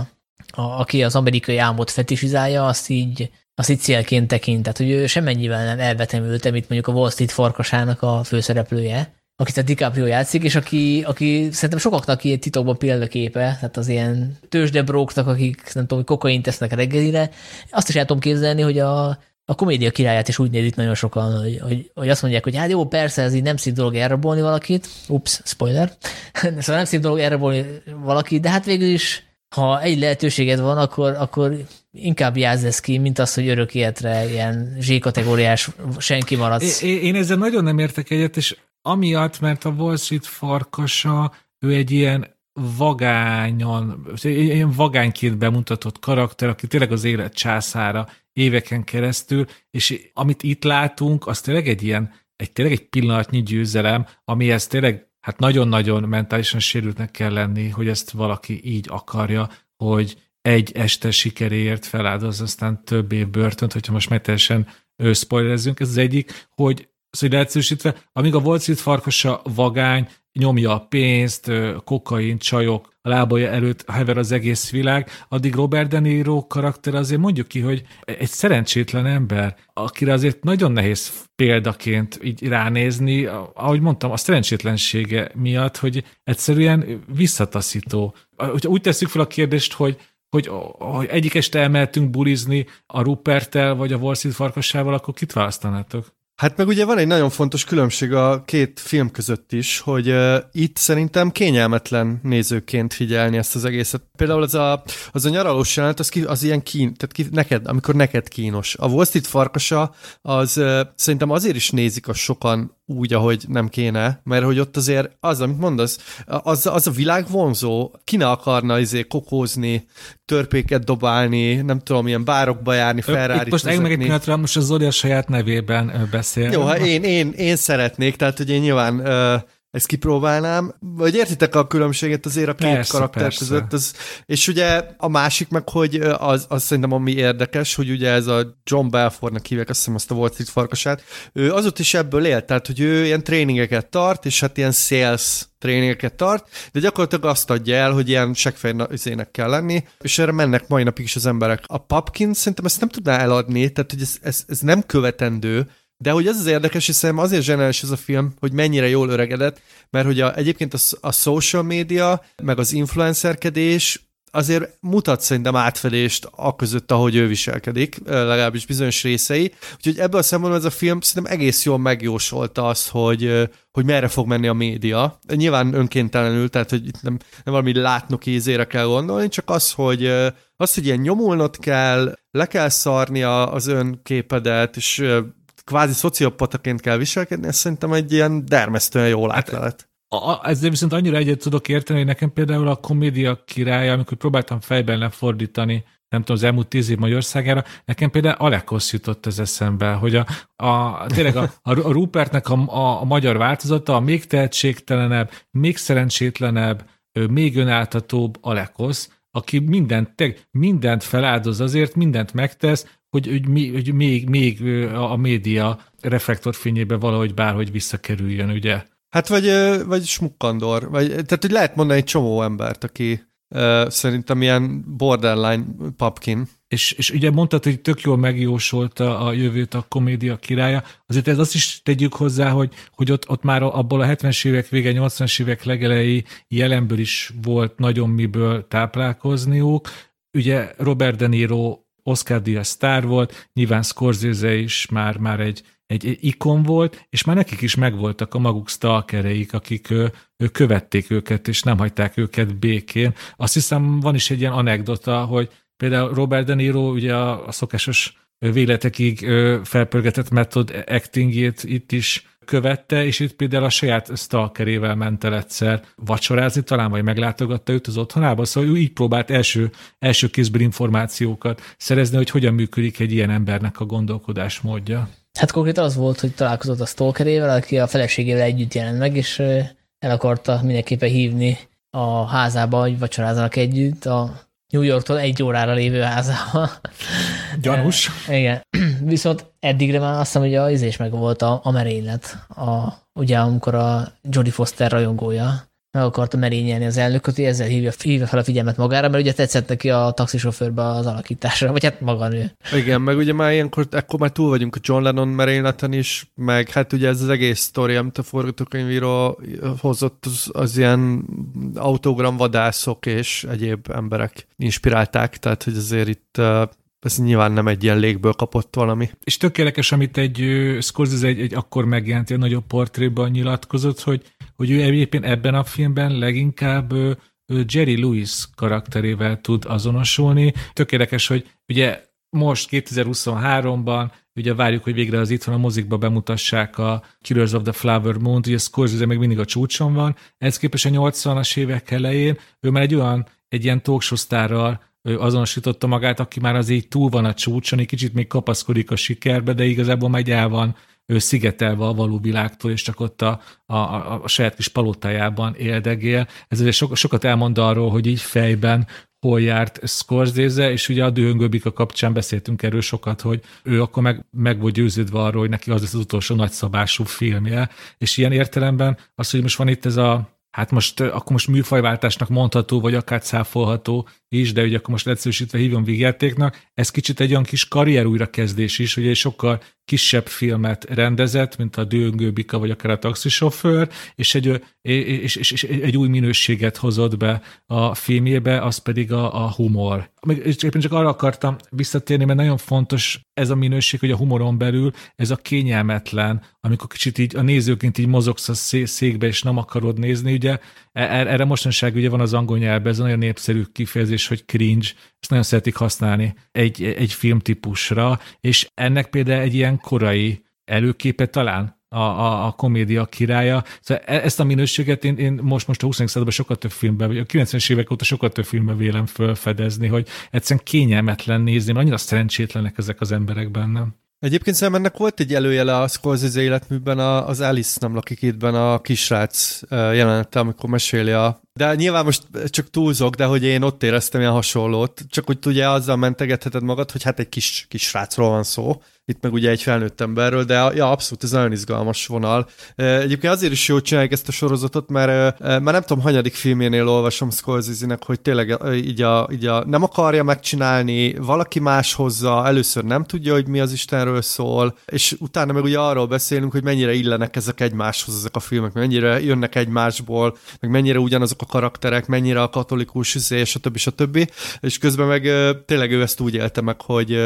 a, aki az amerikai álmot fetisizálja, azt így, azt így célként tekint. Tehát, hogy ő semmennyivel nem elvetemült, mint mondjuk a Wall Street farkasának a főszereplője. akit a DiCaprio játszik, és aki, aki szerintem sokaknak ilyen titokban példaképe, tehát az ilyen tőzsdebróknak, akik nem tudom, hogy kokain tesznek reggelire, azt is el tudom képzelni, hogy a, a komédia királyát is úgy nézik nagyon sokan, hogy, hogy, hogy azt mondják, hogy hát jó, persze, ez így nem szép dolog elrabolni valakit, ups, spoiler, szóval nem szép dolog elrabolni valakit, de hát végül is ha egy lehetőséged van, akkor, akkor inkább jázz ezt ki, mint az, hogy örök életre ilyen Z-kategóriás senki maradsz. Én, én ezzel nagyon nem értek egyet, és amiatt, mert a Wall Street farkasa, ő egy ilyen vagányan, ilyen vagányként bemutatott karakter, aki tényleg az élet császára éveken keresztül, és amit itt látunk, az tényleg egy ilyen, egy tényleg egy pillanatnyi győzelem, amihez tényleg hát nagyon-nagyon mentálisan sérültnek kell lenni, hogy ezt valaki így akarja, hogy egy este sikeréért feláldoz, aztán több év börtönt, hogyha most megteljesen spoilerezzünk, ez az egyik, hogy szóval leegyszerűsítve, amíg a Wall Street farkasa vagány, nyomja a pénzt, kokain, csajok, a lábaja előtt hever az egész világ, addig Robert De Niro karakter azért mondjuk ki, hogy egy szerencsétlen ember, akire azért nagyon nehéz példaként így ránézni, ahogy mondtam, a szerencsétlensége miatt, hogy egyszerűen visszataszító. Hogyha úgy tesszük fel a kérdést, hogy hogy, hogy egyik este elmehetünk bulizni a Rupertel vagy a Wall Street farkasával, akkor kit választanátok? Hát meg ugye van egy nagyon fontos különbség a két film között is, hogy uh, itt szerintem kényelmetlen nézőként figyelni ezt az egészet. Például az a, az a nyaralós jelenet, az, ki, az ilyen kín, tehát ki, neked, amikor neked kínos. A Wall Street farkasa, az uh, szerintem azért is nézik a sokan úgy, ahogy nem kéne, mert hogy ott azért az, amit mondasz, az, az a világ vonzó, ki ne akarna izé kokózni, törpéket dobálni, nem tudom, ilyen bárokba járni, ferrari Most meg egy pillanatra, most a Zoli a saját nevében beszél. Jó, hát én, én, én szeretnék, tehát hogy én nyilván uh, ezt kipróbálnám, vagy értitek a különbséget azért a két persze, karakter persze. között, az, és ugye a másik meg, hogy az, az szerintem ami érdekes, hogy ugye ez a John Belfortnak hívják, azt hiszem azt a Wall Street farkasát, ő azot is ebből élt, tehát hogy ő ilyen tréningeket tart, és hát ilyen sales tréningeket tart, de gyakorlatilag azt adja el, hogy ilyen segfejnözének kell lenni, és erre mennek mai napig is az emberek. A Papkin szerintem ezt nem tudná eladni, tehát hogy ez, ez, ez nem követendő, de hogy ez az érdekes, hiszen azért zseniális ez a film, hogy mennyire jól öregedett, mert hogy a, egyébként a, a social media, meg az influencerkedés azért mutat szerintem átfedést a között, ahogy ő viselkedik, legalábbis bizonyos részei. Úgyhogy ebből a szempontból ez a film szerintem egész jól megjósolta azt, hogy, hogy merre fog menni a média. Nyilván önkéntelenül, tehát hogy itt nem, nem valami látnok ízére kell gondolni, csak az, hogy az, hogy ilyen nyomulnod kell, le kell szarni az önképedet, és kvázi szociopataként kell viselkedni, ez szerintem egy ilyen dermesztően jól átlelet. Hát, ezzel viszont annyira egyet tudok érteni, hogy nekem például a komédia királya, amikor próbáltam fejben lefordítani, nem tudom, az elmúlt tíz év Magyarországára, nekem például Alekosz jutott ez eszembe, hogy a, a tényleg a, a Rupertnek a, a, a magyar változata a még tehetségtelenebb, még szerencsétlenebb, még önáltatóbb Alekosz, aki mindent, mindent feláldoz azért, mindent megtesz, hogy, hogy, mi, hogy még, még a média reflektorfényébe valahogy bárhogy visszakerüljön, ugye? Hát vagy, vagy smukkandor, vagy, tehát hogy lehet mondani egy csomó embert, aki uh, szerintem ilyen borderline papkin. És, és ugye mondtad, hogy tök jól megjósolta a jövőt a komédia királya, azért ez azt is tegyük hozzá, hogy, hogy ott, ott már abból a 70-es évek vége, 80-as évek legelei jelenből is volt nagyon miből táplálkozniuk. Ugye Robert De Niro Oscar Díaz sztár volt, nyilván Scorsese is már, már egy, egy, ikon volt, és már nekik is megvoltak a maguk stalkereik, akik ő, ő követték őket, és nem hagyták őket békén. Azt hiszem, van is egy ilyen anekdota, hogy például Robert De Niro ugye a, a szokásos véletekig felpörgetett method actingjét itt is követte, és itt például a saját stalkerével ment el egyszer vacsorázni, talán vagy meglátogatta őt az otthonába, szóval ő így próbált első, első kézből információkat szerezni, hogy hogyan működik egy ilyen embernek a gondolkodás módja. Hát konkrétan az volt, hogy találkozott a stalkerével, aki a feleségével együtt jelent meg, és el akarta mindenképpen hívni a házába, hogy vacsorázzanak együtt a New Yorktól egy órára lévő házába. Gyanús. E, igen. Viszont eddigre már azt hiszem, hogy az izés meg volt a, a merénylet. A, ugye amikor a Jodie Foster rajongója meg akarta merényelni az elnököt, hogy ezzel hívja, hívja fel a figyelmet magára, mert ugye tetszett neki a taxisofőrbe az alakításra, vagy hát maga nő. Igen, meg ugye már ilyenkor, ekkor már túl vagyunk a John Lennon merényleten is, meg hát ugye ez az egész sztori, amit a forgatókönyvíró hozott, az, az ilyen autogramvadászok és egyéb emberek inspirálták, tehát hogy azért itt ez nyilván nem egy ilyen légből kapott valami. És tökéletes, amit egy Scorsese egy, egy akkor megjelent egy nagyobb portréban nyilatkozott, hogy, hogy ő egyébként ebben a filmben leginkább Jerry Lewis karakterével tud azonosulni. Tökéletes, hogy ugye most 2023-ban ugye várjuk, hogy végre az itthon a mozikba bemutassák a Killers of the Flower Moon, ugye Scorsese még mindig a csúcson van, ez képest a 80-as évek elején ő már egy olyan, egy ilyen talkshow azonosította magát, aki már az így túl van a csúcson, egy kicsit még kapaszkodik a sikerbe, de igazából majd el van ő szigetelve a való világtól, és csak ott a, a, a, a saját kis palotájában éldegél. Ez azért so, sokat elmond arról, hogy így fejben hol járt Scorsese, és ugye a Dühöngőbika kapcsán beszéltünk erről sokat, hogy ő akkor meg, meg volt győződve arról, hogy neki az lesz az utolsó nagyszabású filmje, és ilyen értelemben az, hogy most van itt ez a hát most akkor most műfajváltásnak mondható, vagy akár cáfolható is, de ugye akkor most egyszerűsítve hívom végjátéknak, ez kicsit egy olyan kis karrier újrakezdés is, ugye egy sokkal kisebb filmet rendezett, mint a Dőngő Bika, vagy akár a taxisofőr, és egy, és, és, és egy új minőséget hozott be a filmjébe, az pedig a, a humor. És éppen csak arra akartam visszatérni, mert nagyon fontos ez a minőség, hogy a humoron belül ez a kényelmetlen, amikor kicsit így a nézőként így mozogsz a székbe, és nem akarod nézni, ugye erre mostanság ugye van az angol nyelvben, ez nagyon népszerű kifejezés, hogy cringe, ezt nagyon szeretik használni egy, egy filmtípusra, és ennek például egy ilyen korai előképe talán a, a, a komédia királya. Szóval e, ezt a minőséget én, én most, most a 20. században sokkal több filmben, vagy a 90-es évek óta sokkal több filmben vélem felfedezni, hogy egyszerűen kényelmetlen nézni, mert annyira szerencsétlenek ezek az emberek bennem. Egyébként szerintem ennek volt egy előjele a Scorsese életműben, az Alice nem lakik ittben a kisrác jelenete, amikor meséli a... De nyilván most csak túlzok, de hogy én ott éreztem ilyen hasonlót, csak hogy ugye azzal mentegetheted magad, hogy hát egy kis, kis srácról van szó, itt meg ugye egy felnőtt emberről, de ja, abszolút ez nagyon izgalmas vonal. Egyébként azért is jó csinálják ezt a sorozatot, mert már nem tudom, hanyadik filménél olvasom scorsese hogy tényleg így a, így a, nem akarja megcsinálni, valaki más hozza, először nem tudja, hogy mi az Istenről szól, és utána meg ugye arról beszélünk, hogy mennyire illenek ezek egymáshoz ezek a filmek, mennyire jönnek egymásból, meg mennyire ugyanazok a karakterek, mennyire a katolikus, és stb. stb. És közben meg tényleg ő ezt úgy élte meg, hogy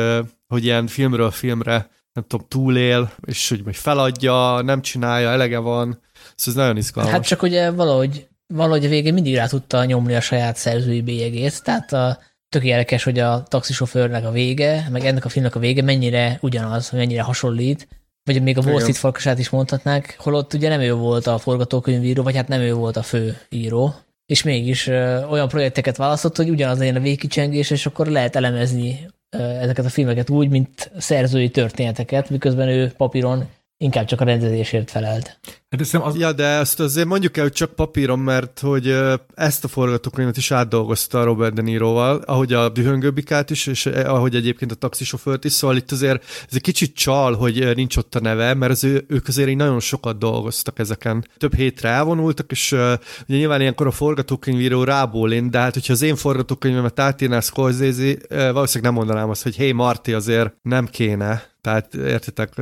hogy ilyen filmről filmre nem tudom, túlél, és hogy majd feladja, nem csinálja, elege van. Szóval ez nagyon izgalmas. Hát csak ugye valahogy, valahogy a végén mindig rá tudta nyomni a saját szerzői bélyegét, tehát a, tök érdekes, hogy a taxisofőrnek a vége, meg ennek a filmnek a vége mennyire ugyanaz, mennyire hasonlít, vagy még a Wall Street farkasát is mondhatnák, holott ugye nem ő volt a forgatókönyvíró, vagy hát nem ő volt a fő író, és mégis olyan projekteket választott, hogy ugyanaz legyen a végkicsengés, és akkor lehet elemezni ezeket a filmeket úgy, mint szerzői történeteket, miközben ő papíron inkább csak a rendezésért felelt. Hát hiszem az... Ja, de ezt azért mondjuk el, hogy csak papíron, mert hogy ezt a forgatókönyvet is átdolgozta Robert De Niroval, ahogy a dühöngőbikát is, és ahogy egyébként a taxisofőrt is, szóval itt azért ez egy kicsit csal, hogy nincs ott a neve, mert az ő, ők azért így nagyon sokat dolgoztak ezeken. Több hétre elvonultak, és ugye nyilván ilyenkor a forgatókönyvíró rábólint, de hát hogyha az én forgatókönyvemet átírná Scorsese, valószínűleg nem mondanám azt, hogy hé, hey, Marti, azért nem kéne. Tehát értitek,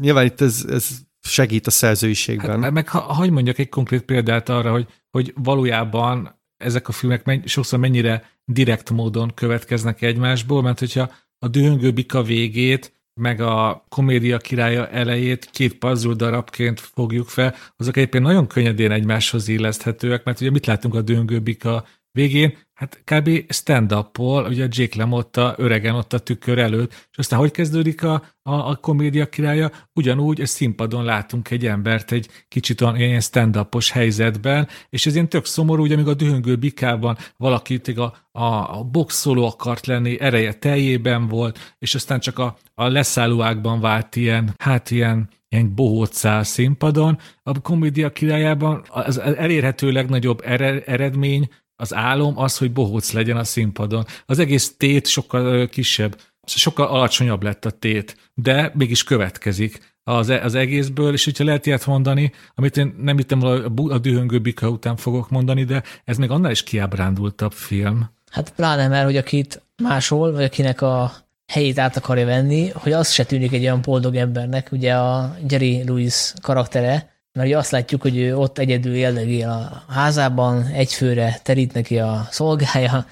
nyilván itt ez, ez segít a szerzőiségben. Hát, meg ha, hogy mondjak egy konkrét példát arra, hogy, hogy valójában ezek a filmek menny, sokszor mennyire direkt módon következnek egymásból, mert hogyha a dühöngő bika végét, meg a komédia királya elejét két puzzle darabként fogjuk fel, azok egyébként nagyon könnyedén egymáshoz illeszthetőek, mert ugye mit látunk a dühöngő bika végén, hát kb. stand-up-pol, ugye Jake Lemotta öregen ott a tükör előtt, és aztán hogy kezdődik a, a, a komédia királya? Ugyanúgy a színpadon látunk egy embert egy kicsit olyan ilyen stand helyzetben, és ez ilyen tök szomorú, ugye amíg a dühöngő bikában valaki a, a, a boxoló akart lenni, ereje teljében volt, és aztán csak a, a leszállóákban vált ilyen, hát ilyen ilyen bohócál színpadon. A komédia királyában az elérhető legnagyobb eredmény az álom az, hogy bohóc legyen a színpadon. Az egész tét sokkal kisebb sokkal alacsonyabb lett a tét, de mégis következik az, e, az egészből, és hogyha lehet ilyet mondani, amit én nem hittem a, a dühöngő bika után fogok mondani, de ez még annál is kiábrándultabb film. Hát pláne, mert hogy akit máshol, vagy akinek a helyét át akarja venni, hogy az se tűnik egy olyan boldog embernek, ugye a Jerry Lewis karaktere, mert ugye azt látjuk, hogy ő ott egyedül éldegél a házában, egyfőre terít neki a szolgája,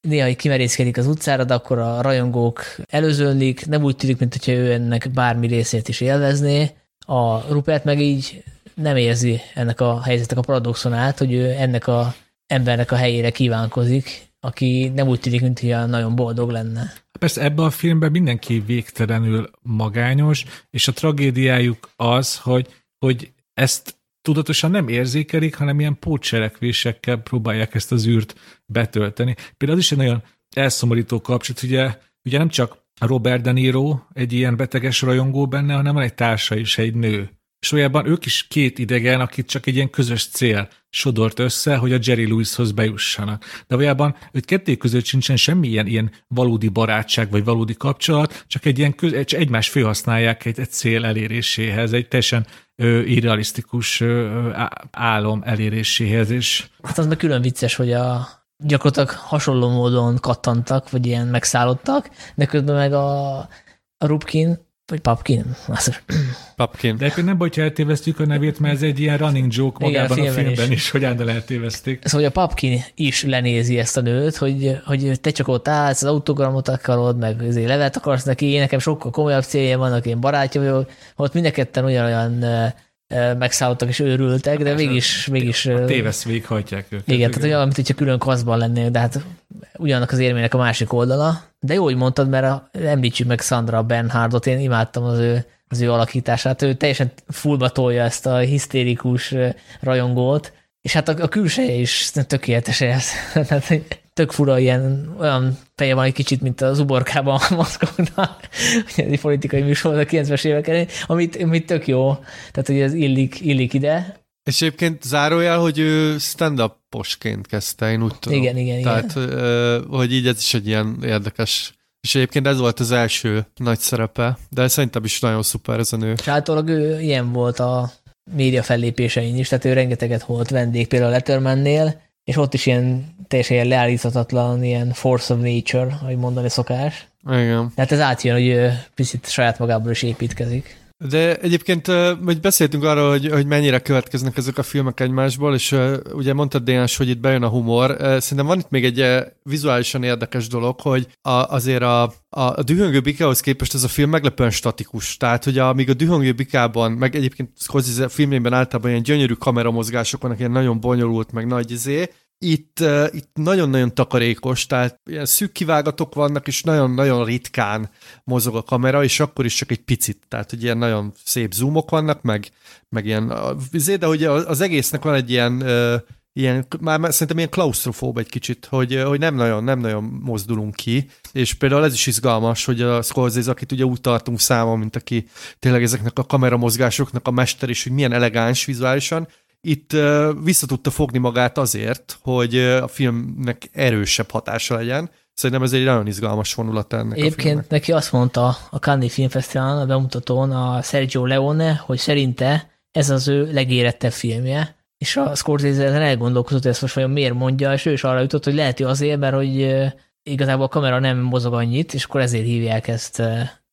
néha kimerészkedik az utcára, de akkor a rajongók előzönlik, nem úgy tűnik, mint hogyha ő ennek bármi részét is élvezné. A Rupert meg így nem érzi ennek a helyzetnek a paradoxonát, hogy ő ennek a embernek a helyére kívánkozik, aki nem úgy tűnik, mint hogy nagyon boldog lenne. Persze ebben a filmben mindenki végtelenül magányos, és a tragédiájuk az, hogy, hogy ezt tudatosan nem érzékelik, hanem ilyen pótcselekvésekkel próbálják ezt az űrt betölteni. Például az is egy nagyon elszomorító kapcsolat, ugye, ugye nem csak Robert De Niro egy ilyen beteges rajongó benne, hanem van egy társa is, egy nő. És olyában ők is két idegen, akit csak egy ilyen közös cél sodort össze, hogy a Jerry Lewishoz bejussanak. De valójában ők ketté között sincsen semmilyen ilyen valódi barátság vagy valódi kapcsolat, csak egy ilyen köz, csak egymás felhasználják egy, egy cél eléréséhez, egy teljesen irrealisztikus álom eléréséhez. És... Hát az meg külön vicces, hogy a gyakorlatilag hasonló módon kattantak, vagy ilyen megszállottak, de közben meg a, a Rubkin vagy Papkin? Papkin. De nem baj, ha eltévesztjük a nevét, mert ez egy ilyen running joke magában Igen, a, filmben, a filmben is. is, hogy ándal eltéveszték. Szóval a Papkin is lenézi ezt a nőt, hogy, hogy te csak ott állsz, az autogramot akarod, meg azért levet akarsz neki, én nekem sokkal komolyabb célja vannak, én barátja vagyok, ott mindenketten ugyanolyan megszállottak és őrültek, de mégis... mégis a tévesz véghajtják őket. Igen, tehát olyan, mint hogyha külön kaszban lennél, de hát ugyanak az érménynek a másik oldala. De jó, hogy mondtad, mert a, említsük meg Sandra Bernhardot, én imádtam az ő, az ő alakítását. Ő teljesen fullba tolja ezt a hisztérikus rajongót, és hát a, a külseje is tökéletes ez. Tök fura ilyen, olyan feje van egy kicsit, mint az uborkában a maszkoknak, egy politikai műsor a 90-es évek amit, amit tök jó, tehát hogy ez illik, illik ide. És egyébként zárójel, hogy ő stand-uposként kezdte, én úgy tudom. Igen, igen, Tehát, igen. hogy így ez is egy ilyen érdekes és egyébként ez volt az első nagy szerepe, de szerintem is nagyon szuper ez a nő. És általában ő ilyen volt a média fellépésein is, tehát ő rengeteget volt vendég például a Lettermannél, és ott is ilyen teljesen ilyen leállíthatatlan, ilyen force of nature, ahogy mondani szokás. Igen. Tehát ez átjön, hogy picit saját magából is építkezik. De egyébként hogy beszéltünk arról, hogy, hogy mennyire következnek ezek a filmek egymásból, és ugye mondtad Dénes, hogy itt bejön a humor. Szerintem van itt még egy vizuálisan érdekes dolog, hogy a, azért a, a, a dühöngő bikához képest ez a film meglepően statikus. Tehát, hogy amíg a dühöngő bikában, meg egyébként a filmében általában ilyen gyönyörű kameramozgások vannak, ilyen nagyon bonyolult, meg nagy izé, itt, uh, itt nagyon-nagyon takarékos, tehát ilyen szűk kivágatok vannak, és nagyon-nagyon ritkán mozog a kamera, és akkor is csak egy picit, tehát hogy ilyen nagyon szép zoomok vannak, meg, meg ilyen, de hogy az egésznek van egy ilyen, uh, ilyen, már szerintem ilyen klaustrofób egy kicsit, hogy, hogy nem nagyon, nem nagyon mozdulunk ki, és például ez is izgalmas, hogy a Scorsese, akit ugye úgy tartunk számon, mint aki tényleg ezeknek a kameramozgásoknak a mester is, hogy milyen elegáns vizuálisan, itt uh, vissza tudta fogni magát azért, hogy uh, a filmnek erősebb hatása legyen. Szerintem ez egy nagyon izgalmas vonulat ennek Egyébként neki azt mondta a Cannes Filmfesztiválon, a bemutatón a Sergio Leone, hogy szerinte ez az ő legérettebb filmje, és a Scorsese ezen elgondolkozott, hogy ezt most vajon miért mondja, és ő is arra jutott, hogy lehet, hogy azért, mert hogy igazából a kamera nem mozog annyit, és akkor ezért hívják ezt,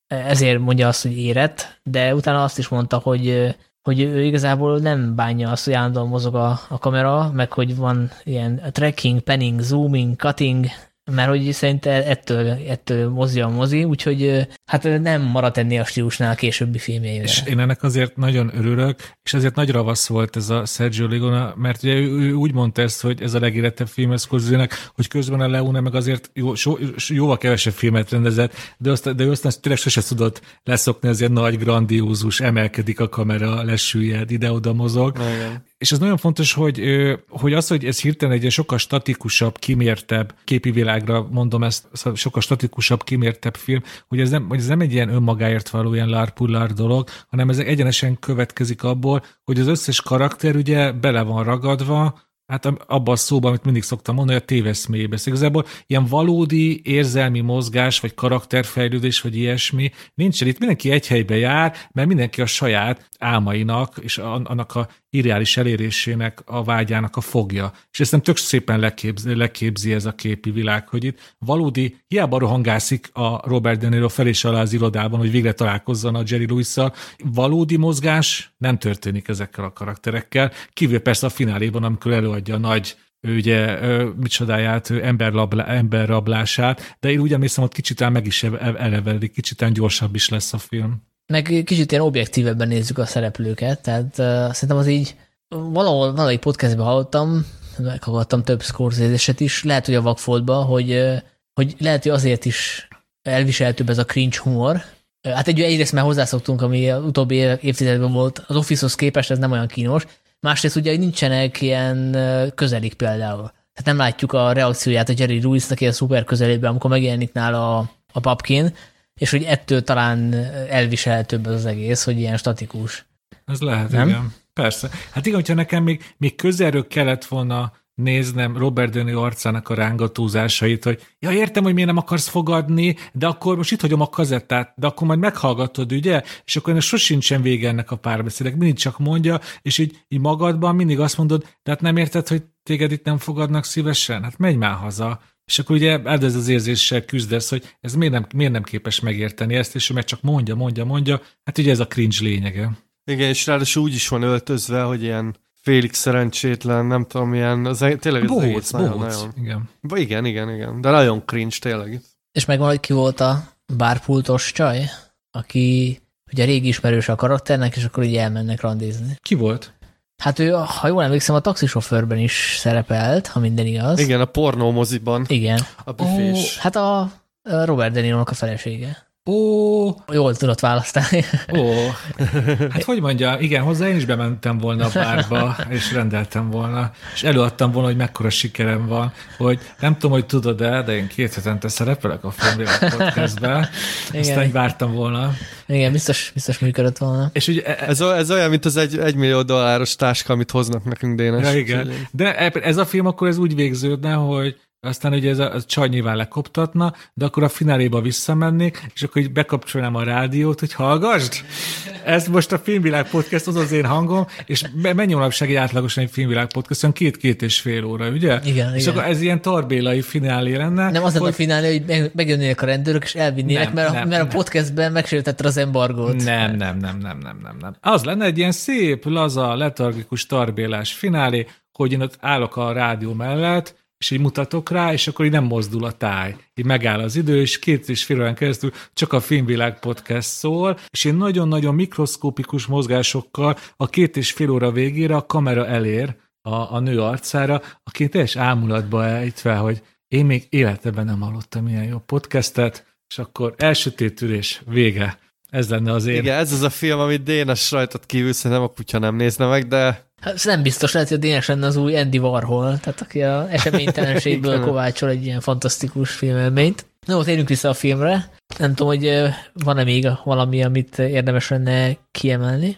ezért mondja azt, hogy érett, de utána azt is mondta, hogy hogy ő igazából nem bánja azt, hogy állandóan mozog a, a kamera, meg hogy van ilyen tracking, panning, zooming, cutting, mert hogy szerinte ettől, ettől mozi a mozi, úgyhogy hát nem maradt ennél a stílusnál a későbbi filmjeivel. És én ennek azért nagyon örülök, és ezért nagy ravasz volt ez a Sergio Ligona, mert ugye ő, ő úgy mondta ezt, hogy ez a legérettebb film Scorsese-nek, hogy közben a Leone meg azért jó, so, jóval kevesebb filmet rendezett, de, azt, de ő aztán tényleg sose tudott leszokni, az ilyen nagy, grandiózus, emelkedik a kamera, lesüllyed, ide-oda mozog. Igen és ez nagyon fontos, hogy, hogy az, hogy ez hirtelen egy sokkal statikusabb, kimértebb képi világra, mondom ezt, sokkal statikusabb, kimértebb film, hogy ez nem, hogy ez nem egy ilyen önmagáért való ilyen lárpullár dolog, hanem ez egyenesen következik abból, hogy az összes karakter ugye bele van ragadva hát abban a szóban, amit mindig szoktam mondani, a téveszméjébe. Szóval igazából ilyen valódi érzelmi mozgás, vagy karakterfejlődés, vagy ilyesmi nincsen. Itt mindenki egy helybe jár, mert mindenki a saját álmainak és annak a irreális elérésének, a vágyának a fogja. És ezt nem tök szépen leképzi, leképzi ez a képi világ, hogy itt valódi, hiába rohangászik a Robert De Niro fel és alá az irodában, hogy végre találkozzon a Jerry lewis valódi mozgás nem történik ezekkel a karakterekkel, kívül persze a fináléban, amikor előadja a nagy ugye micsodáját, emberrablá, emberrablását, de én úgy emlékszem, hogy kicsit meg is elevedik, kicsit gyorsabb is lesz a film meg kicsit ilyen objektívebben nézzük a szereplőket, tehát uh, szerintem az így valahol, valamelyik podcastben hallottam, meghallgattam több scorsese is, lehet, hogy a Vakfoltba, hogy, uh, hogy lehet, hogy azért is elviselhetőbb ez a cringe humor. Hát egy, egyrészt már hozzászoktunk, ami az utóbbi évtizedben volt, az Office-hoz képest ez nem olyan kínos, másrészt ugye nincsenek ilyen közelik például. Tehát nem látjuk a reakcióját a Jerry Lewis-nak ilyen szuper közelében, amikor megjelenik nála a, a papkin, és hogy ettől talán elviselhetőbb az, az egész, hogy ilyen statikus. Ez lehet, nem? igen. Persze. Hát igen, hogyha nekem még, még közelről kellett volna néznem Robert Döni arcának a rángatózásait, hogy ja, értem, hogy miért nem akarsz fogadni, de akkor most itt hagyom a kazettát, de akkor majd meghallgatod, ugye? És akkor ennek sosincsen vége ennek a párbeszédek, mindig csak mondja, és így, így magadban mindig azt mondod, de hát nem érted, hogy téged itt nem fogadnak szívesen? Hát menj már haza. És akkor ugye ez az érzéssel küzdesz, hogy ez miért nem, miért nem képes megérteni ezt, és ő meg csak mondja, mondja, mondja. Hát ugye ez a cringe lényege. Igen, és ráadásul úgy is van öltözve, hogy ilyen félig szerencsétlen, nem tudom, ilyen, az, e- tényleg ez bohóc, egész bohóc, nagyon, nagyon, igen. Ba, igen, igen, igen, de nagyon cringe tényleg. És megvan, hogy ki volt a bárpultos csaj, aki ugye régi ismerős a karakternek, és akkor így elmennek randizni. Ki volt? Hát ő, ha jól emlékszem, a taxisofőrben is szerepelt, ha minden igaz. Igen, a pornó moziban. Igen. A büfés. Ó, hát a Robert De Niro-nak a felesége. Ó, jól tudott választani. Ó, hát hogy mondja, igen, hozzá én is bementem volna a bárba, és rendeltem volna, és előadtam volna, hogy mekkora sikerem van, hogy nem tudom, hogy tudod-e, de én két hetente szerepelek a Filmvilág podcastben, aztán így vártam volna. Igen, biztos, biztos működött volna. És ugye, e- ez, ez olyan, mint az egy, egy millió dolláros táska, amit hoznak nekünk, Dénes. Ja, igen. De ez a film akkor ez úgy végződne, hogy aztán ugye ez a, a csaj nyilván lekoptatna, de akkor a fináléba visszamennék, és akkor így bekapcsolnám a rádiót, hogy hallgasd! Ez most a Filmvilág Podcast, az az én hangom, és mennyi manapság egy átlagosan egy Filmvilág Podcast, olyan két-két és fél óra, ugye? Igen, és igen. akkor ez ilyen tarbélai finálé lenne. Nem az hogy... a finálé, hogy megjönnének a rendőrök, és elvinnének, nem, mert, nem, a, mert nem. a podcastben megsértette az embargót. Nem, nem, nem, nem, nem, nem, nem. Az lenne egy ilyen szép, laza, letargikus tarbélás finálé, hogy én ott állok a rádió mellett, és így mutatok rá, és akkor így nem mozdul a táj. Így megáll az idő, és két és fél órán keresztül csak a Filmvilág podcast szól, és én nagyon-nagyon mikroszkópikus mozgásokkal a két és fél óra végére a kamera elér a, a nő arcára, aki teljes ámulatba ejtve, hogy én még életemben nem hallottam ilyen jó podcastet, és akkor elsötétülés, vége. Ez lenne az én. Igen, ez az a film, amit Dénes rajtad kívül szerintem a kutya nem nézne meg, de Hát nem biztos, lehet, hogy a Dénes lenne az új Andy Warhol, tehát aki a eseménytelenségből kovácsol egy ilyen fantasztikus filmelményt. No, térjünk vissza a filmre. Nem tudom, hogy van-e még valami, amit érdemes lenne kiemelni?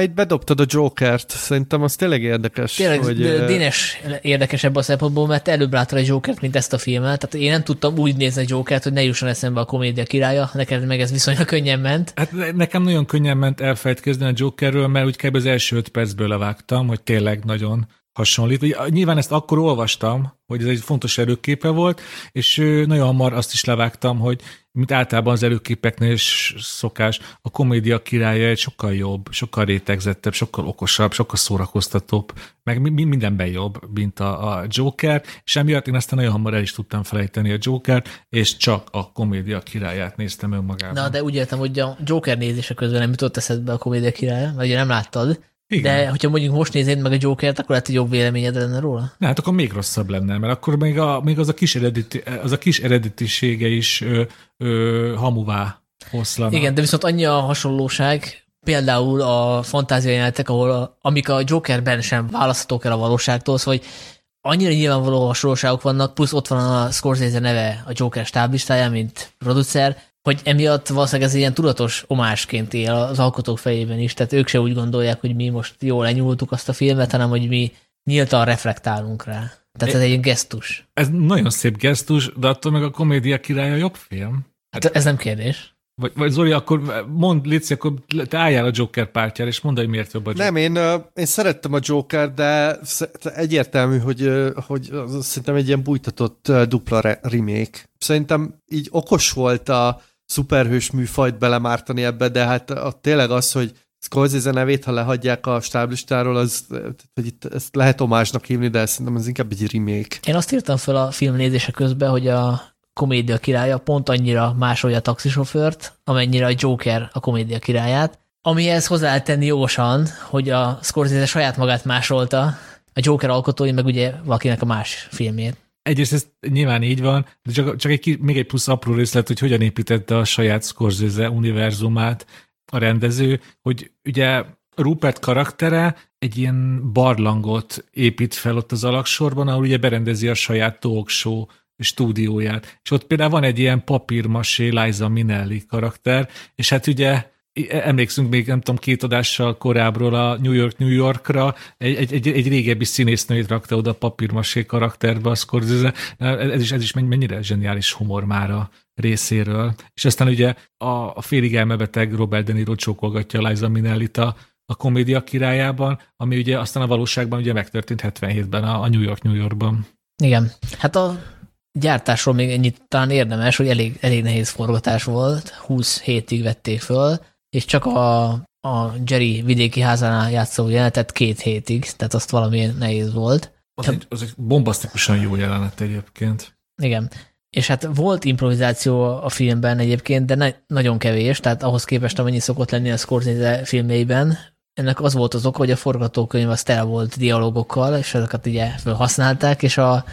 Itt bedobtad a Jokert, szerintem az tényleg érdekes. Tényleg, hogy, Dénes érdekesebb a szempontból, mert előbb láttad a Jokert, mint ezt a filmet. Tehát én nem tudtam úgy nézni a Jokert, hogy ne jusson eszembe a komédia királya, neked meg ez viszonylag könnyen ment. Hát nekem nagyon könnyen ment elfelejtkezni a Jokerről, mert úgy kb. az első öt percből levágtam, hogy tényleg nagyon hasonlít. Nyilván ezt akkor olvastam, hogy ez egy fontos előképe volt, és nagyon hamar azt is levágtam, hogy mint általában az előképeknél is szokás, a komédia királya egy sokkal jobb, sokkal rétegzettebb, sokkal okosabb, sokkal szórakoztatóbb, meg mindenben jobb, mint a, a Joker, és emiatt én aztán nagyon hamar el is tudtam felejteni a Joker, és csak a komédia királyát néztem önmagában. Na, de úgy értem, hogy a Joker nézése közben nem jutott eszedbe a komédia királya, vagy ugye nem láttad, igen. De hogyha mondjuk most nézed meg a Jokert, akkor lehet, hogy jobb véleményed lenne róla? Na, hát akkor még rosszabb lenne, mert akkor még, a, még az, a kis eredeti, az a kis eredetisége is ö, ö, hamuvá hoszlana. Igen, de viszont annyi a hasonlóság, például a fantáziajelenetek, ahol a, amik a Jokerben sem választhatók el a valóságtól, szóval hogy annyira nyilvánvaló hasonlóságok vannak, plusz ott van a Scorsese neve a Joker stáblistáján, mint producer, hogy emiatt valószínűleg ez ilyen tudatos omásként él az alkotók fejében is, tehát ők se úgy gondolják, hogy mi most jól lenyúltuk azt a filmet, hanem hogy mi nyíltan reflektálunk rá. Tehát ez egy gesztus. Ez nagyon szép gesztus, de attól meg a komédia királya jobb film. Hát ez nem kérdés. Vagy, vagy Zoli, akkor mondd, Lici, akkor te álljál a Joker pártjára, és mondd, hogy miért jobb a Joker. Nem, én, én szerettem a Joker, de egyértelmű, hogy, hogy szerintem egy ilyen bújtatott dupla remake. Szerintem így okos volt a szuperhős műfajt belemártani ebbe, de hát a, tényleg az, hogy Scorsese nevét, ha lehagyják a stáblistáról, az, hogy itt ezt lehet omásnak hívni, de szerintem ez inkább egy remake. Én azt írtam fel a film nézése közben, hogy a komédia királya pont annyira másolja a taxisofőrt, amennyire a Joker a komédia királyát, amihez hozzá tenni jogosan, hogy a Scorsese saját magát másolta, a Joker alkotói meg ugye valakinek a más filmjét. Egyrészt ez nyilván így van, de csak, csak egy, még egy plusz apró részlet, hogy hogyan építette a saját Scorsese univerzumát a rendező, hogy ugye Rupert karaktere egy ilyen barlangot épít fel ott az alaksorban, ahol ugye berendezi a saját talk show stúdióját. És ott például van egy ilyen papírmasé Liza Minelli karakter, és hát ugye emlékszünk még, nem tudom, két adással korábbról a New York New Yorkra, egy, egy, egy, egy régebbi színésznőt rakta oda a papírmasé karakterbe a Scorsese, ez is, ez is mennyire zseniális humor már a részéről. És aztán ugye a, a félig elmebeteg Robert De Niro csókolgatja Liza Minnellit a, a komédia királyában, ami ugye aztán a valóságban ugye megtörtént 77-ben a, a New York New Yorkban. Igen. Hát a gyártásról még ennyit talán érdemes, hogy elég, elég nehéz forgatás volt, 20 hétig vették föl, és csak a, a Jerry vidéki házánál játszó jelenetet két hétig, tehát azt valami nehéz volt. Az, egy, az egy bombasztikusan jó jelenet egyébként. Igen. És hát volt improvizáció a filmben egyébként, de ne, nagyon kevés, tehát ahhoz képest, amennyi szokott lenni a Scorsese filmjeiben, ennek az volt az oka, hogy a forgatókönyv az tele volt dialogokkal, és ezeket ugye felhasználták, és a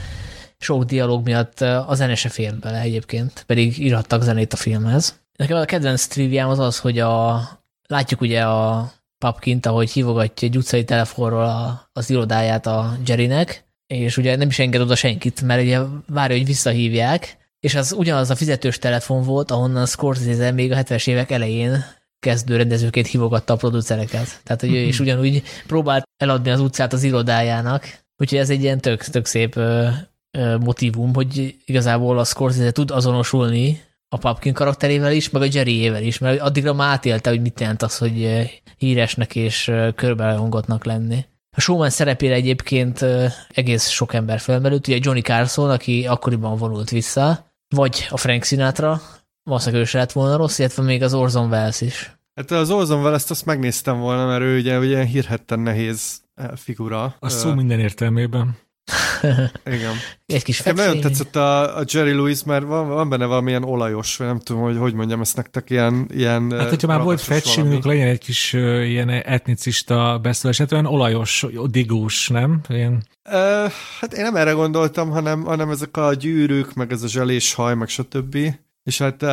sok dialóg miatt a zene se fért bele egyébként, pedig írhattak zenét a filmhez. Nekem a kedvenc triviám az az, hogy a, látjuk ugye a papkint, ahogy hívogatja egy utcai telefonról a, az irodáját a Jerrynek, és ugye nem is enged oda senkit, mert ugye várja, hogy visszahívják, és az ugyanaz a fizetős telefon volt, ahonnan Scorsese még a 70-es évek elején kezdő rendezőként hívogatta a producereket. Tehát, hogy ő is ugyanúgy próbált eladni az utcát az irodájának, úgyhogy ez egy ilyen tök, tök szép ö, ö, motivum, hogy igazából a Scorsese tud azonosulni a Papkin karakterével is, meg a Jerryével is, mert addigra már átélte, hogy mit jelent az, hogy híresnek és körbelehongottnak lenni. A showman szerepére egyébként egész sok ember felmerült, ugye Johnny Carson, aki akkoriban vonult vissza, vagy a Frank Sinatra, valószínűleg ő se lett volna rossz, illetve még az Orson Welles is. Hát az Orson Welles-t azt megnéztem volna, mert ő ugye, ugye hírhetten nehéz figura. A szó minden értelmében. Igen. Egy kis Nekem nagyon tetszett a, a Jerry Lewis, mert van, van benne valamilyen olajos, vagy nem tudom, hogy hogy mondjam ezt nektek, ilyen... ilyen hát, hogyha már volt fettsímünk, legyen egy kis uh, ilyen etnicista beszélés, hát olyan olajos, digós, nem? Ilyen... Uh, hát én nem erre gondoltam, hanem, hanem ezek a gyűrűk, meg ez a zselés haj, meg stb. És hát uh,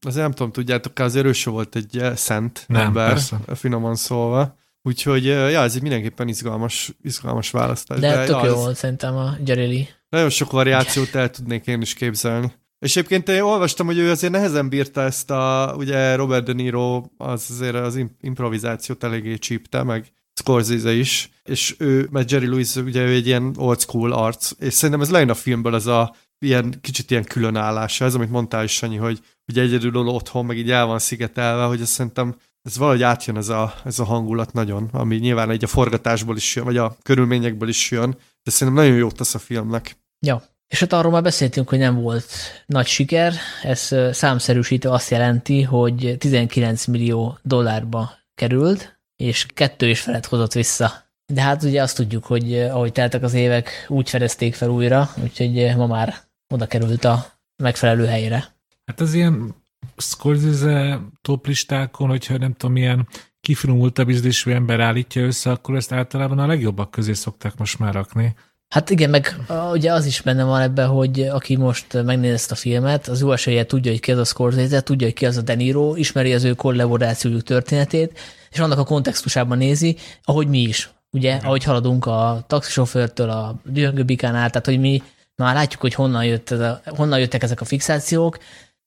azért nem tudom, tudjátok, az erős volt egy szent nem, ember, persze. finoman szólva. Úgyhogy, ja, ez egy mindenképpen izgalmas, izgalmas választás. De, de tök ja, jó ez... volt szerintem a Lee. Nagyon sok variációt el tudnék én is képzelni. És egyébként én olvastam, hogy ő azért nehezen bírta ezt a, ugye Robert De Niro az azért az improvizációt eléggé csípte, meg Scorsese is, és ő, mert Jerry Lewis ugye ő egy ilyen old school arc, és szerintem ez lejön a filmből ez a ilyen, kicsit ilyen különállása, ez amit mondtál is, Sanyi, hogy ugye egyedül otthon, meg így el van szigetelve, hogy ezt szerintem ez valahogy átjön ez a, ez a hangulat nagyon, ami nyilván egy a forgatásból is jön, vagy a körülményekből is jön, de szerintem nagyon jót tesz a filmnek. Ja, és hát arról már beszéltünk, hogy nem volt nagy siker, ez számszerűsítő azt jelenti, hogy 19 millió dollárba került, és kettő is felett hozott vissza. De hát ugye azt tudjuk, hogy ahogy teltek az évek, úgy fedezték fel újra, úgyhogy ma már oda került a megfelelő helyre. Hát az ilyen Scorsese toplistákon, hogyha nem tudom, milyen kifinomultabb ízlésű ember állítja össze, akkor ezt általában a legjobbak közé szokták most már rakni. Hát igen, meg ugye az is benne van ebben, hogy aki most megnéz ezt a filmet, az jó esélye tudja, hogy ki az a Scorsese, tudja, hogy ki az a De Niro, ismeri az ő kollaborációjuk történetét, és annak a kontextusában nézi, ahogy mi is. Ugye, igen. ahogy haladunk a taxisofőrtől a Dühöngő Bikánál, tehát hogy mi már látjuk, hogy honnan, jött ez a, honnan jöttek ezek a fixációk,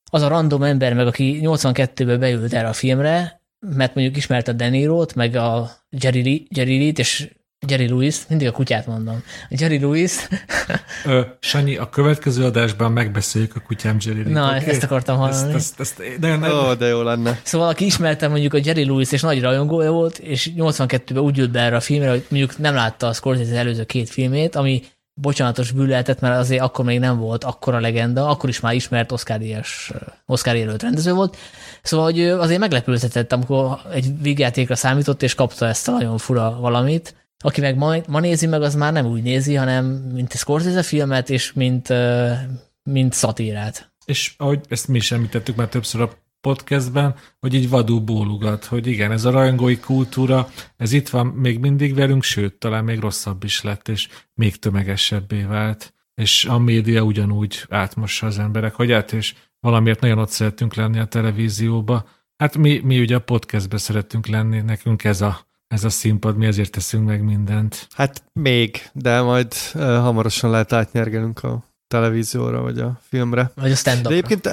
az a random ember meg, aki 82-ben beült erre a filmre, mert mondjuk ismerte a Deniro-t, meg a Jerry, Jerry Lee-t, és Jerry Lewis, mindig a kutyát mondom. Jerry Lewis. Ö, Sanyi, a következő adásban megbeszéljük a kutyám Jerry Na, okay? ezt akartam hallani. Ezt, ezt, ezt, de, nem. Ó, de jó lenne. Szóval aki ismerte mondjuk a Jerry Lewis, és nagy rajongója volt, és 82-ben úgy jött be erre a filmre, hogy mondjuk nem látta a Scorsese előző két filmét, ami bocsánatos bűletet, mert azért akkor még nem volt akkora legenda, akkor is már ismert Oscar Oscar jelölt rendező volt. Szóval, hogy azért meglepültetett, amikor egy vígjátékra számított, és kapta ezt a nagyon fura valamit. Aki meg ma, ma nézi meg, az már nem úgy nézi, hanem mint Scorsese filmet, és mint, mint szatírát. És ahogy ezt mi is említettük már többször a podcastben, hogy így vadul bólugat, hogy igen, ez a rajongói kultúra, ez itt van még mindig velünk, sőt, talán még rosszabb is lett, és még tömegesebbé vált, és a média ugyanúgy átmossa az emberek, hogy át, és valamiért nagyon ott szeretünk lenni a televízióba. Hát mi, mi ugye a podcastbe szeretünk lenni, nekünk ez a, ez a színpad, mi ezért teszünk meg mindent. Hát még, de majd uh, hamarosan lehet átnyergelünk a televízióra, vagy a filmre. Vagy a stand De egyébként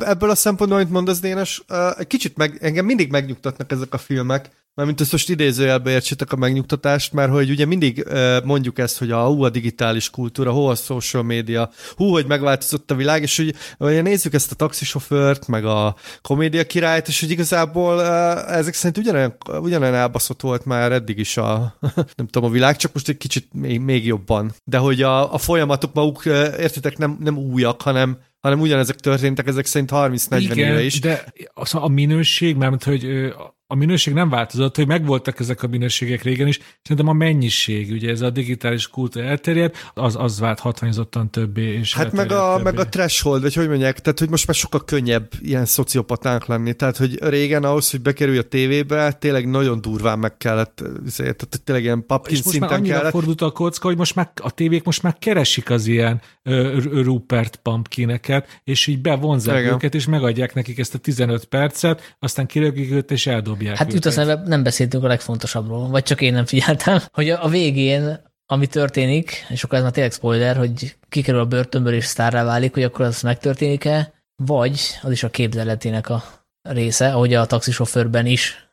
ebből a szempontból, amit mondasz, Dénes, egy kicsit meg, engem mindig megnyugtatnak ezek a filmek, Mármint ezt most idézőjelbe értsétek a megnyugtatást, mert hogy ugye mindig mondjuk ezt, hogy a hú a digitális kultúra, hú a social media, hú, hogy megváltozott a világ, és hogy, hogy nézzük ezt a taxisofőrt, meg a komédia királyt, és hogy igazából ezek szerint ugyanolyan, ugyanolyan elbaszott volt már eddig is a, nem tudom, a világ, csak most egy kicsit még, még jobban. De hogy a, a folyamatok maguk, értitek, nem, nem újak, hanem hanem ugyanezek történtek ezek szerint 30-40 éve is. de az a minőség, mert hogy a minőség nem változott, hogy megvoltak ezek a minőségek régen is, szerintem a mennyiség, ugye ez a digitális kultúra elterjed, az, az vált hatványozottan többé. És hát meg a, meg a threshold, vagy hogy mondják, tehát hogy most már sokkal könnyebb ilyen szociopatánk lenni, tehát hogy régen ahhoz, hogy bekerülj a tévébe, tényleg nagyon durván meg kellett, tehát tényleg ilyen papkin és most már annyira kellett. fordult a kocka, hogy most már a tévék most már keresik az ilyen uh, Rupert pumpkineket, és így bevonzák Igen. őket, és megadják nekik ezt a 15 percet, aztán kirögik őt, és eldobják dobják Hát jut aztán nem beszéltünk a legfontosabbról, vagy csak én nem figyeltem, hogy a végén ami történik, és akkor ez már tényleg spoiler, hogy kikerül a börtönből és sztárrá válik, hogy akkor az megtörténik-e, vagy az is a képzeletének a része, ahogy a taxisofőrben is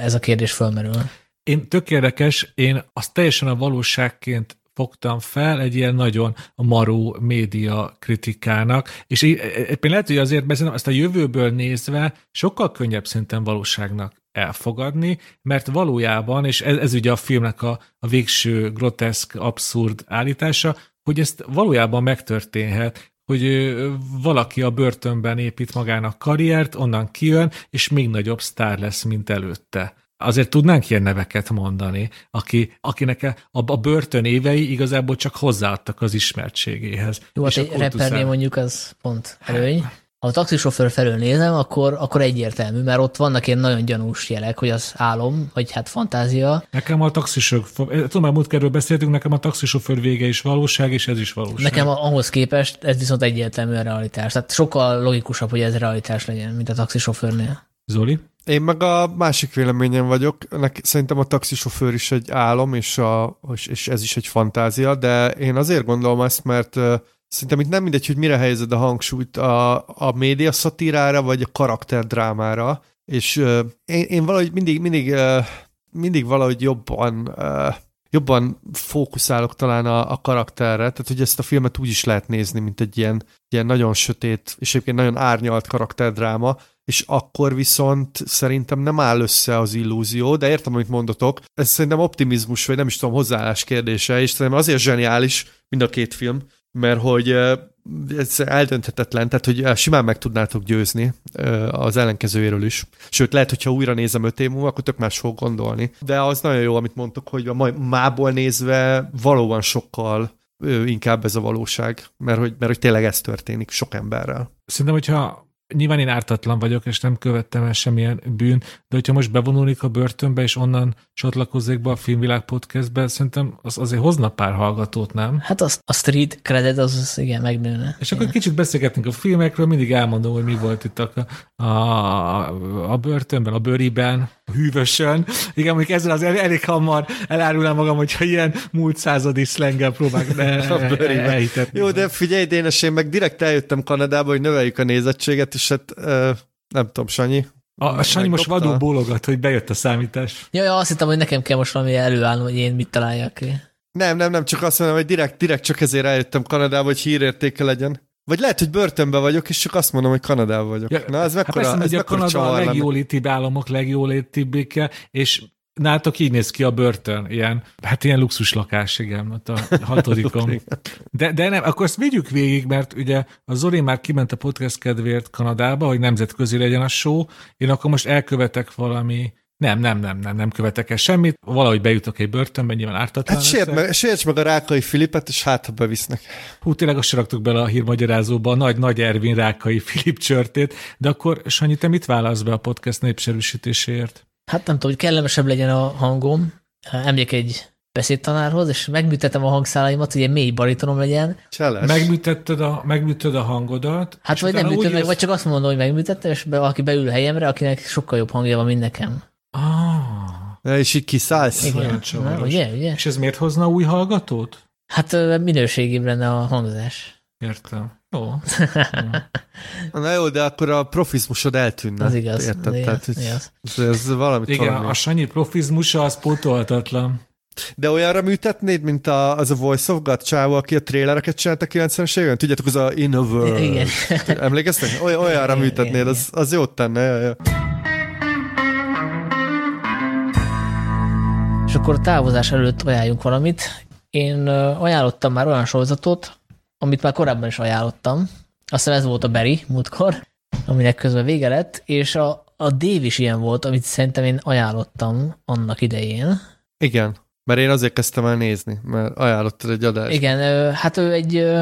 ez a kérdés fölmerül. Én tök érdekes, én azt teljesen a valóságként fogtam fel egy ilyen nagyon maró média kritikának, és éppen lehet, hogy azért beszélem, ezt a jövőből nézve sokkal könnyebb szinten valóságnak elfogadni, mert valójában, és ez, ez ugye a filmnek a, a végső groteszk, abszurd állítása, hogy ezt valójában megtörténhet, hogy valaki a börtönben épít magának karriert, onnan kijön, és még nagyobb sztár lesz, mint előtte. Azért tudnánk ilyen neveket mondani, aki, akinek a, a börtön évei igazából csak hozzáadtak az ismertségéhez. Jó, hát egy rappernél mondjuk az pont előny. Hát, ha a taxisofőr felől nézem, akkor, akkor egyértelmű, mert ott vannak ilyen nagyon gyanús jelek, hogy az álom, vagy hát fantázia. Nekem a taxisofőr, tudom, már múltkerről beszéltünk, nekem a taxisofőr vége is valóság, és ez is valóság. Nekem ahhoz képest ez viszont egyértelmű a realitás. Tehát sokkal logikusabb, hogy ez realitás legyen, mint a taxisofőrnél. Zoli? Én meg a másik véleményen vagyok. Nek, szerintem a taxisofőr is egy álom, és, a, és ez is egy fantázia, de én azért gondolom ezt, mert Szerintem itt nem mindegy, hogy mire helyezed a hangsúlyt, a, a média szatírára, vagy a karakterdrámára, és uh, én, én valahogy mindig, mindig, uh, mindig valahogy jobban uh, jobban fókuszálok talán a, a karakterre, tehát hogy ezt a filmet úgy is lehet nézni, mint egy ilyen, ilyen nagyon sötét, és egyébként nagyon árnyalt karakterdráma, és akkor viszont szerintem nem áll össze az illúzió, de értem, amit mondotok, ez szerintem optimizmus, vagy nem is tudom, hozzáállás kérdése, és szerintem azért zseniális mind a két film, mert hogy ez eldönthetetlen, tehát hogy simán meg tudnátok győzni az ellenkezőjéről is. Sőt, lehet, hogyha újra nézem öt év múlva, akkor tök más fog gondolni. De az nagyon jó, amit mondtok, hogy a mából nézve valóban sokkal inkább ez a valóság, mert hogy, mert hogy tényleg ez történik sok emberrel. Szerintem, hogyha nyilván én ártatlan vagyok, és nem követtem el semmilyen bűn, de hogyha most bevonulnék a börtönbe, és onnan csatlakozzék be a Filmvilág podcastbe, szerintem az azért hozna pár hallgatót, nem? Hát az, a street credit az, az igen, megnőne. És akkor kicsit beszélgetünk a filmekről, mindig elmondom, hogy mi volt itt a, a, a börtönben, a bőriben, hűvösön. Igen, mondjuk ezzel az elég hamar elárulnám magam, hogyha ilyen múlt századi szlenggel próbálok ne, Jó, de figyelj, Dénes, én meg direkt eljöttem Kanadába, hogy növeljük a nézettséget, és hát nem tudom, Sanyi, A, a Sanyi most vadul bólogat, hogy bejött a számítás. Ja, ja, azt hittem, hogy nekem kell most valami előállnom, hogy én mit találjak ki. Nem, nem, nem, csak azt mondom, hogy direkt, direkt csak ezért eljöttem Kanadába, hogy hírértéke legyen. Vagy lehet, hogy börtönben vagyok, és csak azt mondom, hogy Kanadában vagyok. Ja, Na, ez mekkora, hát persze, ez mekkora a Kanada a legjólétibb államok legjólétibbéke, és nálatok így néz ki a börtön, ilyen, hát ilyen luxus lakás, igen, ott a hatodikon. De, de nem, akkor ezt vigyük végig, mert ugye a Zoli már kiment a podcast kedvéért Kanadába, hogy nemzetközi legyen a show, én akkor most elkövetek valami nem, nem, nem, nem, nem követek el semmit. Valahogy bejutok egy börtönbe, nyilván ártatlan Hát sért meg, sérts meg a Rákai Filipet, és hát, ha bevisznek. Hú, tényleg azt raktuk bele a hírmagyarázóba a nagy, nagy Ervin Rákai Filip csörtét, de akkor Sanyi, te mit válasz be a podcast népszerűsítéséért? Hát nem tudom, hogy kellemesebb legyen a hangom. Emlék egy beszédtanárhoz, és megműtettem a hangszálaimat, hogy egy mély baritonom legyen. Cseles. Megműtetted a, megműtöd a hangodat. Hát vagy nem műtöd meg, vagy csak azt mondom, hogy megműtettem, és be, aki beül a helyemre, akinek sokkal jobb hangja van, mint nekem. Ah. És így kiszállsz. Igen, Na, ugye, ugye? És ez miért hozna új hallgatót? Hát minőségibb lenne a hangzás. Értem. Ó. Na jó, de akkor a profizmusod eltűnne. Az igaz. Érted? Az Tehát, igaz. Ez, ez valami Igen, valami. a Sanyi profizmusa az pótolhatatlan. De olyanra műtetnéd, mint a, az a Voice of God csávó, aki a trélereket csinált a 90-es évben? Tudjátok, az a In a World. Igen. Emlékeztek? Oly, olyanra igen, műtetnéd, igen, az, az jót tenne. Ja, ja. És akkor a távozás előtt ajánljunk valamit. Én ajánlottam már olyan sorozatot, amit már korábban is ajánlottam. Azt hiszem ez volt a Berry múltkor, aminek közben vége lett, és a, a Dave is ilyen volt, amit szerintem én ajánlottam annak idején. Igen, mert én azért kezdtem el nézni, mert ajánlottad egy adást. Igen, hát ő egy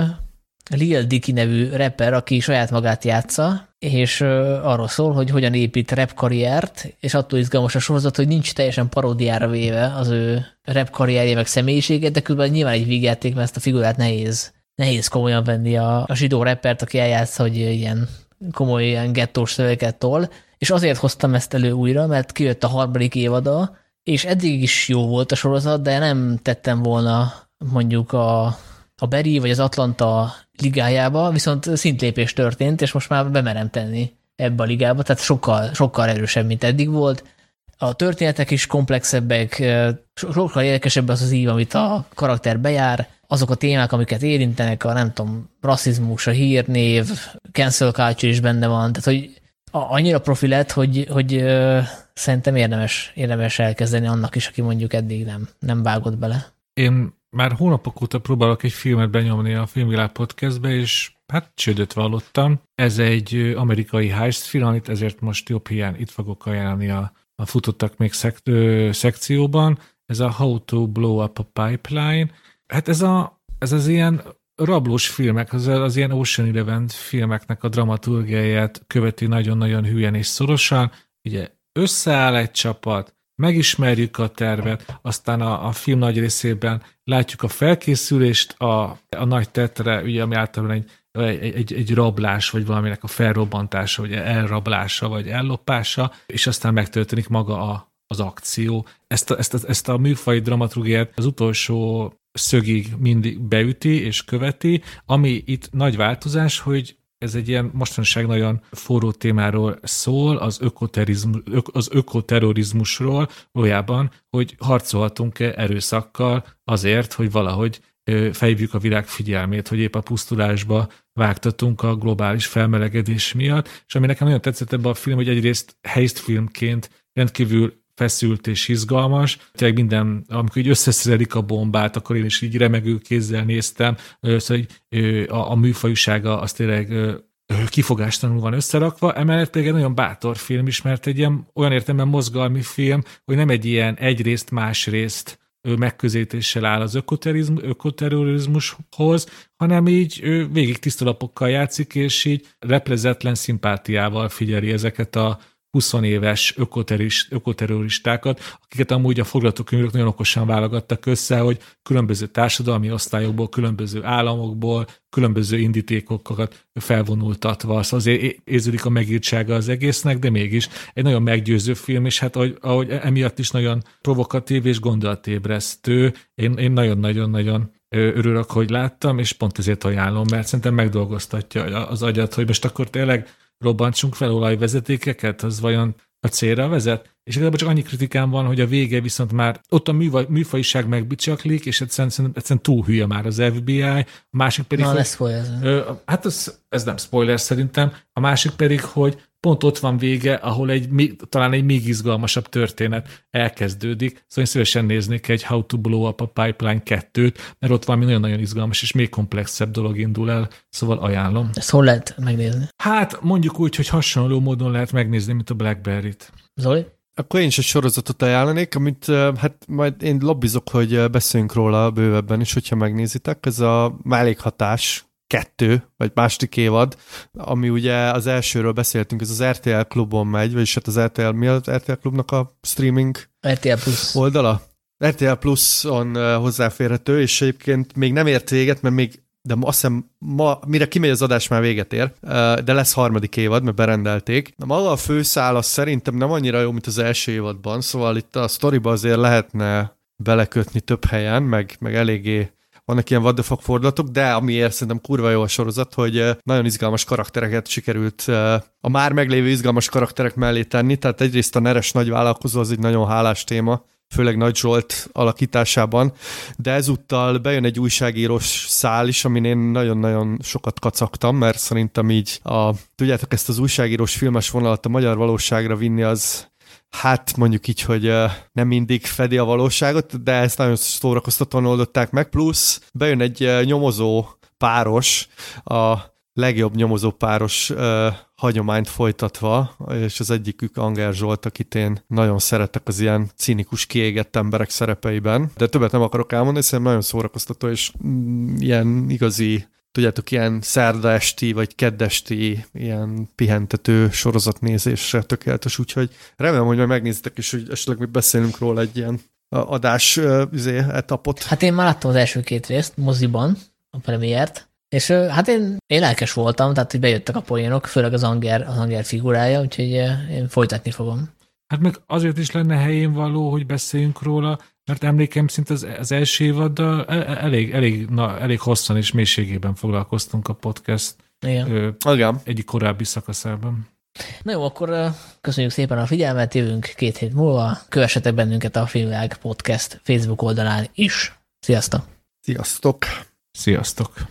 Lil Dicky nevű rapper, aki saját magát játsza, és arról szól, hogy hogyan épít rap karriert, és attól izgalmas a sorozat, hogy nincs teljesen paródiára véve az ő rap karrierje meg személyisége, de különben nyilván egy vígjáték, mert ezt a figurát nehéz, nehéz komolyan venni a, a zsidó rappert, aki eljátsza, hogy ilyen komoly ilyen gettós szövegeket tol, és azért hoztam ezt elő újra, mert kijött a harmadik évada, és eddig is jó volt a sorozat, de nem tettem volna mondjuk a, a Beri vagy az Atlanta ligájába, viszont szintlépés történt, és most már bemerem tenni ebbe a ligába, tehát sokkal, sokkal erősebb, mint eddig volt. A történetek is komplexebbek, sokkal érdekesebb az az ív, amit a karakter bejár, azok a témák, amiket érintenek, a nem tudom, rasszizmus, a hírnév, cancel culture is benne van, tehát hogy annyira profi lett, hogy, hogy szerintem érdemes, érdemes elkezdeni annak is, aki mondjuk eddig nem, nem vágott bele. Én már hónapok óta próbálok egy filmet benyomni a Filmvilág podcastbe, és hát csődöt vallottam. Ez egy amerikai heist film, amit ezért most jobb hiány itt fogok ajánlani a, a futottak még szek, ö, szekcióban. Ez a How to Blow Up a Pipeline. Hát ez, a, ez az ilyen rablós filmek, az, az ilyen Ocean Eleven filmeknek a dramaturgiáját követi nagyon-nagyon hülyen és szorosan. Ugye összeáll egy csapat, megismerjük a tervet, aztán a, a film nagy részében látjuk a felkészülést a, a nagy tetre, ugye, ami általában egy, egy, egy, egy rablás, vagy valaminek a felrobbantása, vagy elrablása, vagy ellopása, és aztán megtörténik maga a, az akció. Ezt a, ezt, a, ezt a műfai dramaturgiát az utolsó szögig mindig beüti és követi, ami itt nagy változás, hogy ez egy ilyen mostanság nagyon forró témáról szól, az, az ökoterrorizmusról, valójában, hogy harcolhatunk-e erőszakkal azért, hogy valahogy fejvjük a világ figyelmét, hogy épp a pusztulásba vágtatunk a globális felmelegedés miatt, és ami nekem nagyon tetszett ebben a film, hogy egyrészt heist filmként rendkívül feszült és izgalmas. Tényleg minden, amikor így összeszerelik a bombát, akkor én is így remegő kézzel néztem, szóval a, a műfajúsága az tényleg kifogástalanul van összerakva, emellett pedig egy nagyon bátor film is, mert egy ilyen olyan értelemben mozgalmi film, hogy nem egy ilyen egyrészt, másrészt megközelítéssel áll az ökoterrorizmushoz, hanem így végig tisztalapokkal játszik, és így replezetlen szimpátiával figyeli ezeket a 20 éves ökoterroristákat, akiket amúgy a forgatókönyvek nagyon okosan válogattak össze, hogy különböző társadalmi osztályokból, különböző államokból, különböző indítékokat felvonultatva. Szóval azért érződik a megírtsága az egésznek, de mégis egy nagyon meggyőző film, és hát ahogy, ahogy emiatt is nagyon provokatív és gondolatébresztő. Én, én nagyon-nagyon-nagyon örülök, hogy láttam, és pont ezért ajánlom, mert szerintem megdolgoztatja az agyat, hogy most akkor tényleg robbantsunk fel olajvezetékeket, az vajon a célra vezet, és igazából csak annyi kritikám van, hogy a vége viszont már ott a műfaj, műfajiság megbicsaklik, és egyszerűen, egyszerűen túl hülye már az FBI, a másik pedig... Na, hogy, lesz spoiler. hát ez, ez nem spoiler szerintem, a másik pedig, hogy pont ott van vége, ahol egy, talán egy még izgalmasabb történet elkezdődik, szóval én szívesen néznék egy How to Blow Up a Pipeline 2-t, mert ott valami nagyon-nagyon izgalmas és még komplexebb dolog indul el, szóval ajánlom. Ezt hol lehet megnézni? Hát mondjuk úgy, hogy hasonló módon lehet megnézni, mint a Blackberry-t. Zoli? Akkor én is egy sorozatot ajánlanék, amit hát majd én lobbizok, hogy beszéljünk róla bővebben is, hogyha megnézitek. Ez a mellékhatás kettő, vagy második évad, ami ugye az elsőről beszéltünk, ez az RTL klubon megy, vagyis hát az RTL, mi az RTL klubnak a streaming RTL Plus. oldala? RTL Plus-on hozzáférhető, és egyébként még nem ért véget, mert még de azt hiszem, ma, mire kimegy az adás, már véget ér, de lesz harmadik évad, mert berendelték. Na, maga a főszál az szerintem nem annyira jó, mint az első évadban, szóval itt a sztoriba azért lehetne belekötni több helyen, meg, meg eléggé vannak ilyen what the fuck fordulatok, de amiért szerintem kurva jó a sorozat, hogy nagyon izgalmas karaktereket sikerült a már meglévő izgalmas karakterek mellé tenni, tehát egyrészt a neres nagy vállalkozó az egy nagyon hálás téma, főleg Nagy Zsolt alakításában, de ezúttal bejön egy újságírós szál is, amin én nagyon-nagyon sokat kacagtam, mert szerintem így a, tudjátok, ezt az újságírós filmes vonalat a magyar valóságra vinni az hát mondjuk így, hogy nem mindig fedi a valóságot, de ezt nagyon szórakoztatóan oldották meg, plusz bejön egy nyomozó páros, a legjobb nyomozó páros hagyományt folytatva, és az egyikük Anger Zsolt, akit én nagyon szeretek az ilyen cinikus, kiégett emberek szerepeiben. De többet nem akarok elmondani, szerintem nagyon szórakoztató, és mm, ilyen igazi tudjátok, ilyen szerda esti, vagy keddesti, ilyen pihentető sorozatnézésre tökéletes, úgyhogy remélem, hogy majd megnézitek, és hogy esetleg még beszélünk róla egy ilyen adás izé, etapot. Hát én már láttam az első két részt moziban, a premiért, és hát én, én lelkes voltam, tehát hogy bejöttek a poénok, főleg az Anger, az Anger figurája, úgyhogy én folytatni fogom. Hát meg azért is lenne helyén való, hogy beszéljünk róla, mert emlékem szint az, az első évaddal e- e- elég, elég, na, elég hosszan és mélységében foglalkoztunk a podcast Igen. ö, Igen. egyik korábbi szakaszában. Na jó, akkor köszönjük szépen a figyelmet, jövünk két hét múlva. Kövessetek bennünket a Filmvilág Podcast Facebook oldalán is. Sziasztok! Sziasztok! Sziasztok!